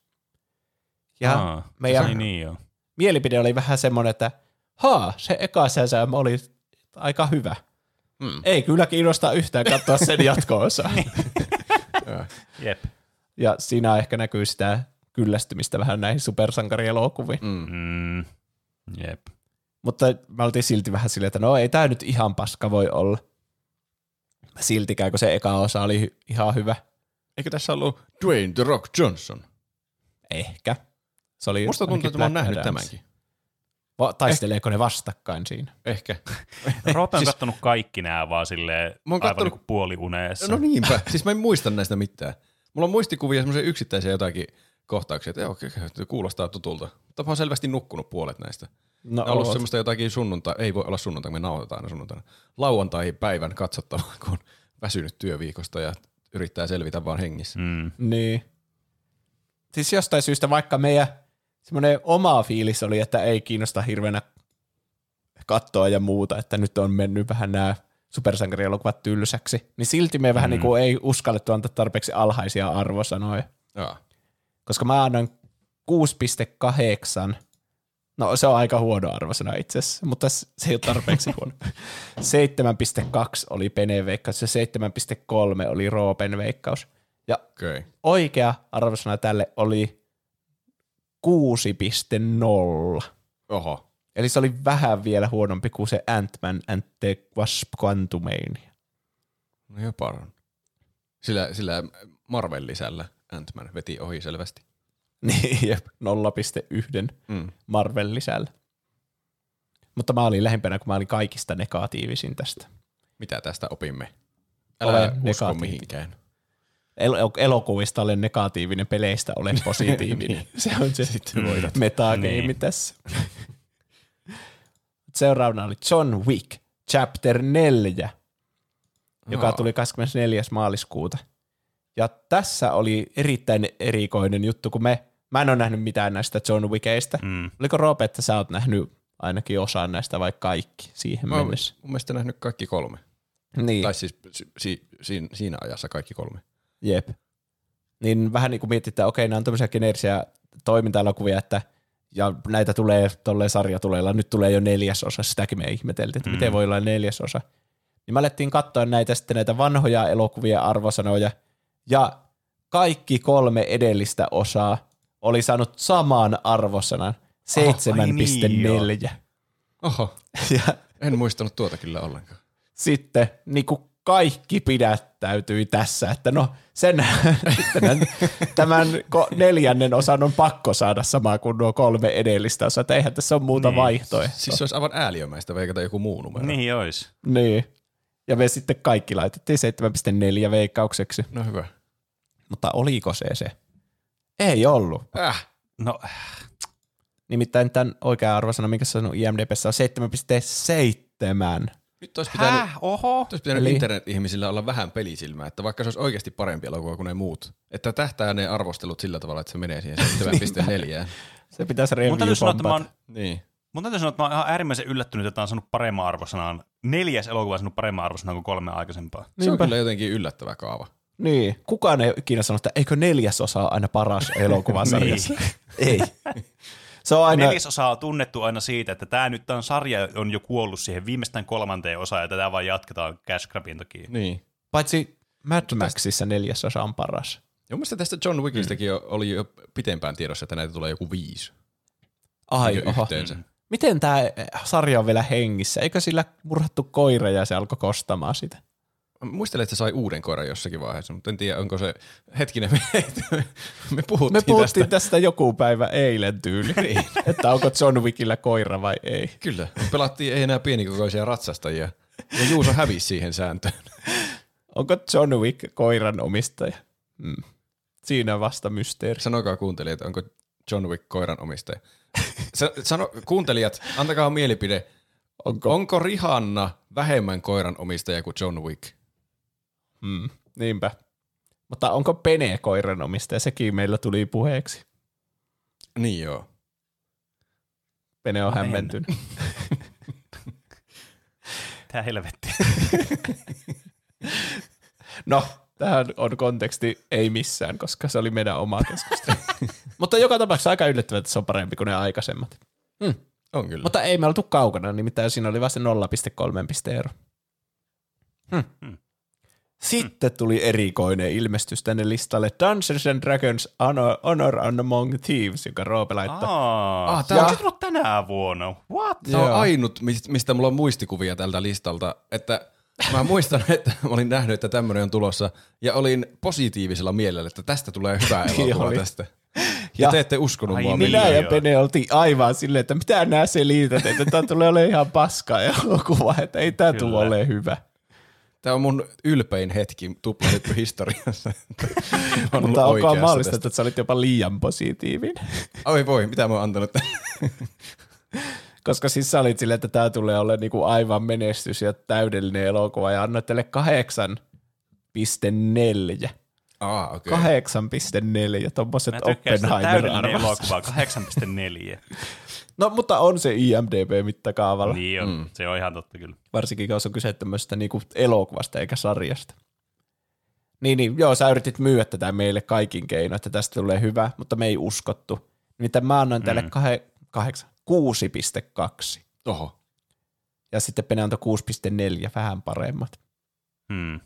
Ja Aa, meidän Niin, niin joo. mielipide oli vähän semmoinen, että haa, se eka Shazam oli aika hyvä. Mm. Ei kyllä kiinnosta yhtään katsoa sen jatko-osaa. Jep. ja siinä ehkä näkyy sitä kyllästymistä vähän näihin supersankarielokuviin. Mm. Mm, jep. Mutta mä oltiin silti vähän silleen, että no ei tämä nyt ihan paska voi olla. Siltikään, kun se eka osa oli hy- ihan hyvä. Eikö tässä ollut Dwayne The Rock Johnson? Ehkä. Se oli Musta tuntuu, että mä oon nähnyt Adams. tämänkin. Va- taisteleeko ne vastakkain siinä? Ehkä. Roope on Siis- kattonut kaikki nämä vaan silleen Mä oon aivan kattonut- niin puoliuneessa. No niinpä. siis mä en muista näistä mitään. Mulla on muistikuvia semmoisia yksittäisiä jotakin kohtauksia, että joo, okei, okei, kuulostaa tutulta. Mutta mä oon selvästi nukkunut puolet näistä. No, Ne on ollut oot. semmoista jotakin sunnuntai, ei voi olla sunnuntai, me nauhoitetaan aina sunnuntaina. Lauantai-päivän katsottavaa, kun on väsynyt työviikosta ja yrittää selvitä vaan hengissä. Mm. Niin. Siis jostain syystä vaikka meidän semmoinen oma fiilis oli, että ei kiinnosta hirveänä kattoa ja muuta, että nyt on mennyt vähän nämä supersankarielokuvat tylsäksi, niin silti me vähän niin kuin ei uskallettu antaa tarpeeksi alhaisia arvosanoja. Jaa. Koska mä annan 6,8. No se on aika huono arvosana itse asiassa, mutta se ei ole tarpeeksi huono. 7,2 oli Pene veikkaus ja 7,3 oli Roopen veikkaus. Ja. Okay. oikea arvosana tälle oli 6,0. Oho. Eli se oli vähän vielä huonompi kuin se Ant-Man and the Wasp Quantumania. No jopa. Sillä, sillä Marvel-lisällä Ant-Man veti ohi selvästi. Niin, jep, 0,1 Mm. Marvel lisällä. Mutta mä olin lähempänä, kun mä olin kaikista negatiivisin tästä. Mitä tästä opimme? Ole Älä usko negatiivinen. mihinkään. El- elokuvista olen negatiivinen, peleistä olen positiivinen. se on se metagame Niin. tässä. Seuraavana oli John Wick, chapter 4, joka tuli 24. maaliskuuta. Ja tässä oli erittäin erikoinen juttu, kun me, mä en ole nähnyt mitään näistä John Wickeistä. Mm. Oliko Roope, että sä oot nähnyt ainakin osan näistä vai kaikki siihen Mä mennessä? mun mielestä nähnyt kaikki kolme. Niin. Tai siis si, si, siinä, siinä ajassa kaikki kolme. Jep. Niin vähän niin kuin miettii, että okei, nämä on tämmöisiä geneerisiä toiminta-elokuvia, että ja näitä tulee tolleen sarjatuleilla, nyt tulee jo neljäsosa, sitäkin me ihmeteltiin, että mm. miten voi olla neljäsosa. Niin me alettiin katsoa näitä sitten näitä vanhoja elokuvia arvosanoja, ja kaikki kolme edellistä osaa oli saanut saman arvosanan, 7,4. Oho, ja en muistanut tuota kyllä ollenkaan. sitten niin kuin kaikki pidättäytyi tässä, että no sen tämän, tämän neljännen osan on pakko saada sama kuin nuo kolme edellistä osaa, että eihän tässä ole muuta Niin. vaihtoehtoa. Siis se olisi aivan ääliömäistä veikata joku muu numero. Niin ois. Niin. Ja me sitten kaikki laitettiin 7,4 veikkaukseksi. No hyvä. Mutta oliko se se? Ei ollut. Äh. No, Nimittäin tämän oikea arvosana, mikä sanoi IMDBssä on 7,7. Nyt olisi pitänyt, häh, oho. nyt olisi pitänyt Eli- internet-ihmisillä olla vähän pelisilmää, että vaikka se olisi oikeasti parempi elokuva kuin ne muut, että tähtää ne arvostelut sillä tavalla, että se menee siihen 7,4. Se pitäisi Mun täytyy sanoa, että mä review oon, niin. mun täytyy sanoa, että mä oon ihan äärimmäisen yllättynyt, että on saanut paremman arvosanan. Neljäs elokuva on saanut paremman arvosanan kuin kolme aikaisempaa. Se on Niinpä. kyllä jotenkin yllättävä kaava. Niin. Kukaan ei ikinä sano, että eikö neljäsosa ole aina paras elokuvasarjassa. ei. Se on aina, Neljäsosa on tunnettu aina siitä, että tämä nyt on sarja on jo kuollut siihen viimeistään kolmanteen osaan, ja tätä vaan jatketaan cash grabin takia. Niin. paitsi Mad Maxissa neljäsosa on paras. Ja mun mielestä tästä John Wickistäkin jo, oli jo pitempään tiedossa, että näitä tulee joku viisi. Ai, Niin oho. yhteensä. Miten tämä sarja on vielä hengissä? Eikö sillä murhattu koira ja se alkoi kostamaan sitä? Muistelen, että se sai uuden koiran jossakin vaiheessa, mutta en tiedä, onko se... Hetkinen, me, me puhuttiin, Me puhuttiin tästä. tästä joku päivä eilen tyyli, että onko John Wickillä koira vai ei. Kyllä, pelattiin ei enää pienikokoisia ratsastajia. Ja Juuso hävisi siihen sääntöön. Onko John Wick koiran omistaja? Mm. Siinä vasta mysteeri. Sanokaa kuuntelijat, onko John Wick koiran omistaja. Sa- Sano, kuuntelijat, antakaa mielipide. Onko? Onko Rihanna vähemmän koiran omistaja kuin John Wick? Mm. Niinpä. Mutta onko Pene koiran omistaja? Sekin meillä tuli puheeksi. Niin joo. Pene on hämmentynyt. Tää helvetti. No, tähän on konteksti ei missään, koska se oli meidän oma keskustelu. Mutta joka tapauksessa aika yllättävää, että se on parempi kuin ne aikaisemmat. On kyllä. Mutta ei me oltu kaukana, nimittäin siinä oli vasta 0,3 piste ero. Hmm. Sitten tuli erikoinen ilmestys tänne listalle Dungeons and Dragons Honor, Honor Among Thieves, joka Roope laittoi. Aa, Ah, tää tää on tullut tänä vuonna. What? Tämä on ainut, mis- mistä mulla on muistikuvia tältä listalta, että mä muistan, että mä olin nähnyt, että tämmöinen on tulossa, ja olin positiivisella mielellä, että tästä tulee hyvä elokuva tästä. Ja, Ja- te ette uskonut Ai mua niin. Minä ja joo. Pene oltiin aivan silleen, että mitä nämä selität, että tämä tulee olemaan ihan paskaa elokuva, että ei tämä tule olemaan hyvä. Tämä on mun ylpein hetki tuplahyppy historiassa. Ollut Mutta onko mahdollista, tästä. että sä olit jopa liian positiivinen? Oi voi, mitä mä oon antanut? Koska siis sä olit silleen, että tämä tulee olemaan niinku aivan menestys ja täydellinen elokuva ja annoit tälle 8,4. Okei. Okay. 8,4, tommoset Mä tykkään sitä täydellinen Oppenheimer-arvot. elokuva 8,4. No, mutta on se IMDB-mittakaavalla, niin. niin on, mm. se on ihan totta kyllä. varsinkin jos on kyse tämmöisestä niinku elokuvasta eikä sarjasta. Niin, niin, joo, sä yritit myyä tätä meille kaikin keinoin, että tästä tulee hyvä, mutta me ei uskottu. Nimittäin mä annoin tälle Mm. kahe, kahdeksan, 6,2. Oho. Ja sitten Pene antoi 6,4, vähän paremmat. Hmm.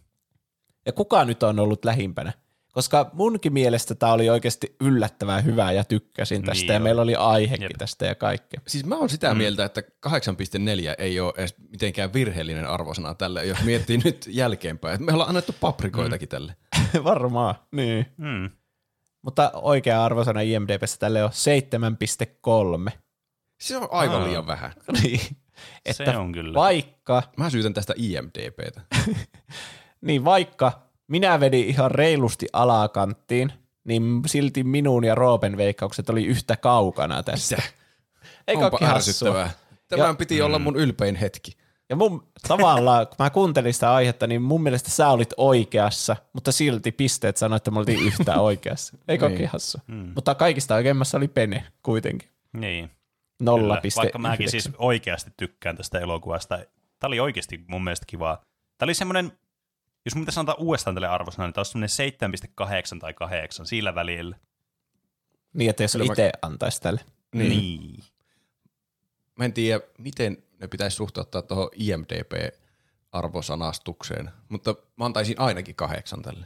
Ja kuka nyt on ollut lähimpänä? Koska munkin mielestä tämä oli oikeasti yllättävän hyvä ja tykkäsin tästä Niin ja oli. meillä oli aihekin Jep. tästä ja kaikkea. Siis mä oon sitä mm. mieltä, että 8,4 ei ole edes mitenkään virheellinen arvosana tälle, jos miettii nyt jälkeenpäin. Että me ollaan annettu paprikoitakin mm. tälle. Varmaan, niin. Hmm. Mutta oikea arvosana IMDBssä tälle on 7,3. Se on aivan Aa. liian vähän. niin. Se on kyllä. Vaikka, Mä syytän tästä IMDBtä. niin vaikka minä vedin ihan reilusti alakanttiin, niin silti minun ja Roopen veikkaukset oli yhtä kaukana tästä. Eikö Onpa ärsyttävää. Tämän Ja- piti olla mun ylpein hetki. Ja mun tavallaan, kun mä kuuntelin sitä aihetta, niin mun mielestä sä olit oikeassa, mutta silti pisteet sanoi, että me oltiin yhtä oikeassa. Eikö Niin. niin. hassu? Mm. Mutta kaikista oikeimmassa oli Pene kuitenkin. Niin. Nolla Kyllä. piste Vaikka mäkin yhdeksän. siis oikeasti tykkään tästä elokuvasta. Tämä oli oikeasti mun mielestä kivaa. Tämä oli semmoinen, jos mun pitäisi antaa uudestaan tälle arvosana, niin tämä olisi semmoinen 7,8 tai 8 sillä välillä. Niin, että jos Kyllä mä- itse antaisi tälle. Niin. niin. Mä en tiedä, miten ne pitäisi suhteuttaa tuohon IMDB-arvosanastukseen, mutta mä antaisin ainakin kahdeksan tälle.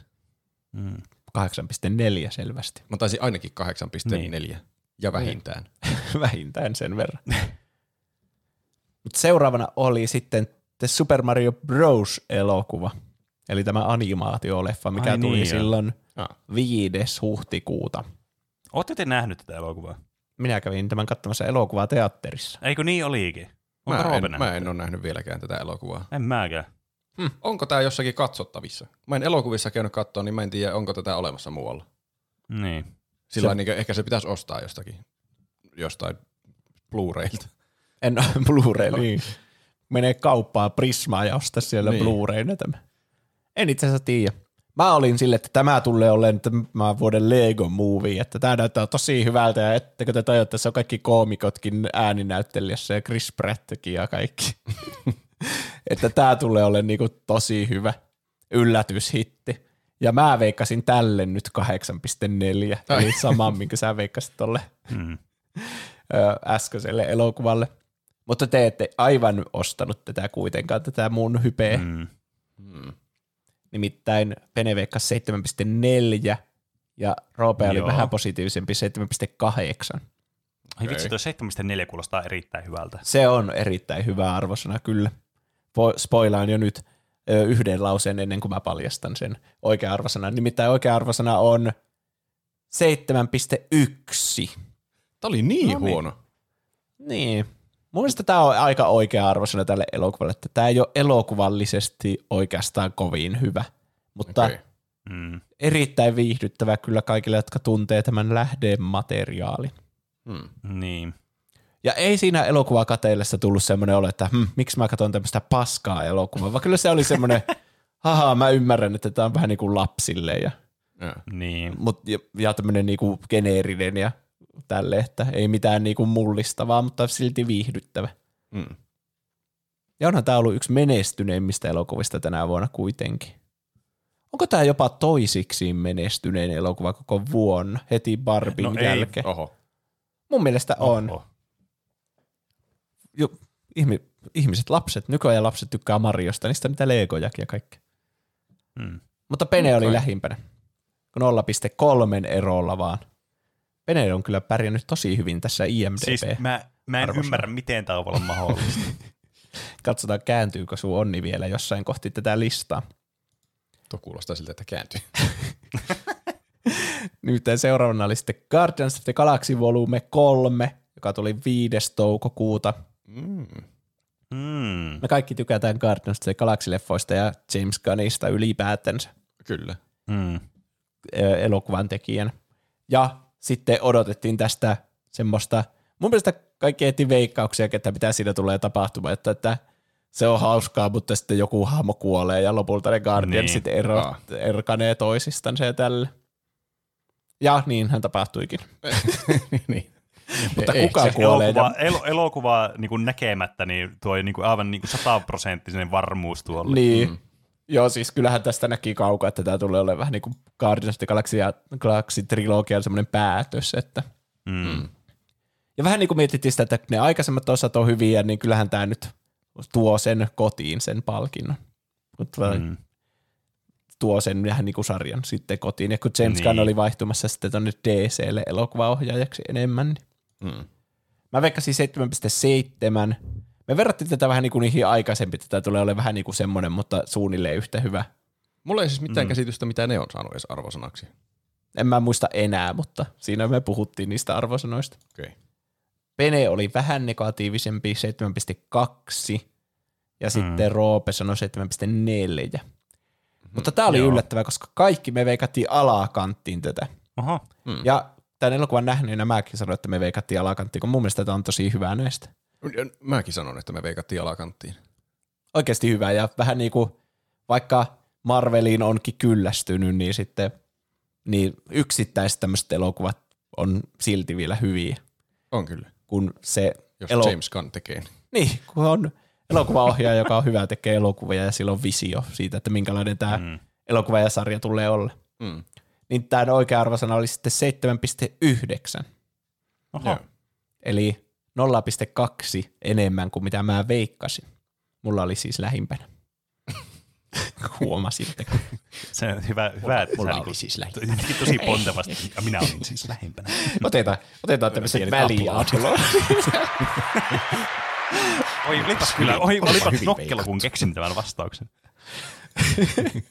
Mm. 8,4 selvästi. Mä antaisin ainakin 8,4 Niin. ja vähintään. Vähintään sen verran. Mutta seuraavana oli sitten The Super Mario Bros. elokuva. Eli tämä animaatioleffa, mikä Ai tuli niin, silloin Ah. 5. huhtikuuta. Ootte te nähnyt tätä elokuvaa? Minä kävin tämän katsomassa elokuvaa teatterissa. Eikö niin olikin? Onko Mä en, mä en ole nähnyt vieläkään tätä elokuvaa. En mäkään. Hmm. Onko tämä jossakin katsottavissa? Mä en elokuvissa käynyt katsoa, niin mä en tiedä, onko tätä olemassa muualla. Niin. Sillä se... niin ehkä se pitäisi ostaa jostakin, jostain Blu-railta. En Blu-ray, niin. Menee kauppaa Prismaa ja ostaa siellä niin. Blu-rayna tämä. En itse asiassa tiedä. Mä olin sille, että tämä tulee olemaan tämä vuoden Lego Movie, että tämä näyttää tosi hyvältä ja ettekö te tajutte, että se on kaikki koomikotkin ääninäyttelijässä ja Chris Prattkin ja kaikki. että tämä tulee olemaan niinku tosi hyvä yllätyshitti. Ja mä veikkasin tälle nyt 8.4, eli sama, minkä sä veikkasit tolle hmm. äskeiselle elokuvalle. Mutta te ette aivan ostanut tätä kuitenkaan, tätä mun hypeä. Hmm. Hmm. Nimittäin Pene veikkasi 7.4 ja Roope oli vähän positiivisempi 7.8. Ai vitsi, tuo 7.4 kuulostaa erittäin hyvältä. Se on erittäin hyvä arvosana kyllä. Spoilaan jo nyt yhden lauseen ennen kuin mä paljastan sen oikea arvosana. Nimittäin oikea arvosana on 7.1. Tämä oli niin, no niin huono. Niin. Mun mielestä tämä on aika oikea arvosana tälle elokuvalle, että tämä ei ole elokuvallisesti oikeastaan kovin hyvä, mutta okay. mm. erittäin viihdyttävä kyllä kaikille, jotka tuntee tämän lähdemateriaalin. Mm. Niin. Ja ei siinä elokuvakateillessa tullut semmoinen olo, että hm, miksi mä katson tämmöistä paskaa elokuvaa, vaan kyllä se oli semmoinen, haha, mä ymmärrän, että tämä on vähän niin kuin lapsille ja, ja. Niin. Mut, ja, ja tämmöinen niin kuin geneerinen ja tälle, että ei mitään niin kuin mullistavaa, mutta silti viihdyttävä. Mm. Ja onhan tämä ollut yksi menestyneimmistä elokuvista tänä vuonna kuitenkin. Onko tämä jopa toisiksi menestynein elokuva koko vuonna, heti Barbin no jälkeen? Oho. Mun mielestä on. Oho jo, ihmi, ihmiset, lapset, nykyajan lapset tykkää Mariosta, niistä on niitä Legojakin ja kaikkea. Hmm. Mutta Pene oli lähimpänä. 0,3 erolla vaan. Pene on kyllä pärjännyt tosi hyvin tässä IMDb. Siis mä, mä en ymmärrä, miten tämä on mahdollista. Katsotaan, kääntyykö sun onni vielä jossain kohti tätä listaa. Tuo kuulostaa siltä, että kääntyy. Nyt seuraavana oli sitten Guardians of the Galaxy Volume 3, joka tuli 5. toukokuuta Mm. Mm. Me kaikki tykätään Guardians of the Galaxy-leffoista ja James Gunnista ylipäätänsä. Kyllä. Mm. Elokuvan tekijän. Ja sitten odotettiin tästä semmoista, mun mielestä kaikki eti veikkauksia, että mitä siinä tulee tapahtumaan, että, että se on hauskaa, mutta sitten joku hahmo kuolee ja lopulta ne Guardiansit niin. ero, erkanee toisistansa ja tälle. Ja niin hän tapahtuikin. niin. Mutta ei, kuka kuolee? Elokuva, el, elokuva niin näkemättä niin tuo niin kuin aivan niin kuin sataprosenttinen varmuus tuolle. Niin. Mm. Joo, siis kyllähän tästä näki kaukaa, että tämä tulee olemaan vähän niin kuin Guardians of the Galaxy, Galaxy trilogian semmoinen päätös. Että. Mm. Ja vähän niin kuin mietittiin sitä, että ne aikaisemmat osat on hyviä, niin kyllähän tämä nyt tuo sen kotiin sen palkinnon. Mm. Tuo sen vähän niin kuin sarjan sitten kotiin. Ja kun James niin. Gunn oli vaihtumassa sitten tuonne DClle elokuvaohjaajaksi enemmän, niin Mm. Mä veikkasin 7.7. Me verrattiin tätä vähän niin kuin niihin aikaisempi, tätä tulee olemaan vähän niin kuin semmoinen, mutta suunnilleen yhtä hyvä. Mulla ei siis mitään mm. käsitystä, mitä ne on saanut edes arvosanaksi. En mä muista enää, mutta siinä me puhuttiin niistä arvosanoista. Okay. Pene oli vähän negatiivisempi, 7.2, ja mm. sitten Roope sanoi 7.4. Mm. Mutta tämä oli Joo. yllättävää, koska kaikki me veikattiin alakanttiin tätä. Aha. Mm. Ja tämän elokuvan nähneenä mäkin sanoin, että me veikattiin alakanttiin, kun mun mielestä tämä on tosi hyvä näistä. Mäkin sanon, että me veikattiin alakanttiin. Oikeasti hyvä ja vähän niin kuin vaikka Marveliin onkin kyllästynyt, niin sitten niin yksittäiset tämmöiset elokuvat on silti vielä hyviä. On kyllä. Kun se Jos elo- James Gunn tekee. Niin, kun on elokuvaohjaaja, joka on hyvä, tekee elokuvia ja sillä on visio siitä, että minkälainen tämä mm. elokuva ja sarja tulee olla. Mm niin tämä oikea arvosana oli sitten 7,9. Oho. Eli 0,2 enemmän kuin mitä mä veikkasin. Mulla oli siis lähimpänä. Huomasitte. Se on hyvä, hyvä että Mulla oli niin siis lähimpänä. Tosi pontevasti. Ja minä olin siis lähimpänä. Otetaan, otetaan tämmöisen väliaatulon. Oi, olipas kyllä, oi, olipas nokkelo, kun keksin tämän vastauksen.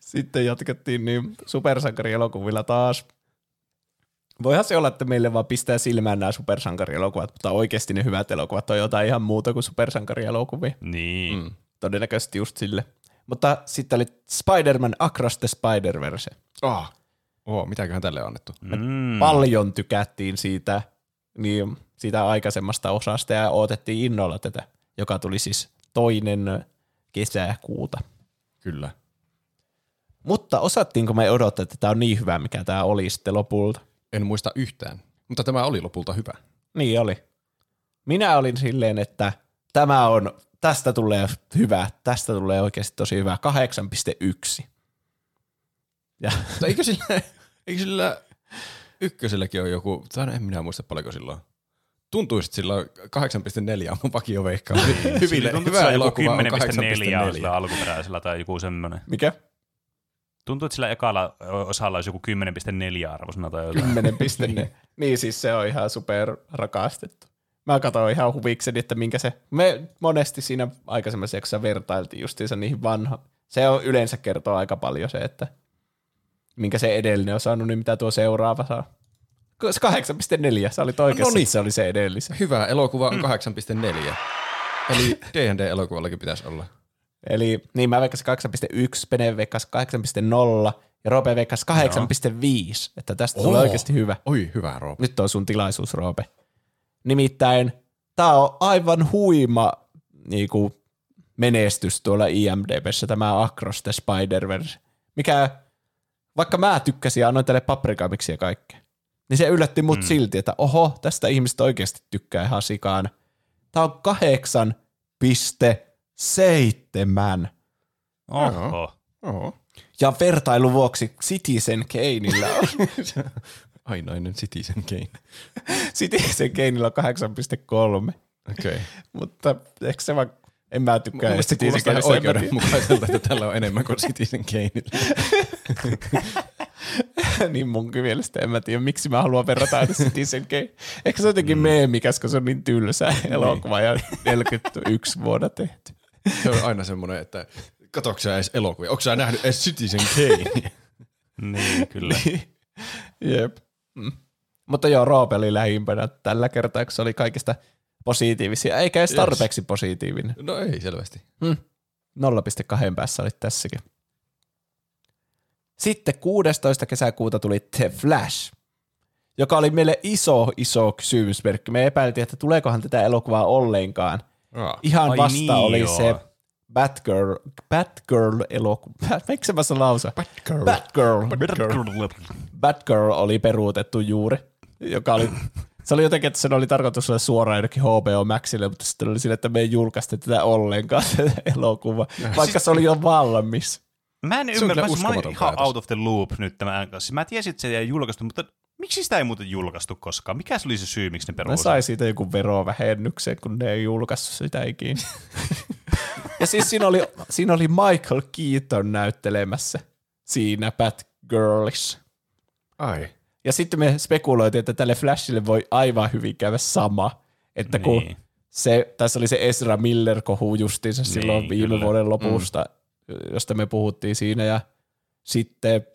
Sitten jatkettiin niin supersankarielokuvilla taas. Voihan se olla, että meille vaan pistää silmään nämä supersankarielokuvat, mutta oikeasti ne hyvät elokuvat on jotain ihan muuta kuin supersankarielokuvia. Niin. Mm. todennäköisesti just sille. Mutta sitten oli Spider-Man Across the Spider-Verse. Oh. Oh, mitäköhän tälle on annettu? Mm. Paljon tykättiin siitä, niin, siitä aikaisemmasta osasta ja odotettiin innolla tätä, joka tuli siis toinen kesäkuuta. Kyllä. Mutta osattiinko me odottaa, että tämä on niin hyvä, mikä tämä oli sitten lopulta? En muista yhtään, mutta tämä oli lopulta hyvä. Niin oli. Minä olin silleen, että tämä on, tästä tulee hyvä, tästä tulee oikeasti tosi hyvä, 8.1. Ja Mutta eikö sillä, eikö sillä ykköselläkin ole joku, tai en minä muista paljonko silloin. Tuntuisi, että sillä on 8.4 on mun vakioveikka. Hyville, Tuntuu, että hyvä elokuva on 10.4 8.4. sillä alkuperäisellä tai joku semmoinen. mikä? Tuntuu, että sillä ekalla osalla olisi joku 10.4 arvosana tai jotain. 10.4. niin siis se on ihan super rakastettu. Mä katsoin ihan huvikseni, että minkä se, me monesti siinä aikaisemmassa jaksossa vertailtiin justiinsa niihin vanho. Se on yleensä kertoo aika paljon se, että minkä se edellinen on saanut, niin mitä tuo seuraava saa. Se 8.4, sä olit oikeassa, No niin. se oli se edellisen. Hyvä elokuva on 8.4. Eli D&D-elokuvallakin pitäisi olla. Eli niin mä veikkasin 2.1, Pene veikkasi 8.0 ja Roope veikkasi 8.5, että tästä tulee oikeasti hyvä. Oi, hyvä Roope. Nyt on sun tilaisuus, Roope. Nimittäin tämä on aivan huima niinku, menestys tuolla IMDBssä, tämä Across the Spider-Verse. Mikä, vaikka mä tykkäsin ja annoin tälle paprikamiksi ja kaikkea, niin se yllätti mut mm. silti, että oho, tästä ihmiset oikeasti tykkää ihan sikana. Tämä on 8,7. Oho. Oho. Ja vertailun vuoksi Citizen Kaneillä on, Ainainen Citizen Kane. Citizen Kaneillä on 8,3. Okei. Okay. Mutta ehkä se vaan, en mä tykkää. Se Citizen tiedä. oikeudenmukaiselta, että tällä on enemmän kuin Citizen Kaneilla. niin munkin mielestä en mä tiedä, miksi mä haluan verrata aina Citizen Kane. Ehkä se on jotenkin mm. meemikäs, kun se on niin tylsä elokuva ja 41 vuonna tehty. Se on aina semmoinen, että katoksa sä edes elokuvia? Onko sä nähnyt edes Citizen Kane? Niin, kyllä. Jep. Mm. Mutta joo, Roope oli lähimpänä tällä kertaa, kun se oli kaikista positiivisia, eikä edes Yes. tarpeeksi positiivinen. No ei selvästi. 0,2 päässä oli tässäkin. Sitten 16. kesäkuuta tuli The Flash, joka oli meille iso, iso kysymysmerkki. Me epäiltiin, että tuleekohan tätä elokuvaa ollenkaan. Aa. Ihan Ai vasta niin, oli joo. se Batgirl, Batgirl elokuva. Miksi mä sanon lausa? Batgirl. Batgirl. Batgirl oli peruutettu juuri, joka oli, se oli jotenkin, että sen oli tarkoitus olla suoraan jonnekin HBO Maxille, mutta sitten oli sille, että me ei julkaista tätä ollenkaan, tätä elokuvaa, vaikka se oli jo valmis. Mä en ymmärrä, mä, olin ihan out of the loop nyt tämän kanssa. Mä tiesin, että se ei julkaistu, mutta miksi sitä ei muuten julkaistu koskaan? Mikä se oli se syy, miksi ne Mä peruutti? sai siitä joku verovähennyksen, kun ne ei julkaissut sitä ikinä. ja siis siinä oli, siinä oli Michael Keaton näyttelemässä siinä Batgirlissa. Ai. Ja sitten me spekuloitiin, että tälle Flashille voi aivan hyvin käydä sama. Että kun Niin. se, tässä oli se Ezra Miller-kohu justiinsa silloin Niin, viime kyllä. vuoden lopusta, josta me puhuttiin siinä. Ja sitten,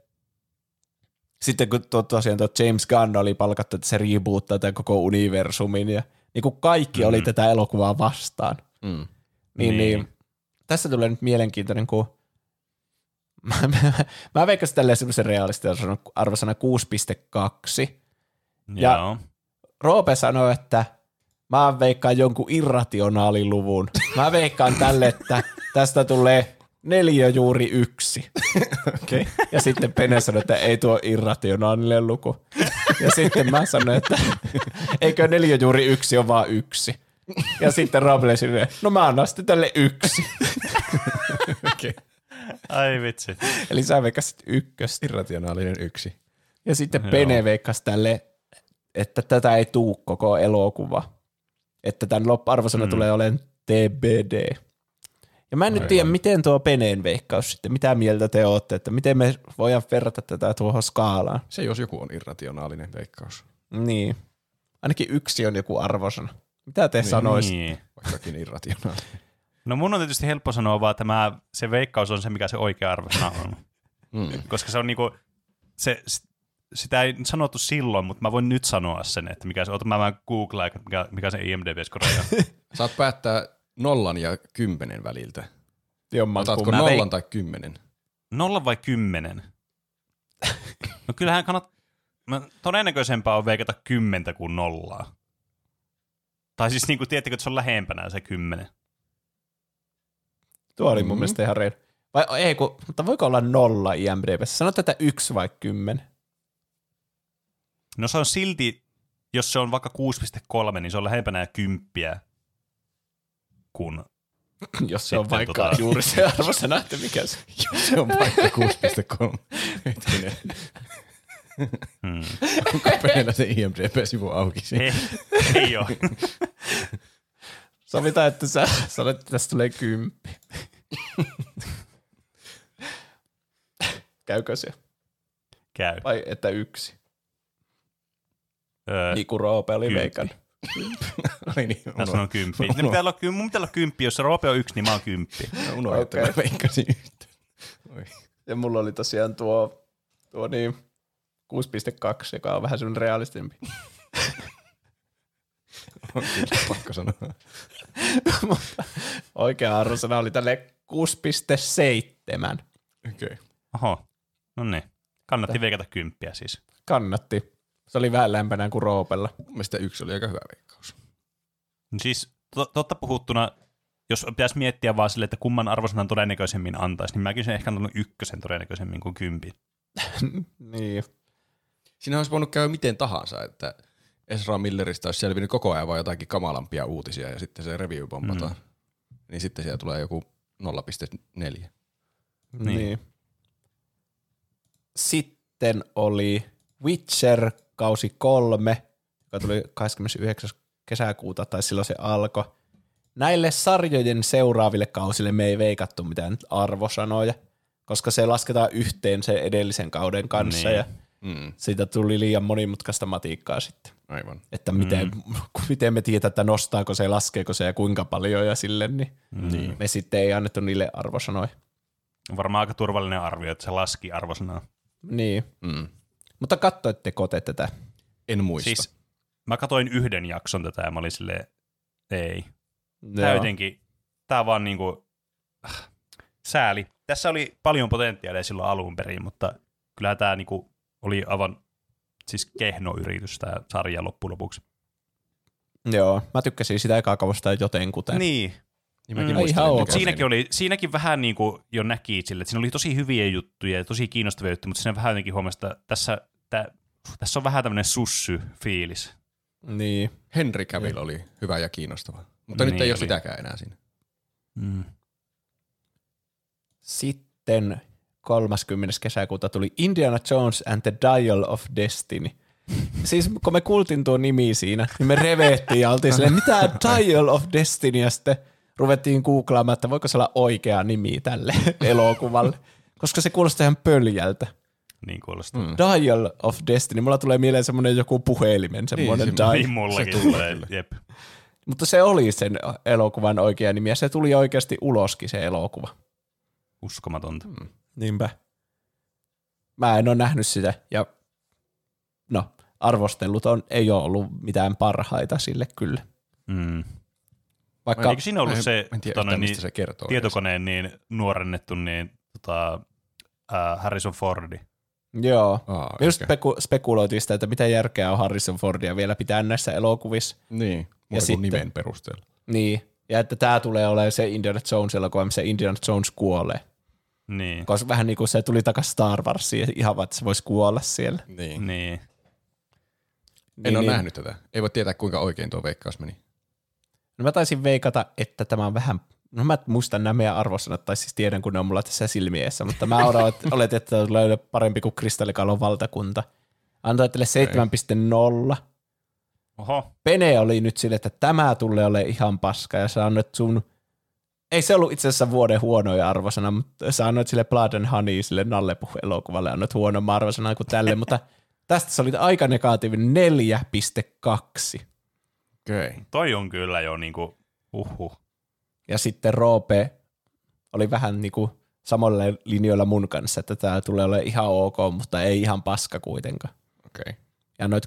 sitten kun tuo, tosiaan tuo James Gunn oli palkattu, että se reboottaa tämän koko universumin ja niin kuin kaikki oli tätä elokuvaa vastaan. Mm. Niin, Niin. niin. tässä tulee nyt mielenkiintoinen, kun mä, mä, mä veikkasin tälleen semmoisen realistisen arvosana 6.2. Ja- Joo. Roope sanoi, että mä veikkaan jonkun irrationaaliluvun. Mä veikkaan tälle, että tästä tulee neljä juuri yksi. Okay. Ja sitten Pene sanoi, että ei tuo irrationaalinen luku. Ja sitten mä sanoin, että eikö neljä juuri yksi ole vaan yksi. Ja sitten oli silleen, no mä annan sitten tälle yksi. Okay. Ai vitsi. Eli sä veikkasit ykköstä. Irrationaalinen yksi. Ja sitten Pene veikkasi tälle, että tätä ei tuu koko elokuva. Että tämän loppuarvosana mm. tulee olemaan TBD. Ja mä en nyt tiedä, miten tuo Peneen veikkaus sitten, mitä mieltä te olette, että miten me voidaan verrata tätä tuohon skaalaan. Se jos joku on irrationaalinen veikkaus. Niin. Ainakin yksi on joku arvosana. Mitä te niin. sanoisitte? Niin. Vaikkakin irrationaalinen. No mun on tietysti helppo sanoa vaan, että mä, se veikkaus on se, mikä se oikea arvosana on. Mm. Koska se on niinku, se, sitä ei sanottu silloin, mutta mä voin nyt sanoa sen, että mikä se on. Mä vaan googlaan, mikä, mikä se IMDb-skore on. Saat päättää nollan ja kymmenen väliltä. Otatko nollan Veik- tai kymmenen? Nolla vai kymmenen? No kyllähän kannat... Mä todennäköisempää on veikata kymmentä kuin nollaa. Tai siis niin kuin, tiedättekö, että se on lähempänä se kymmenen. Tuo oli mun Mm. mielestä ihan reilu. Vai ei, kun, mutta voiko olla nolla IMDBssä? Sano tätä yksi vai kymmenen. No se on silti, jos se on vaikka 6,3, niin se on lähempänä kymppiä kuin... Jos se on vaikka tota- juuri se arvosana, että mikä se Se on vaikka 6,3. Hetkinen. Hmm. Onko meillä se IMDb-sivu auki? siinä? Ei, ei ole. Sovitaan, että sä sanot, että tästä tulee kymppi. Käykö se? Käy. Vai että yksi? Öö, Niin kuin Roope oli kymppi. Veikannut. Ai niin, Mä sanon kymppi. Ne pitää olla, mun pitää olla kymppi. Jos se Roope on yksi, niin mä oon kymppi. unohdin, että Okei. mä veikkasin yhtä. Oi. Ja mulla oli tosiaan tuo, tuo niin 6.2, joka on vähän semmoinen realistimpi. On kyllä pakko sanoa. Oikea arvosana oli tälle 6.7. Okei. Okay. Oho. No niin. Kannatti veikata kymppiä siis. Kannatti. Se oli vähän lämpänä kuin Roopella. Mun mielestä yksi oli aika hyvä veikkaus. Siis to- totta puhuttuna, jos pitäisi miettiä vaan sille, että kumman arvosanan todennäköisemmin antaisi, niin mäkin sen ehkä antanut ykkösen todennäköisemmin kuin kympin. niin. Siinä olisi voinut käydä miten tahansa, että Ezra Milleristä olisi selvinnyt koko ajan vaan jotakin kamalampia uutisia ja sitten se review bompataan. Mm. Niin sitten siellä tulee joku 0,4. Niin. Niin. niin. Sitten oli Witcher kausi kolme, joka tuli 29. kesäkuuta, tai silloin se alkoi. Näille sarjojen seuraaville kausille me ei veikattu mitään arvosanoja, koska se lasketaan yhteen sen edellisen kauden kanssa, Niin. ja Mm. siitä tuli liian monimutkaista matiikkaa sitten. Aivan. Että miten, mm. miten me tiedetään, että nostaako se, laskeeko se ja kuinka paljon ja sille, niin, Niin. me sitten ei annettu niille arvosanoja. Varmaan aika turvallinen arvio, että se laski arvosanaa. Niin. Mm. Mutta katsoitteko te tätä? En muista. Siis mä katoin yhden jakson tätä ja mä olin silleen, ei. Tää Joo. jotenkin, tää vaan niinku, äh, sääli. Tässä oli paljon potentiaalia silloin alun perin, mutta kyllä tää niinku oli aivan siis kehno yritys tää sarja loppujen lopuksi. Joo, mä tykkäsin sitä ekaa kausta jotenkuten. Niin, niin mäkin Mm, ihan siinä- siinäkin, oli, siinäkin vähän niin kuin jo näki sille, että siinä oli tosi hyviä juttuja ja tosi kiinnostavia juttuja, mutta siinä vähän jotenkin huomasi, että tässä, tää, tässä on vähän tämmöinen sussy-fiilis. Niin. Henry Cavill oli hyvä ja kiinnostava. Mutta nyt Niin ei ole sitäkään enää siinä. Mm. Sitten 30. kesäkuuta tuli Indiana Jones and the Dial of Destiny. Siis kun me kuultiin tuo nimi siinä, niin me revettiin ja oltiin silleen, mitä Dial of Destiny, ja sitten ruvettiin googlaamaan, että voiko se olla oikea nimi tälle elokuvalle, koska se kuulostaa ihan pöljältä. Niin kuulostaa. Mm. Dial of Destiny, mulla tulee mieleen semmoinen joku puhelimen, semmoinen Niin, dial. Niin mullakin se tulee jep. Mutta se oli sen elokuvan oikea nimi ja se tuli oikeasti uloskin se elokuva. Uskomatonta. Mm. Niinpä. Mä en ole nähnyt sitä ja no, arvostellut on, ei ole ollut mitään parhaita sille kyllä. Mm. Vaikka, Eikö siinä ollut en- se, en tiedä tota, yhtään, niin, se kertoo. tietokoneen niin nuorennettu niin, tota, äh, Harrison Fordi? joo, Aa, just speku- spekuloitiin sitä, että mitä järkeä on Harrison Fordia vielä pitää näissä elokuvissa. Niin, Ja sitten- nimen perusteella. Niin, ja että tämä tulee olemaan se Indiana Jones elokuva, missä Indiana Jones kuolee. Niin. Koska vähän niin kuin se tuli takaisin Star Warsiin, ihan vaan, että se voisi kuolla siellä. Niin. niin. En Niin, ole niin. nähnyt tätä. Ei voi tietää, kuinka oikein tuo veikkaus meni. No mä taisin veikata, että tämä on vähän, no mä muistan nämä meidän arvosanat, tai siis tiedän, kun ne on mulla tässä silmiessä, mutta mä oletin, että tämä tulee parempi kuin Kristallikalon valtakunta. Antoin teille 7.0. Oho. Pene oli nyt sille, että tämä tulee olemaan ihan paska, ja sä annoit sun, ei se ollut itse asiassa vuoden huonoja arvosana, mutta sä annoit sille Blood and Honey, sille Nallepuh-elokuvalle, annoit huonomman arvosanan kuin tälle, mutta tästä se oli aika negatiivinen 4.2. Okei. Okay. Toi on kyllä jo niinku, uhu. Ja sitten Roope oli vähän niin kuin samalla linjoilla mun kanssa, että tämä tulee olemaan ihan ok, mutta ei ihan paska kuitenkaan. Okay. Ja noit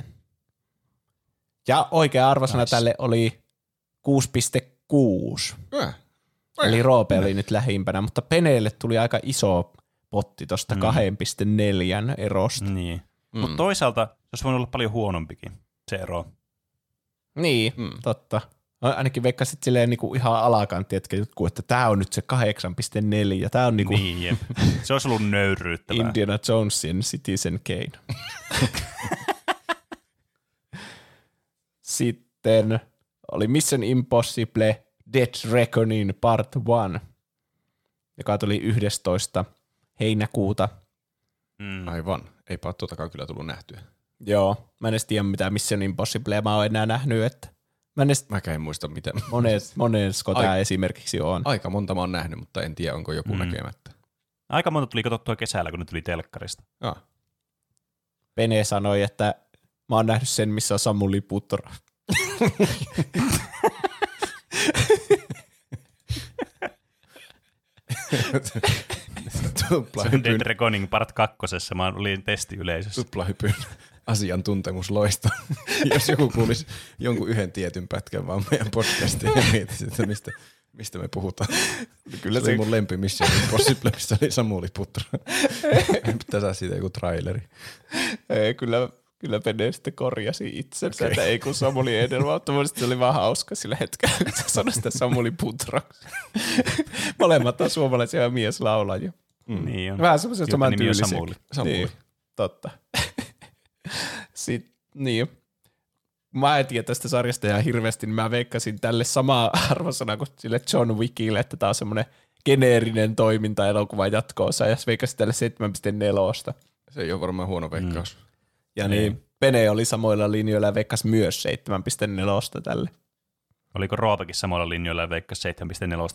6,9. Ja oikea arvosana Nice. tälle oli 6,6. Hyvä. Eli Roope oli nyt lähimpänä, mutta Peneelle tuli aika iso potti tuosta mm. 2,4 erosta. Niin. Mm. Mutta toisaalta se olisi voinut olla paljon huonompikin, se ero. Niin, mm. totta. No, ainakin veikkasit silleen niinku ihan alakantti, että, että tämä on nyt se 8,4. Tämä on niinku niin, jep. Se olisi ollut nöyryyttävää. Indiana Jonesin Citizen Kane. Sitten oli Mission Impossible Dead Reckoning Part 1, joka tuli 11. heinäkuuta. Mm. Aivan. Eipä ole tuotakaan kyllä tullut nähtyä. Joo. Mä en edes tiedä, mitä Mission Impossible mä oon enää nähnyt, että Mä en, edes, Mäkään en muista, miten. Mones, monesko tämä esimerkiksi on. Aika monta mä oon nähnyt, mutta en tiedä, onko joku mm. näkemättä. Aika monta tuli katsottua kesällä, kun ne tuli telkkarista. Ja. Pene sanoi, että mä oon nähnyt sen, missä on Samuli Putra. Tuplahypyn. Dead Reckoning part kakkosessa, mä olin testiyleisössä. Tuplahypyn asiantuntemus loista. Jos joku kuulisi jonkun yhden tietyn pätkän vaan meidän podcastiin ja mietisi, että mistä, mistä me puhutaan. Kyllä se, se mun lempi Mission Impossible, missä oli Samuli Putra. Pitää saada siitä joku traileri. Ei, kyllä kyllä Pene sitten korjasi itsensä, okay. että ei kun Samuli edellä, mutta se oli vaan hauska sillä hetkellä, kun se sanoi sitä Samuli Putraksi. Molemmat on suomalaisia mieslaulajia. Mm. Niin on. Vähän semmoiset saman tyylisiä. Samuli. Samuli. Niin, totta. Sitten, niin. Mä en tiedä tästä sarjasta ihan hirveästi, niin mä veikkasin tälle samaa arvosana kuin sille John Wickille, että tää on semmoinen geneerinen toiminta elokuva jatkoosa, ja veikkasin tälle 7.4. Se ei ole varmaan huono veikkaus. Mm. Ja niin, niin Pene oli samoilla linjoilla ja veikkas myös 7.4 tälle. Oliko Roopekin samoilla linjoilla ja veikkas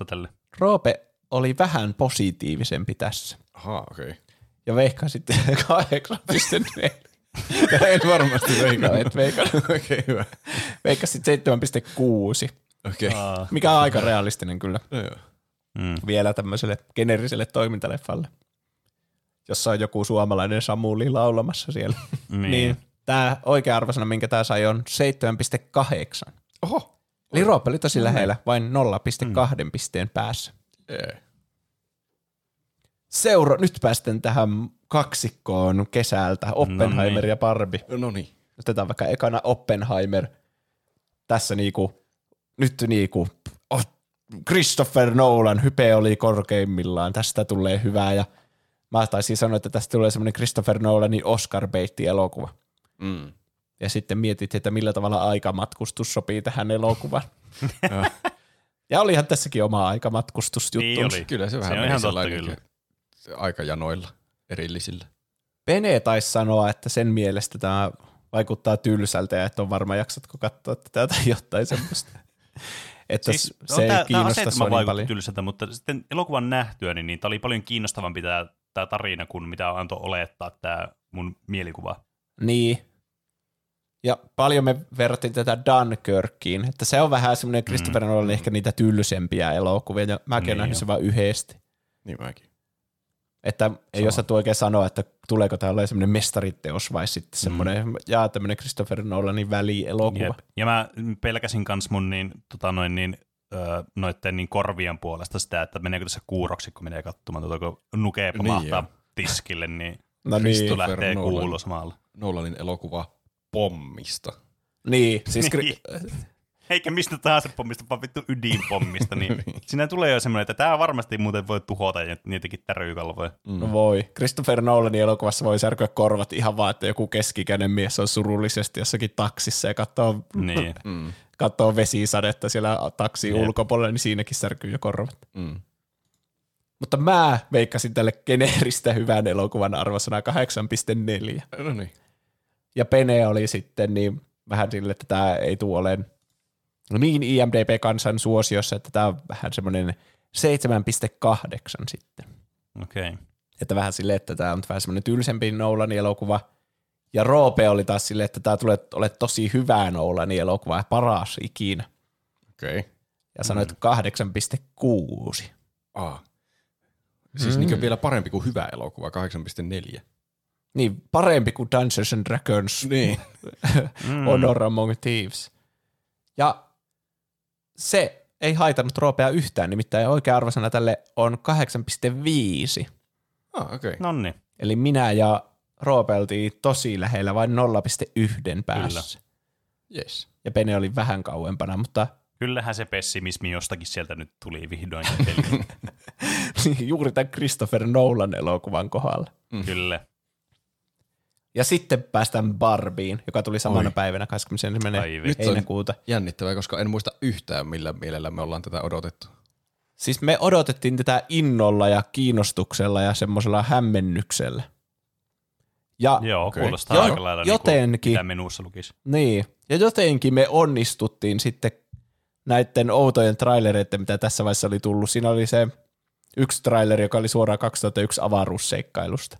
7.4 tälle? Roope oli vähän positiivisempi tässä. Aha, okei. Okay. Ja veikka sitten 8.4. en varmasti veikannut. No, et veikannut. Okei, okay, hyvä. Veikkasit 7.6. Okei. Okay. Mikä on aika realistinen kyllä. No, joo. Mm. Vielä tämmöiselle generiselle toimintaleffalle. Jossa on joku suomalainen Samuli laulamassa siellä. Niin. niin tämä oikea arvosana, minkä tämä sai, on 7,8. Oho. Eli Roope oli tosi no, lähellä, vain 0,2 mm. pisteen päässä. Ei. Seura, nyt päästään tähän kaksikkoon kesältä, Oppenheimer no niin. ja Barbie. No niin. Otetaan vaikka ekana Oppenheimer. Tässä niinku, nyt niinku, oh, Christopher Nolan, hype oli korkeimmillaan, tästä tulee hyvää ja mä taisin sanoa, että tästä tulee semmoinen Christopher Nolanin Oscar baitti elokuva. Mm. Ja sitten mietit, että millä tavalla aikamatkustus sopii tähän elokuvaan. ja olihan tässäkin oma aikamatkustusjuttu. Niin oli. Kyllä se vähän se on ihan totta kyllä. Aikajanoilla erillisillä. Pene taisi sanoa, että sen mielestä tämä vaikuttaa tylsältä ja että on varma jaksatko katsoa tätä tai jotain semmoista. että siis, se no, ei kiinnosta Sony paljon. tylsältä, mutta sitten elokuvan nähtyä, niin, niin tämä oli paljon kiinnostavampi tämä, tämä tarina kuin mitä antoi olettaa tämä mun mielikuva. Niin. Ja paljon me verrattiin tätä Dunkirkiin, että se on vähän semmoinen Christopher mm. Nolan ehkä niitä tylsempiä elokuvia, ja mäkin niin nähnyt sen vaan yhdesti. Niin mäkin. Että ei osattu oikein sanoa, että tuleeko tämä olemaan semmoinen mestariteos vai sitten mm. semmoinen, mm. jaa tämmöinen Christopher Nolanin välielokuva. Jep. Ja mä pelkäsin kans mun niin, tota noin, niin, öö, noitten niin korvien puolesta sitä, että meneekö tässä kuuroksi, kun menee katsomaan, tuota, kun nukee pamahtaa niin, tiskille, niin no niin, lähtee kuulo samalla. Nolanin elokuva pommista. Niin, siis niin. Eikä mistä tahansa pommista, vaan vittu ydinpommista. Niin, niin. Siinä tulee jo semmoinen, että tämä varmasti muuten voi tuhota niitäkin tärykalvoja. Mm. No voi. Christopher Nolanin elokuvassa voi särkyä korvat ihan vaan, että joku keskikäinen mies on surullisesti jossakin taksissa ja katsoo, niin. mm. katsoo vesisadetta siellä taksiin ulkopuolella, niin siinäkin särkyy jo korvat. Mm. Mutta mä veikkasin tälle geneeristä hyvän elokuvan arvosana 8,4. No niin. Ja Pene oli sitten niin vähän sille, että tämä ei tule olemaan niin IMDB-kansan suosiossa, että tämä on vähän semmoinen 7,8 sitten. Okei. Okay. Että vähän silleen, että tämä on vähän semmoinen tylsempi Nolanin elokuva. Ja Roope oli taas silleen, että tämä tulee ole tosi hyvää Nolanin elokuva ja paras ikinä. Okei. Okay. Ja sanoit mm. 8,6. Ah. Siis mm. niin vielä parempi kuin hyvä elokuva, 8,4. Niin, parempi kuin Dungeons and Dragons. Niin. Honor Among Thieves. Ja se ei haitannut Roopea yhtään, nimittäin oikea arvosana tälle on 8,5. Ah, okei. Okay. Nonni. Eli minä ja Roope oltiin tosi lähellä, vain 0,1 päässä. Yes. Ja Pene oli vähän kauempana, mutta Kyllähän se pessimismi jostakin sieltä nyt tuli vihdoin juuri tämän Christopher Nolan elokuvan kohdalla. Mm. Kyllä. Ja sitten päästään Barbiin, joka tuli samana Oi. päivänä 21. Ai vitsi. Nyt on heinäkuuta. jännittävää, koska en muista yhtään, millä mielellä me ollaan tätä odotettu. Siis me odotettiin tätä innolla ja kiinnostuksella ja semmoisella hämmennyksellä. Ja Joo, Okei. kuulostaa Jo- aika lailla jotenkin. Niin mitä menussa lukisi. Niin, ja jotenkin me onnistuttiin sitten näiden outojen trailereiden, mitä tässä vaiheessa oli tullut. Siinä oli se yksi traileri, joka oli suoraan 2001 avaruusseikkailusta,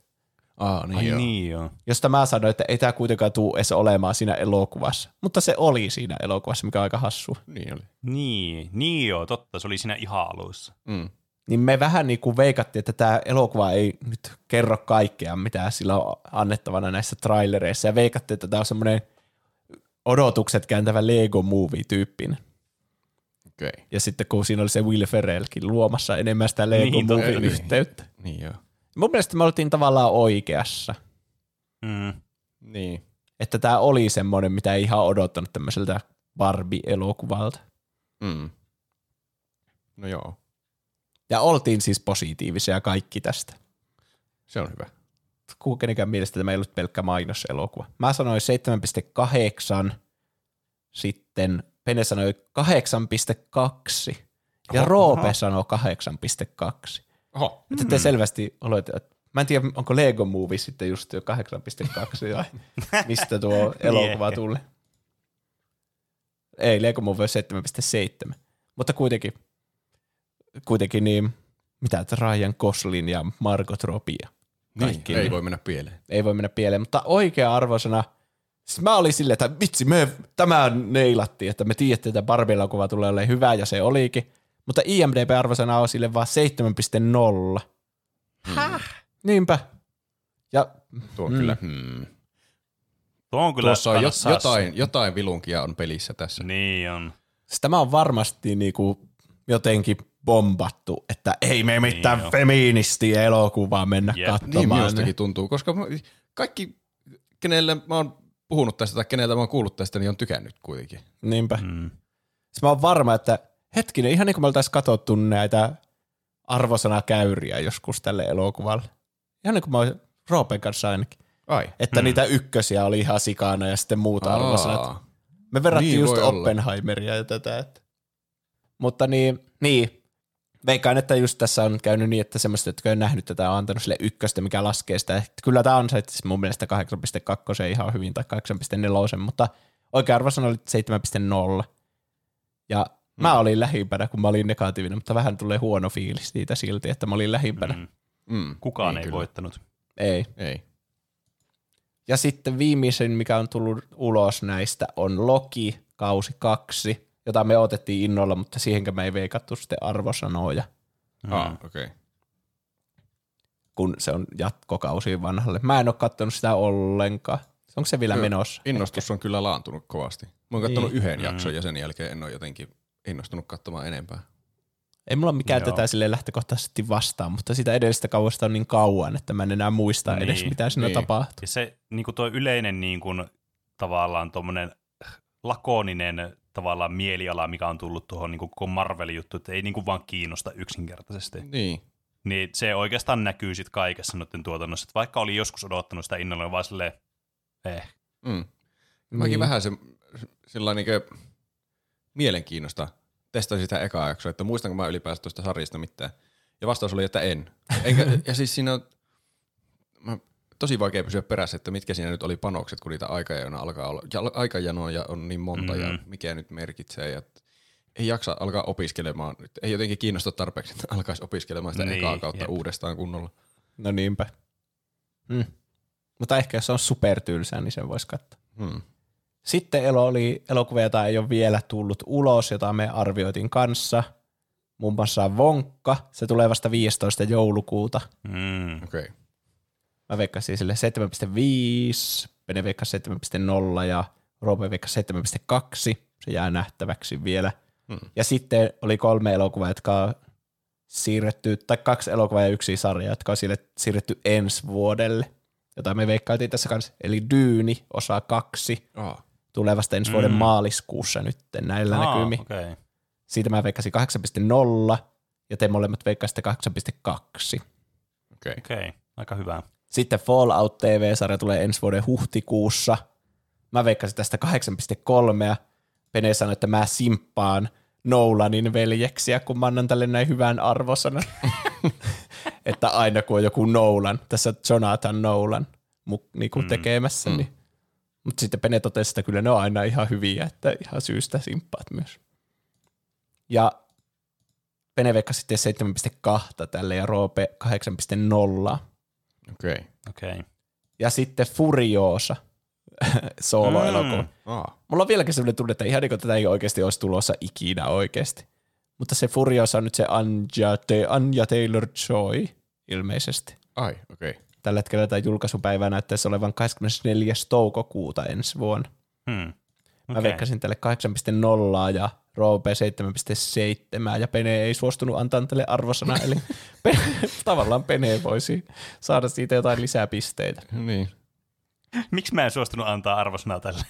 Aa, niin Ai joo. niin joo. josta mä sanoin, että ei tämä kuitenkaan tule edes olemaan siinä elokuvassa. Mutta se oli siinä elokuvassa, mikä on aika hassu. Niin oli. Niin, niin joo, totta, se oli siinä ihan alussa. Mm. Niin me vähän niin kuin veikattiin, että tämä elokuva ei nyt kerro kaikkea, mitä sillä on annettavana näissä trailereissa. Ja veikattiin, että tämä on semmoinen odotukset kääntävä Lego Movie-tyyppinen. Okei. Okay. Ja sitten kun siinä oli se Will Ferrellkin luomassa enemmän sitä Lego Niin, niin. Movie-yhteyttä. Niin joo. Mun mielestä me oltiin tavallaan oikeassa, Mm. Niin. että tämä oli semmoinen, mitä ei ihan odottanut tämmöiseltä Barbie-elokuvalta. Mm. No joo, Ja oltiin siis positiivisia kaikki tästä. se on hyvä. Kuka kenenkään mielestä tämä ei ollut pelkkä mainoselokuva. Mä sanoin 7,8, sitten Pene sanoi 8,2 ja Oho, Roope sanoi 8,2. Oho. Nyt te selvästi olette, että mä en tiedä, onko Lego Movie sitten just jo 8,2 vai mistä tuo elokuva tuli. Ei, Lego Movie on 7,7. Mutta kuitenkin, kuitenkin niin, mitä että Ryan Goslin ja Margot Robbie. Kaikki Niin, ei niin. voi mennä pieleen. Ei voi mennä pieleen, mutta oikea arvosana, siis mä olin silleen, että vitsi, me tämä neilattiin, että me tiedettiin, että Barbie-elokuva tulee olemaan hyvä ja se olikin. Mutta IMDb-arvosana on sille vaan 7,0. Häh? Niinpä. Ja Tuo on Mm. kyllä. Hmm. Tuo on kyllä Tuossa on jo, kannattaa- jotain, jotain vilunkia on pelissä tässä. Niin on. siis tämä on varmasti niinku jotenkin bombattu, että ei me mitään joo. feministiä elokuvaa mennä Jep. Niin katsomaan. minustakin tuntuu, koska kaikki, kenelle mä oon puhunut tästä tai keneltä mä oon kuullut tästä, niin on tykännyt kuitenkin. Niinpä. Mm. Siis mä oon varma, että hetkinen, ihan niin kuin me oltaisiin katsottu näitä arvosanakäyriä joskus tälle elokuvalle. Ihan niin kuin mä oon Roopen kanssa ainakin. Ai. Että hmm. niitä ykkösiä oli ihan sikana ja sitten muuta arvosanat. Me verrattiin Niin just. Oppenheimeria ja tätä. Että. Mutta niin, niin, veikkaan, että just tässä on käynyt niin, että semmoista, jotka on nähnyt tätä, on antanut sille ykköstä, mikä laskee sitä. Että kyllä tämä on se, että mun mielestä 8.2 ihan hyvin tai 8.4, mutta oikea arvosana oli 7.0. Ja. Mä olin lähimpänä, kun mä olin negatiivinen, mutta vähän tulee huono fiilis siitä silti, että mä olin lähimpänä. Mm. Mm. Kukaan Niin ei kyllä. voittanut. Ei. Ei. Ja sitten viimeisin, mikä on tullut ulos näistä, on Loki, kausi kaksi, jota me otettiin innolla, mutta siihenkään me ei veikattu sitten arvosanoja, Mm. Ah, okei. Okay. kun se on jatkokausi vanhalle. Mä en ole katsonut sitä ollenkaan. Onko se vielä Joo, menossa? Innostus on kyllä laantunut kovasti. Mä oon katsonut Niin. yhden Mm. jakson ja sen jälkeen en ole jotenkin innostunut katsomaan enempää. Ei mulla mikään Joo. tätä sille lähtökohtaisesti vastaan, mutta sitä edellisestä kauasta on niin kauan, että mä en enää muista Niin, edes, mitä siinä niin. tapahtui. Ja se niin kuin tuo yleinen niin kuin, tavallaan tuommoinen lakoninen tavallaan mieliala, mikä on tullut tuohon niin kuin koko Marvel-juttu, että ei niin kuin vaan kiinnosta yksinkertaisesti. Niin. Niin se oikeastaan näkyy sitten kaikessa noiden tuotannossa. Että vaikka oli joskus odottanut sitä innolla, niin vaan silleen, eh. Mm. Mäkin Niin. vähän se sillä niin mielenkiinnosta testasin sitä ekaa jaksoa, että muistanko mä ylipäänsä tuosta sarjasta mitään. Ja vastaus oli, että en. Enkä, ja siis siinä on mä, tosi vaikea pysyä perässä, että mitkä siinä nyt oli panokset, kun niitä aikajanoja alkaa olla. Ja aikajanoja on niin monta mm-hmm. ja mikä nyt merkitsee. Ja ei jaksa alkaa opiskelemaan. Nyt Ei jotenkin kiinnosta tarpeeksi, että alkaisi opiskelemaan sitä Niin, ekaa kautta jep. uudestaan kunnolla. No niinpä. Mm. Mutta ehkä jos on supertylsää, niin sen voisi katsoa. Hmm. Sitten elo oli elokuvia, jota ei ole vielä tullut ulos, jota me arvioitiin kanssa. Muun muassa Vonkka, se tulee vasta 15. joulukuuta. Mm. Okei. Okay. Mä veikkasin sille 7,5, Pene veikkasi 7,0 ja Roope veikkasi 7,2. Se jää nähtäväksi vielä. Hmm. Ja sitten oli kolme elokuvaa, jotka on siirretty, tai kaksi elokuvaa ja yksi sarja, jotka on siirretty ensi vuodelle, jota me veikkailtiin tässä kanssa. Eli Dyyni, osa kaksi, Oh. Tulee vasta ensi vuoden maaliskuussa nyt näillä Aa, näkymin. okei. Siitä mä veikkasin 8.0 ja te molemmat veikkasitte 8.2. Okei. Okei, aika hyvä. Sitten Fallout TV-sarja tulee ensi vuoden huhtikuussa. Mä veikkasin tästä 8.3. Pene sanoi, että mä simppaan Nolanin veljeksiä, kun mä annan tälle näin hyvän arvosanan. että aina kun on joku Nolan, tässä Jonathan Nolan mu- niinku tekemässä, mm. niin mutta sitten Pene totesi, että kyllä ne on aina ihan hyviä, että ihan syystä simppaat myös. Ja Pene veikkasi sitten 7.2 tälle ja Roope 8.0. Okei. Okei. Ja sitten Furiosa, solo-elokuva. Mm. Ah. Mulla on vieläkin sellainen tunne, että ihan niin kuin tätä ei oikeasti olisi tulossa ikinä oikeasti. Mutta se Furiosa on nyt se Anja, Te, Anja Taylor-Joy ilmeisesti. Ai, okei. Okay. Tällä hetkellä tämä julkaisupäivä näyttäisi olevan 24. toukokuuta ensi vuonna. Hmm. Mä Okei. veikkasin tälle 8.0 ja Roope 7.7 ja Pene ei suostunut antaa tälle arvosana, eli Pene, tavallaan Pene voisi saada siitä jotain lisää pisteitä. Niin. Miksi mä en suostunut antaa arvosanaa tälle?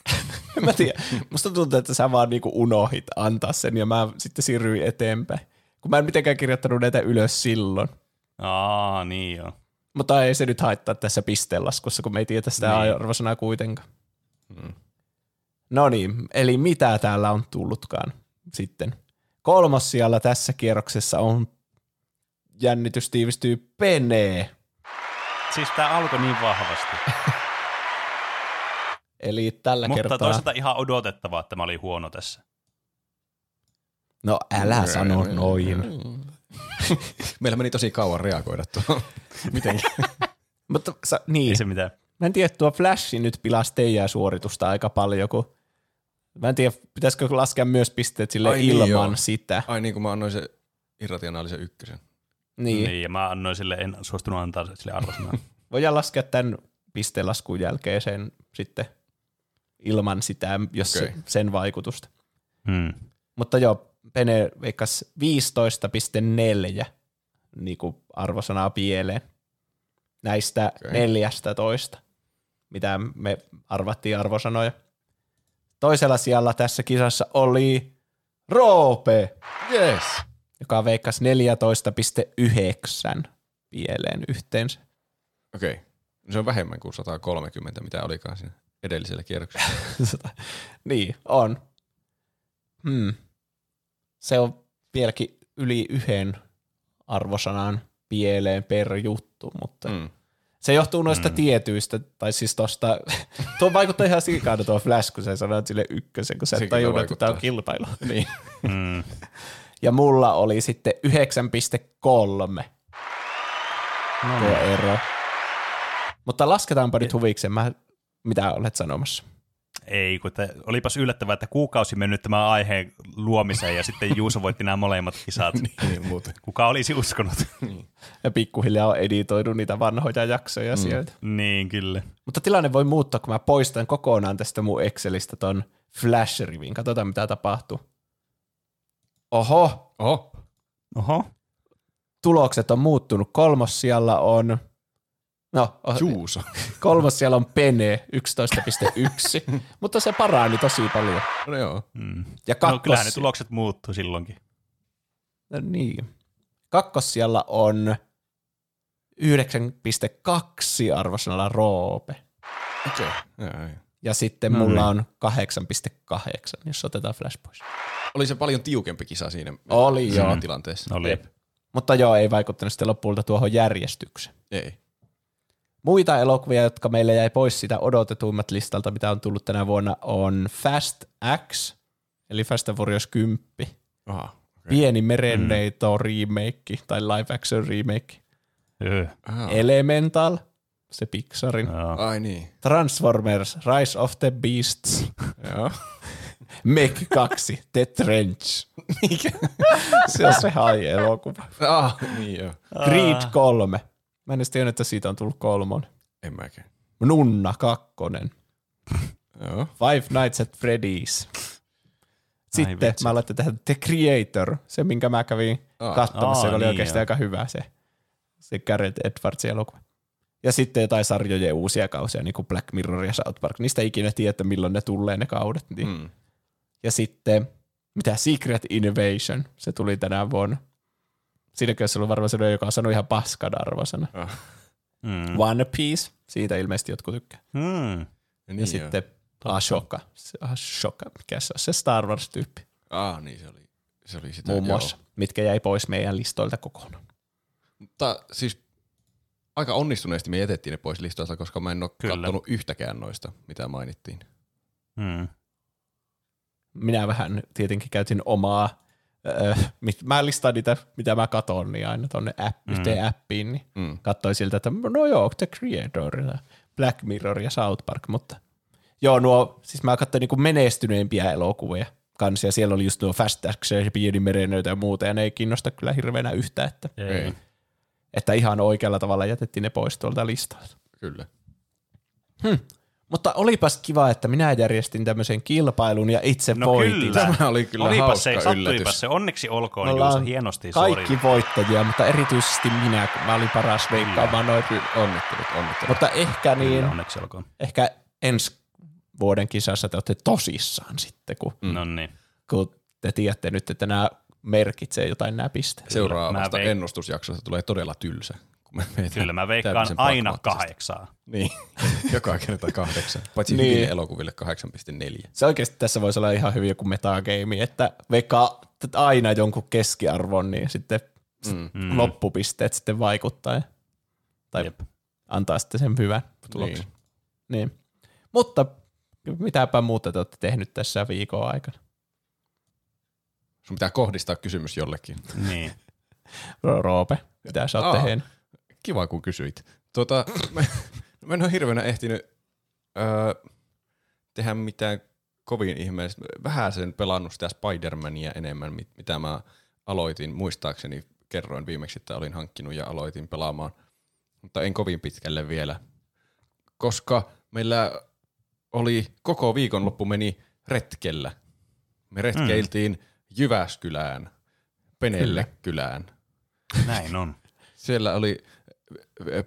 En mä tiedä. Musta tuntuu, että sä vaan niinku unohit antaa sen ja mä sitten siirryin eteenpäin. Kun mä en mitenkään kirjoittanut näitä ylös silloin. Aa, niin joo. Mutta ei se nyt haittaa tässä pistelaskussa, kun me ei tiedä sitä Niin. arvosanaa kuitenkaan. No niin, eli mitä täällä on tullutkaan sitten? Kolmas siellä tässä kierroksessa on jännitys tiivistyy Pene. Siis tää alkoi niin vahvasti. Eli tällä Mutta kertaa... toisaalta ihan odotettavaa, että mä olin huono tässä. No älä sano noin. Meillä meni tosi kauan reagoida tuohon. Mitenkin? Mutta sä, niin, Ei se mitään. Mä en tiedä, tuo Flash nyt pilasi teidän suoritusta aika paljon, kun mä en tiedä, pitäisikö laskea myös pisteet sille Ai niin, ilman joo. sitä. Ai niin kuin mä annoin se irrationaalisen ykkösen. Niin. Niin. niin. ja mä annoin sille, en suostunut antaa sille arvosanaa. Voidaan laskea tämän pistelaskun jälkeen sen sitten ilman sitä, jos okay. sen vaikutusta. hmm. Mutta joo, Pene veikkas 15,4 niin kuin arvosanaa pieleen näistä okay. 14, mitä me arvattiin arvosanoja. Toisella sijalla tässä kisassa oli Roope, Yes. joka veikkasi 14,9 pieleen yhteensä. Okei. Okay. Se on vähemmän kuin 130, mitä olikaan siinä edellisellä kierroksella. niin, on. Hmm. Se on vieläkin yli yhden arvosanan pieleen per juttu, mutta mm. Mm. se johtuu noista mm. tietyistä, tai siis tosta, tuo vaikuttaa ihan sikana tuo Flash, kun sä sanoit sille ykkösen, kun sä Se et tajunnut, että tämä on kilpailu. Niin. Hmm. Ja mulla oli sitten 9,3 No, tuo ero. Mutta lasketaanpa nyt huvikseen, mä, mitä olet sanomassa. Ei, kun että olipas yllättävää, että kuukausi mennyt tämän aiheen luomiseen ja sitten Juuso voitti nämä molemmat kisat. niin muuten. Kuka olisi uskonut? Ja pikkuhiljaa on editoinut niitä vanhoja jaksoja mm. sieltä. niin, kyllä. Mutta tilanne voi muuttua, kun mä poistan kokonaan tästä mun Excelistä ton Flash-rivin. Katsotaan, mitä tapahtuu. Oho, Oho. Oho. tulokset on muuttunut. Kolmos siellä on... No, oh, Juuso. kolmos siellä on Pene 11.1, mutta se parani tosi paljon. No joo. Mm. Ja No kakkos, kyllähän ne tulokset muuttuu silloinkin. no, niin. kakkos siellä on 9.2 arvosanalla Roope. Okei. Okay. Ja sitten No mulla niin. on 8.8, jos otetaan Flash pois. Oli se paljon tiukempi kisa siinä Oli, joo. tilanteessa. Oli. Jep. Mutta joo, ei vaikuttanut sitten lopulta tuohon järjestykseen. Ei. Muita elokuvia, jotka meille jäi pois sitä odotetuimmat listalta, mitä on tullut tänä vuonna, on Fast X, eli Fast and Furious 10. Aha. Okay. Pieni merenneito remake tai live action remake. Aha. Elemental, se Pixarin. Joo. Ai niin. Transformers, Rise of the Beasts. Joo. Meg 2, The Trench. Mikä? se on se hai-elokuva. Ah, niin joo. Creed 3. Mä en edes tiennyt, että siitä on tullut kolmon. En mäkään. Nunna kakkonen. Joo. Five Nights at Freddy's. Sitten mä aloitin tehdä The Creator, se minkä mä kävin Aa. katsomassa, Aa, joka oli niin oikeasti joo. aika hyvä se, se Gareth Edwardsin elokuva. Ja sitten jotain sarjojen uusia kausia, niin kuin Black Mirror ja South Park. Niistä ei ikinä tiedä, että milloin ne tulee ne kaudet. Niin. Mm. Ja sitten, mitä Secret Innovation, se tuli tänä vuonna. Siinäkin olisi ollut varmaan sellainen, joka on sanonut ihan paskan arvosana. Mm. One Piece, siitä ilmeisesti jotkut tykkää. Mm. Ja, Ja niin sitten Ashoka, se Ashoka, mikä se on, se Star Wars-tyyppi Ah, niin se oli, se oli sitä. muun joo. muassa, mitkä jäi pois meidän listoilta kokonaan. Mutta siis aika onnistuneesti me jätettiin ne pois listoilta, koska mä en ole Kyllä. katsonut yhtäkään noista, mitä mainittiin. Mm. Minä vähän tietenkin käytin omaa, öö, mit, mä listaan niitä, mitä mä katon, niin aina tonne app, mm. yhteen appiin, niin Mm. katsoin siltä, että no joo, The Creator, Black Mirror ja South Park, mutta joo, nuo, siis mä katsoin niinku menestyneimpiä elokuvia kanssa, ja siellä oli just nuo Fast Action ja Pieni merenöitä ja muuta, ja ne ei kiinnosta kyllä hirveänä yhtä, että, Ei, että ihan oikealla tavalla jätettiin ne pois tuolta listalta. kyllä. Mutta olipas kiva, että minä järjestin tämmöisen kilpailun ja itse No voitin. kyllä. Tämä oli kyllä Olipas hauska se, yllätys. se. Onneksi olkoon, Me Juuso, hienosti Kaikki sori. voittajia, mutta erityisesti minä, kun mä olin paras veikkaamaan noin. Onnittelut, onnittelut. Mutta ehkä niin, Kyllä, onneksi olkoon. ehkä ensi vuoden kisassa te olette tosissaan sitten, kun, Mm. No niin. kun te tiedätte nyt, että nämä merkitsee jotain nämä pisteet. Seuraavasta ennustusjaksosta tulee todella tylsä. Kun me meitä Kyllä mä veikkaan aina kahdeksaa. Niin, joka kerta kahdeksan. Paitsi Niin. hyville elokuville 8,4. Se oikeasti tässä voisi olla ihan hyvin joku metagame, että veikkaa aina jonkun keskiarvon, niin sitten Mm. mm. loppupisteet sitten vaikuttaa. ja- Tai Jep. antaa sitten sen hyvän tuloksen. Niin. niin. Mutta mitäpä muuta te olette tehnyt tässä viikon aikana? Sun pitää kohdistaa kysymys jollekin. Niin. Ro- Roope, mitä sä oot tehnyt? Kiva, kun kysyit. Tuota, mä, mä en ole hirveänä ehtinyt öö, tehdä mitään kovin ihmeellistä. Vähän sen pelannut sitä Spider-Mania enemmän, mit- mitä mä aloitin. Muistaakseni kerroin viimeksi, että olin hankkinut ja aloitin pelaamaan. Mutta en kovin pitkälle vielä. Koska meillä oli koko viikonloppu meni retkellä. Me retkeiltiin Jyväskylään, Penelle kylään. Näin on. Siellä oli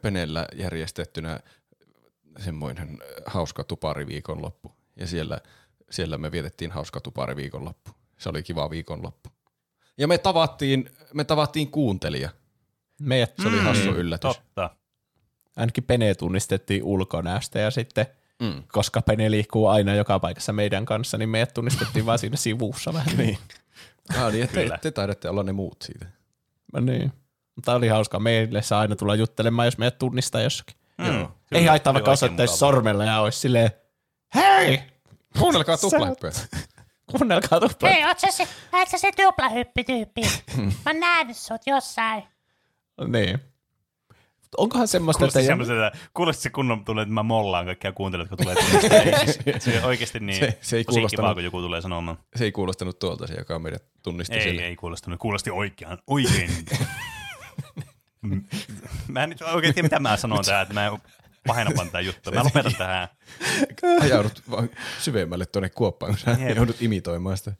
Penellä järjestettynä semmoinen hauska tupariviikonloppu. Ja siellä, siellä me vietettiin hauska tupariviikonloppu. Se oli kiva viikonloppu. Ja me tavattiin, me tavattiin kuuntelija. Meidät, Se oli hassu yllätys. Totta. ainakin Pene tunnistettiin ulkonäöstä ja sitten, Mm. koska Pene liikkuu aina joka paikassa meidän kanssa, niin meidät tunnistettiin vaan siinä sivussa vähän. niin. Ah, niin, te, Kyllä. te taidatte olla ne muut siitä. niin. Mutta oli hauskaa. Meille saa aina tulla juttelemaan, jos meidät tunnistaa jossakin. Mm. Joo. Kyllä, Ei haittaa vaikka osoittaisi sormella ja olisi silleen, hei, Kuunnelkaa tuplahyppyä. kuunnelkaa tupla. Hei, oot sä se, oot sä se tuplahyppytyyppi? Mä oon nähnyt sut jossain. Niin. Onkohan semmoista, Kuulosti että semmoiselta, kuulosti se kunnon tulee, että mä mollaan kaikkia kuuntelijat, kun tulee siis, se oikeasti niin Se- se ei kuulostanut- kivaa, kun joku tulee sanomaan. Se ei kuulostanut tuolta se, joka meidät tunnisti Ei, sille. ei kuulostanut. Kuulosti oikean, oikein. Mä en nyt oikein tiedä, mitä mä sanon tähän, että mä en pahena vaan tätä juttua. Mä lopetan tähän. Ajaudut vaan syvemmälle tuonne kuoppaan, kun sä Jep. joudut imitoimaan sitä.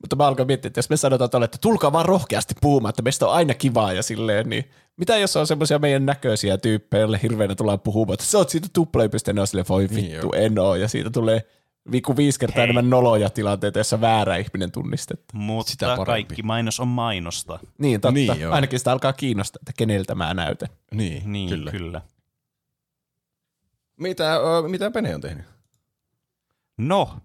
Mutta mä alkoin miettiä, että jos me sanotaan tuolle, että tulkaa vaan rohkeasti puhumaan, että meistä on aina kivaa ja silleen, niin mitä jos on semmoisia meidän näköisiä tyyppejä, joille hirveänä tullaan puhumaan, että sä oot siitä tuplahypystä, ne on silleen, voi Niin vittu, joo. en oo, ja siitä tulee viikku viisi kertaa Hei. enemmän noloja tilanteita, jossa väärä ihminen tunnistettu. Mutta Sitä parempi. kaikki mainos on mainosta. Niin, totta. Niin, joo. Ainakin sitä alkaa kiinnostaa, että keneltä mä näytän. Niin, Niin, kyllä. kyllä. Mitä, ö, mitä Pene on tehnyt? No,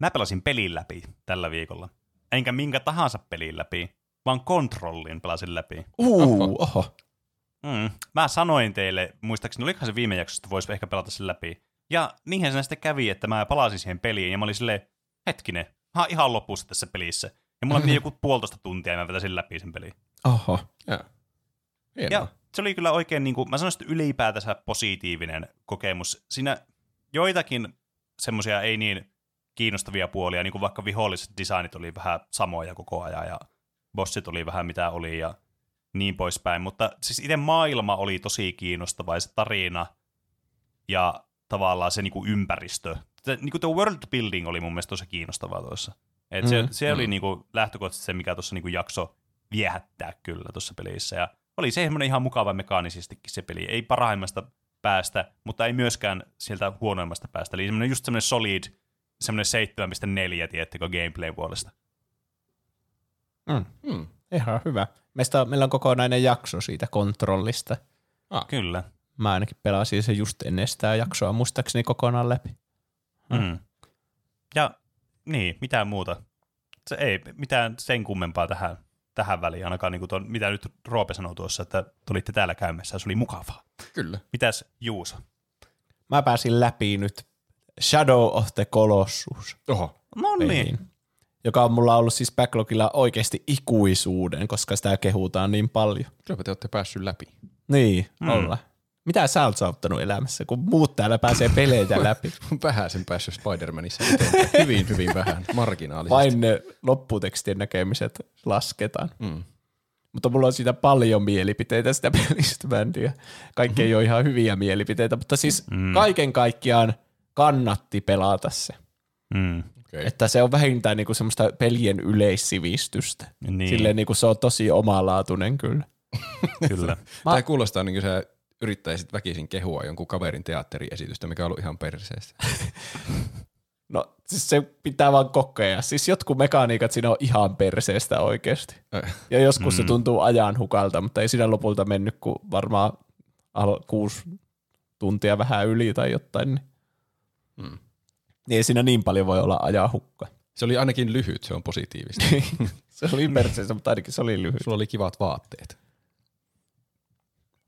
mä pelasin pelin läpi tällä viikolla. Enkä minkä tahansa pelin läpi, vaan kontrollin pelasin läpi. Uu, oho. oho. Mm. Mä sanoin teille, muistaakseni, olikohan se viime jaksossa, että voisi ehkä pelata sen läpi. Ja niinhän se sitten kävi, että mä palasin siihen peliin ja mä olin silleen, hetkinen, mä oon ihan lopussa tässä pelissä. Ja mulla meni joku puolitoista tuntia ja mä vetäsin läpi sen peliin. Oho. Ja. Hienoa. Ja se oli kyllä oikein, niin kuin, mä sanoisin, että ylipäätänsä positiivinen kokemus. Siinä joitakin semmoisia ei niin kiinnostavia puolia, niin kuin vaikka viholliset designit oli vähän samoja koko ajan ja bossit oli vähän mitä oli ja niin poispäin. Mutta siis itse maailma oli tosi kiinnostava ja se tarina ja tavallaan se niin kuin ympäristö. Se, niin kuin tuo world building oli mun mielestä tosi kiinnostavaa tuossa. Et se, se oli niinku lähtökohtaisesti se, mikä tuossa niinku jakso viehättää kyllä tuossa pelissä. Ja oli se ihan mukava mekaanisestikin se peli. Ei parhaimmasta päästä, mutta ei myöskään sieltä huonoimmasta päästä. Eli semmoinen just semmoinen solid, semmoinen 7.4, tiettekö, gameplay puolesta. Mm. Hmm. Ihan hyvä. Meistä, meillä on kokonainen jakso siitä kontrollista. Kyllä. Mä ainakin pelasin se just ennen sitä jaksoa muistaakseni kokonaan läpi. Mm. Ja niin, mitään muuta. Se ei mitään sen kummempaa tähän, tähän väliin, ainakaan niin kuin ton, mitä nyt Roope sanoi tuossa, että tulitte täällä käymässä, se oli mukavaa. Kyllä. Mitäs Juuso? Mä pääsin läpi nyt Shadow of the Colossus Oho. No peliin, joka on mulla ollut siis backlogilla oikeasti ikuisuuden, koska sitä kehutaan niin paljon. Kylläpä te olette päässyt läpi. Niin, mm. olla. Mitä sä oot saattanut elämässä, kun muut täällä pääsee peleitä läpi? Vähän sen päässyt Spider-Manissa eteenpäin. Hyvin, hyvin vähän. Marginaalisesti. Vain ne lopputekstien näkemiset lasketaan. Mm. Mutta mulla on siitä paljon mielipiteitä sitä pelistä, mä en tiedä. Kaikki ei ole ihan hyviä mielipiteitä, mutta siis mm. kaiken kaikkiaan kannatti pelata se. Mm. Okay. Että se on vähintään niinku semmoista pelien yleissivistystä. Niin. Silleen niinku se on tosi omalaatuinen kyllä. Kyllä. Tämä kuulostaa niin kuin yrittäisit väkisin kehua jonkun kaverin teatteriesitystä, mikä on ollut ihan perseestä. No siis se pitää vaan kokea. Siis jotkut mekaniikat siinä on ihan perseestä oikeasti. Äh. Ja joskus mm. se tuntuu ajan hukalta, mutta ei siinä lopulta mennyt kuin varmaan al- kuusi tuntia vähän yli tai jotain. Niin. Mm. Niin ei siinä niin paljon voi olla ajan hukka. Se oli ainakin lyhyt, se on positiivista. se oli perseestä, mutta ainakin se oli lyhyt. Sulla oli kivat vaatteet.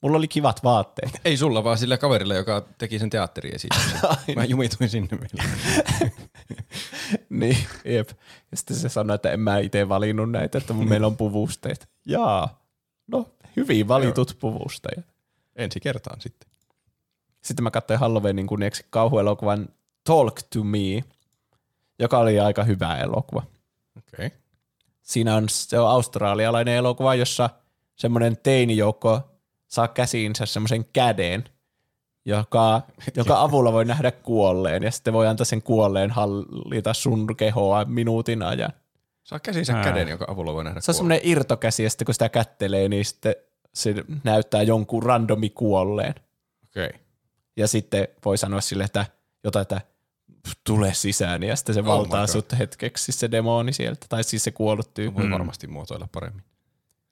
Mulla oli kivat vaatteet. Ei sulla, vaan sillä kaverilla, joka teki sen teatteriesityksen. Mä jumituin sinne vielä. niin, jep. Ja sitten se sanoi, että en mä itse valinnut näitä, että meillä on puvusteet. Jaa, no hyvin valitut puvusteet. Ensi kertaan sitten. Sitten mä katsoin Halloweenin kunniaksi kauhuelokuvan Talk to Me, joka oli aika hyvä elokuva. Okei. Okay. Siinä on, se on australialainen elokuva, jossa semmoinen teinijoukko saa käsiinsä semmoisen käden, joka, joka avulla voi nähdä kuolleen, ja sitten voi antaa sen kuolleen hallita sun kehoa minuutin ajan. Saa käsinsä Ää. käden, joka avulla voi nähdä Se on semmoinen irtokäsi, ja sitten kun sitä kättelee, niin sitten se näyttää jonkun randomi kuolleen. Okei. Okay. Ja sitten voi sanoa sille, että jotain, että tule sisään, ja sitten se Oh valtaa sut hetkeksi se demoni sieltä, tai siis se kuollut tyyppi. Voi varmasti muotoilla paremmin.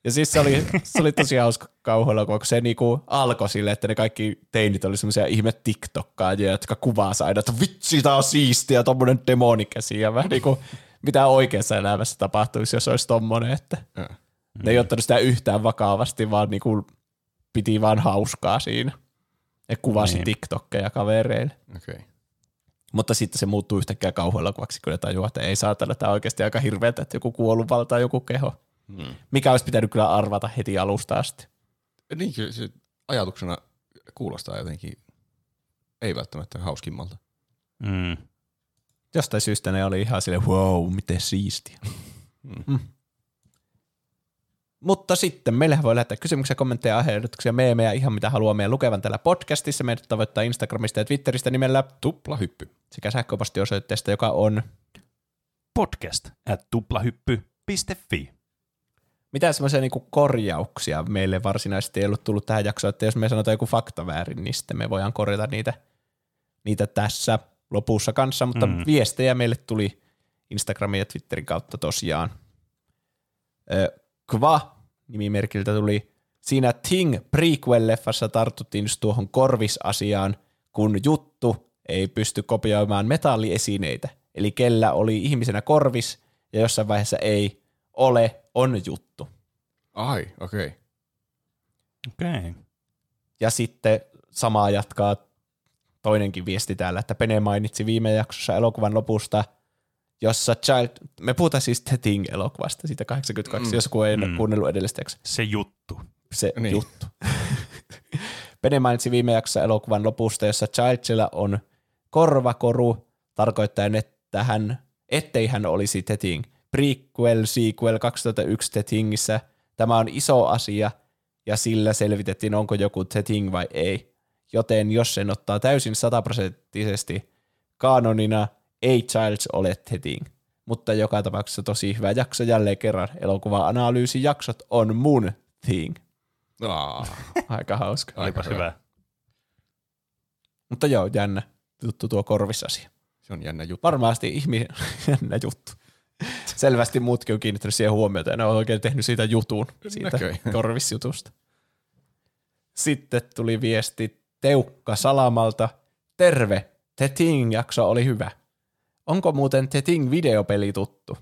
Ja siis se oli, se oli tosi hauska kauhuelokuva, kun se niinku alkoi sille, että ne kaikki teinit oli semmoisia ihme TikTokkaajia, jotka kuvaa aina, että vitsi, tää on siistiä, tommonen demonikäsi, ja vähän niinku, mitä oikeassa elämässä tapahtuisi, jos olisi tommonen, että ne ei ottanut sitä yhtään vakavasti, vaan niinku piti vaan hauskaa siinä. Ja kuvasi Niin. TikTokkeja kavereille. Okay. Mutta sitten se muuttuu yhtäkkiä kauhuelokuvaksi, kun ne tajuaa, että ei saatana, tämä on oikeasti aika hirveätä, että joku kuollut valtaa joku keho. Hmm. Mikä olisi pitänyt kyllä arvata heti alusta asti. Niin kyllä se ajatuksena kuulostaa jotenkin ei välttämättä hauskimmalta. Mm. Jostain syystä ne oli ihan sille wow, miten siistiä. Mm. Mutta sitten meillähän voi lähettää kysymyksiä, kommentteja, aiheehdotuksia, meemejä, ihan mitä haluaa meidän lukevan täällä podcastissa. Meidät tavoittaa Instagramista ja Twitteristä nimellä Tupla hyppy. sekä sähköpostiosoitteesta, joka on Podcast at tuplahyppy.fi. mitä semmoisia niinku korjauksia meille varsinaisesti ei ollut tullut tähän jaksoon, että jos me sanotaan joku fakta väärin, niin sitten me voidaan korjata niitä, niitä tässä lopussa kanssa, mutta Mm. viestejä meille tuli Instagramin ja Twitterin kautta tosiaan. Ö, Kva nimimerkiltä tuli siinä Ting prequel-leffassa tartuttiin just tuohon korvisasiaan, kun juttu ei pysty kopioimaan metalliesineitä. Eli kellä oli ihmisenä korvis ja jossain vaiheessa ei ole, on juttu. Ai, okei. Okay. Okei. Okay. Ja sitten samaa jatkaa toinenkin viesti täällä, että Pene mainitsi viime jaksossa elokuvan lopusta, jossa Child, me puhutaan siis The Thing-elokuvasta, siitä 82, mm. jos kun ei Mm. mm. kuunnellut edellistä jaksoa. Se juttu. se Niin. niin. juttu. Pene mainitsi viime jaksossa elokuvan lopusta, jossa Childsilla on korvakoru, tarkoittaen, että hän, ettei hän olisi Teting. Prequel, sequel 2001 Tetingissä. Tämä on iso asia, ja sillä selvitettiin, onko joku Teting vai ei. Joten jos sen ottaa täysin sataprosenttisesti kanonina, ei Childs ole Teting. mutta joka tapauksessa tosi hyvä jakso jälleen kerran. Elokuva-analyysijaksot on mun thing. Aa, Aika hauska. Olipas hyvä. Mutta joo, jännä juttu tuo korvisasia. se on jännä juttu. Varmasti ihminen, jännä juttu. Selvästi muutkin on kiinnittänyt siihen huomiota ja ne on oikein tehnyt siitä jutun, siitä korvisjutusta. Sitten tuli viesti Teukka Salamalta. Terve, The Thing-jakso oli hyvä. Onko muuten The Thing videopeli tuttu?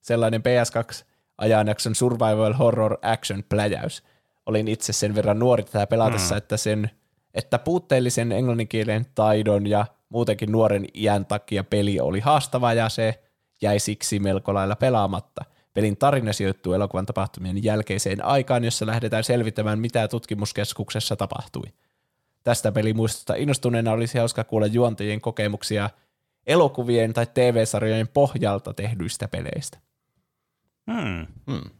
Sellainen PS2 ajanjakson survival horror action pläjäys. Olin itse sen verran nuori tätä pelatessa, mm. että sen että puutteellisen englanninkielen taidon ja muutenkin nuoren iän takia peli oli haastava ja se jäi siksi melko lailla pelaamatta. Pelin tarina sijoittuu elokuvan tapahtumien jälkeiseen aikaan, jossa lähdetään selvittämään, mitä tutkimuskeskuksessa tapahtui. Tästä pelimuistosta innostuneena olisi hauska kuulla juontajien kokemuksia elokuvien tai TV-sarjojen pohjalta tehdyistä peleistä. Hmm. Hmm.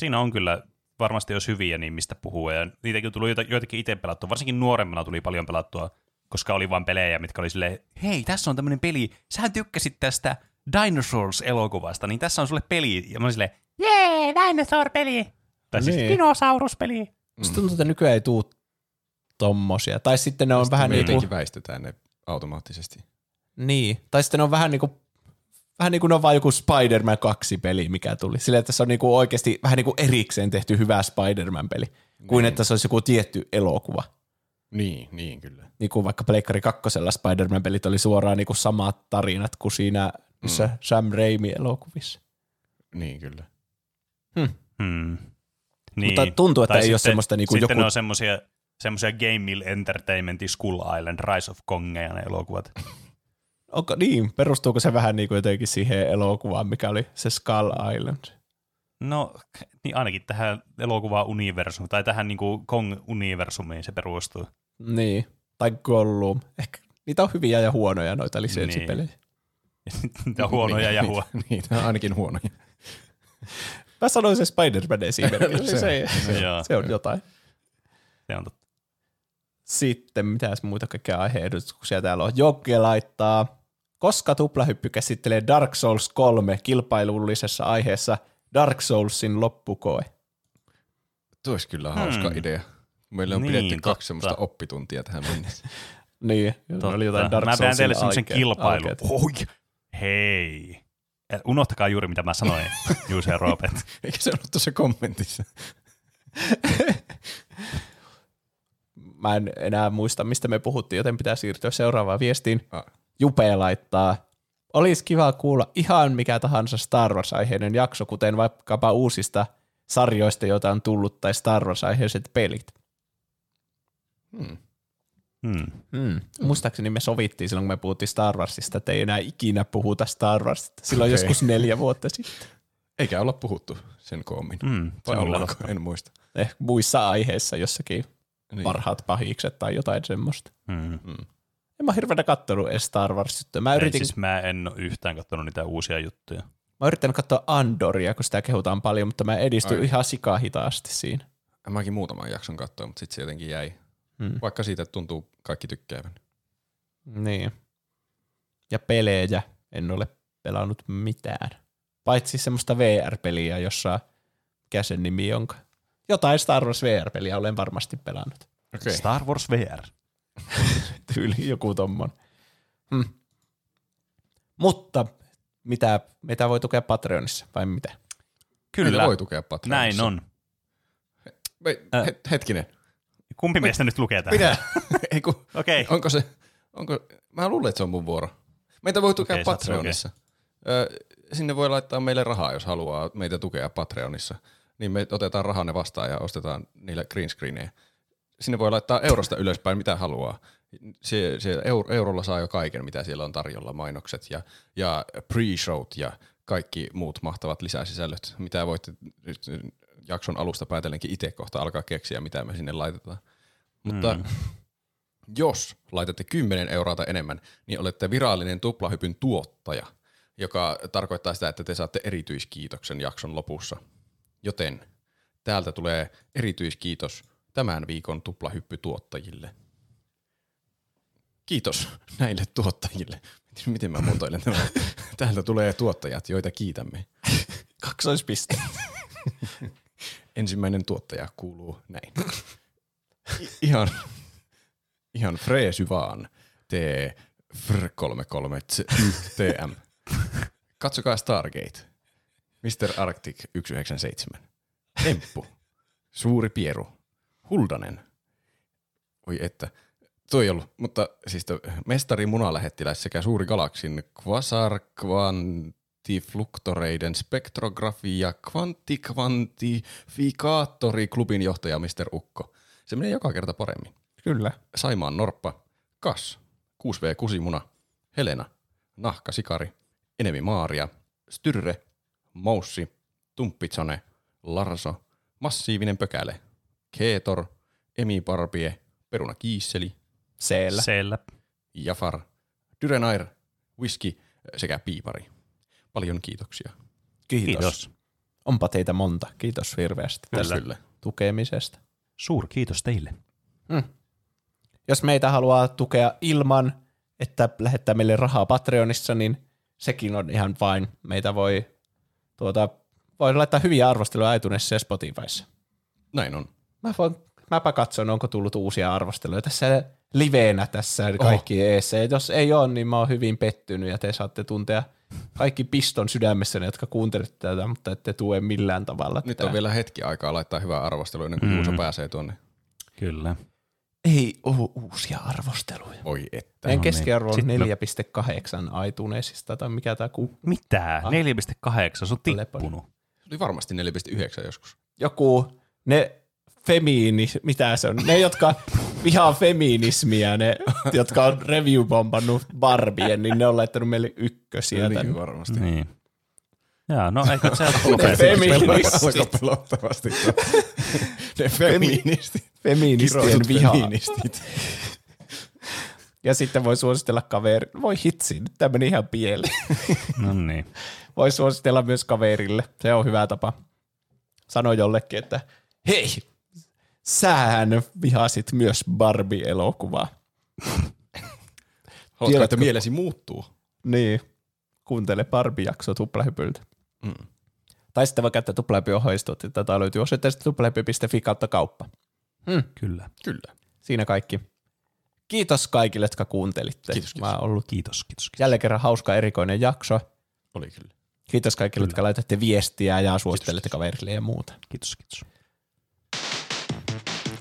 Siinä on kyllä varmasti jos hyviä, niin mistä puhuu. Ja niitäkin joita- joitakin itse pelattua. Varsinkin nuoremmana tuli paljon pelattua, koska oli vain pelejä, mitkä oli silleen, hei, tässä on tämmöinen peli. Sähän tykkäsit tästä Dinosaurs-elokuvasta, niin tässä on sulle peli. Ja mä olin silleen, Jee, dinosaur-peli. tai siis, Niin. Dinosauruspeli. Musta tuntuu, että nykyään ei tuu tommosia. Tai sitten ne on Sitten vähän niin kuin, jotenkin väistetään ne automaattisesti. niin. Tai sitten ne on vähän niin kuin, vähän niin kuin ne on vaan joku Spider-Man 2 peli, mikä tuli. Silleen, että se on niin kuin oikeasti vähän niin kuin erikseen tehty hyvä Spider-Man peli, kuin että se olisi joku tietty elokuva. Niin, niin kyllä. Niin kuin vaikka Pleikkari 2 Spider-Man pelit oli suoraan niin kuin samat tarinat kuin siinä missä Mm. Sam Raimi elokuvissa. Niin kyllä. hmm. Mutta tuntuu, että Tai ei ole sitten- semmoista niinku Sitten joku- ne on semmosia, semmosia Game Mill Entertainmentin Skull Island, Rise of Kongeja ne elokuvat. Onko, niin, perustuuko se vähän niin kuin jotenkin siihen elokuvaan, mikä oli se Skull Island? No, niin ainakin tähän elokuva-universumiin, tai tähän niinku Kong-universumiin se perustuu. Niin, tai Gollum. Ehkä niitä on hyviä ja huonoja noita lisenssipelejä. Ja huonoja ja huonoja. Niin, ne on ainakin huonoja. Mä sanoin se Spider-Man esimerkiksi. Se- se, se, se, on jotain. Se on totta. Sitten, mitäs muita kaikkea aiheehdotuksia täällä on. Jokke laittaa, koska tuplahyppy käsittelee Dark Souls 3 kilpailullisessa aiheessa Dark Soulsin loppukoe. Tuo olisi kyllä hauska Hmm. idea. Meillä on Niin, pidetty totta. kaksi semmoista oppituntia tähän mennessä. Niin, Totta. oli jotain Dark Mä pidän teille semmoisen kilpailun. Oi, hei. Unohtakaa juuri, mitä mä sanoin, Juuse ja Robert. Eikä se ollut tuossa kommentissa. Mä en enää muista, mistä me puhuttiin, joten pitää siirtyä seuraavaan viestiin. Ah. Jupe laittaa, olisi kiva kuulla ihan mikä tahansa Star Wars-aiheinen jakso, kuten vaikkapa uusista sarjoista, joita on tullut, tai Star Wars-aiheiset pelit. Hmm. Hmm. Mm. Muistaakseni me sovittiin silloin, kun me puhuttiin Star Warsista, että ei enää ikinä puhuta Star Warsista. Silloin Okei. joskus neljä vuotta sitten. Eikä olla puhuttu sen koommin. Hmm. Vai ollaanko? En muista. Ehkä muissa aiheissa jossakin Niin. parhaat pahikset tai jotain semmoista. Hmm. En mä hirveänä kattonut edes Star Wars Mä Ei, yritin, siis mä en ole yhtään katsonut niitä uusia juttuja. mä oon yrittänyt katsoa Andoria, kun sitä kehutaan paljon, mutta mä edistyn Ai. ihan sikahitaasti siinä. Mäkin muutaman jakson katsoin, mutta sitten se jotenkin jäi. Hmm. Vaikka siitä tuntuu kaikki tykkäävän. Niin. Ja pelejä en ole pelannut mitään. Paitsi semmoista VR-peliä, jossa mikä sen nimi onka. Jotain Star Wars VR-peliä olen varmasti pelannut. Okei. Star Wars VR. Tyyli joku tommon. Hmm. Mutta mitä, mitä voi tukea Patreonissa vai mitä? Kyllä, Meitä voi tukea Patreonissa. näin on. Me, Äh. het, hetkinen. Kumpi meistä nyt lukee tämän? Mitä? Ei kun, Okei. onko se, onko, mä luulen, että se on mun vuoro. Meitä voi tukea sen Patreonissa. Ö, sinne voi laittaa meille rahaa, jos haluaa meitä tukea Patreonissa. Niin me otetaan rahaa ne vastaan ja ostetaan niillä green screenejä. Sinne voi laittaa eurosta ylöspäin mitä haluaa. Se, se euro, eurolla saa jo kaiken, mitä siellä on tarjolla, mainokset ja, ja pre-showt ja kaikki muut mahtavat lisäsisällöt, mitä voitte nyt jakson alusta päätellenkin itse kohta alkaa keksiä, mitä me sinne laitetaan. Mutta mm. jos laitatte 10 euroa tai enemmän, niin olette virallinen tuplahypyn tuottaja, joka tarkoittaa sitä, että te saatte erityiskiitoksen jakson lopussa. Joten täältä tulee erityiskiitos tämän viikon tuplahyppytuottajille. Kiitos näille tuottajille. Miten mä muotoilen tämän? Täältä tulee tuottajat, joita kiitämme. Kaksoispiste. Ensimmäinen tuottaja kuuluu näin. Ihan, ihan freesy vaan. T fr 33 TM. Katsokaa Stargate. Mr. Arctic 197. Temppu. Suuri Pieru. Huldanen. Oi että. Toi ei ollut, mutta siis mestari munalähettiläs sekä suuri galaksin quasar kvantifluktoreiden spektrografi ja kvanttikvantifikaattori klubin johtaja Mr. Ukko. Se menee joka kerta paremmin. Kyllä. Saimaan Norppa, Kas, 6V Kusimuna, Helena, Nahka Sikari, Enemi Maaria, Styrre, Moussi, Tumppitsone, Larso, Massiivinen Pökäle, Keetor, Emi Barbie, Peruna Kiisseli, Seellä. Siellä. Jafar, Dyrenair, Whisky sekä Piipari. Paljon kiitoksia. Kiitos. Kiitos. Onpa teitä monta. Kiitos hirveästi tästä Kyllä. tukemisesta. Suur kiitos teille. Jos meitä haluaa tukea ilman, että lähettää meille rahaa Patreonissa, niin sekin on ihan vain. Meitä voi, tuota, voi laittaa hyviä arvosteluja iTunesissa ja Spotifyssa. Näin on. Mä voin, mäpä katson, onko tullut uusia arvosteluja tässä liveenä tässä kaikki oh. eessä. Ja jos ei ole, niin mä oon hyvin pettynyt ja te saatte tuntea kaikki piston sydämessäni, jotka kuuntelette tätä, mutta ette tue millään tavalla. Nyt tätä. on vielä hetki aikaa laittaa hyvää arvostelua ennen kuin mm. Juuso pääsee tuonne. Kyllä. Ei ole uusia arvosteluja. Voi että. Meidän No keskiarvo on niin. 4,8 iTunesista tai mikä tämä ku... Mitä? 4,8, se on tippunut. Se oli varmasti 4,9 joskus. Joku, ne femiini, mitä se on, ne jotka vihaa feminismiä, ne jotka on review-bombannut Barbien, niin ne on laittanut meille ykkösiä Niin varmasti. Niin. Jaa, no eikö se Ne lopeta? feministit, pelottavasti. ne feministit. feministien vihaa. feministit. Ja sitten voi suositella kaveri, voi hitsi, nyt tämä meni ihan pieleen. No niin. Voi suositella myös kaverille, se on hyvä tapa. Sano jollekin, että hei, sähän vihasit myös Barbie-elokuvaa. Haluatko, Tiedätkö- että mielesi muuttuu? Niin, kuuntele Barbie-jakso tuplahypyltä. Mm. Tai sitten voi käyttää tuplahypy-ohjeistot, tätä löytyy osoitteesta tuplahypy.fi kautta kauppa. Kyllä. Kyllä. Siinä kaikki. Kiitos kaikille, jotka kuuntelitte. Kiitos, kiitos. Mä ollut Kiitos, kiitos. kiitos. jälleen kerran hauska erikoinen jakso. Oli kyllä. Kiitos kaikille, jotka laitatte viestiä ja suosittelette kaverille ja muuta. Kiitos, kiitos.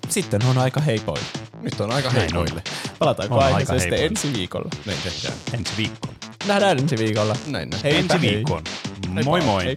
Sitten on aika heipoille. Nyt on aika Näin heikoille. Palataanko On aika aiheeseen sitten heipoille. ensi viikolla? Näin tehdään. Ensi viikkoon. Nähdään ensi viikolla. Näin näin. Heipä Ensi hei. viikkoon. Moi moi. Hei.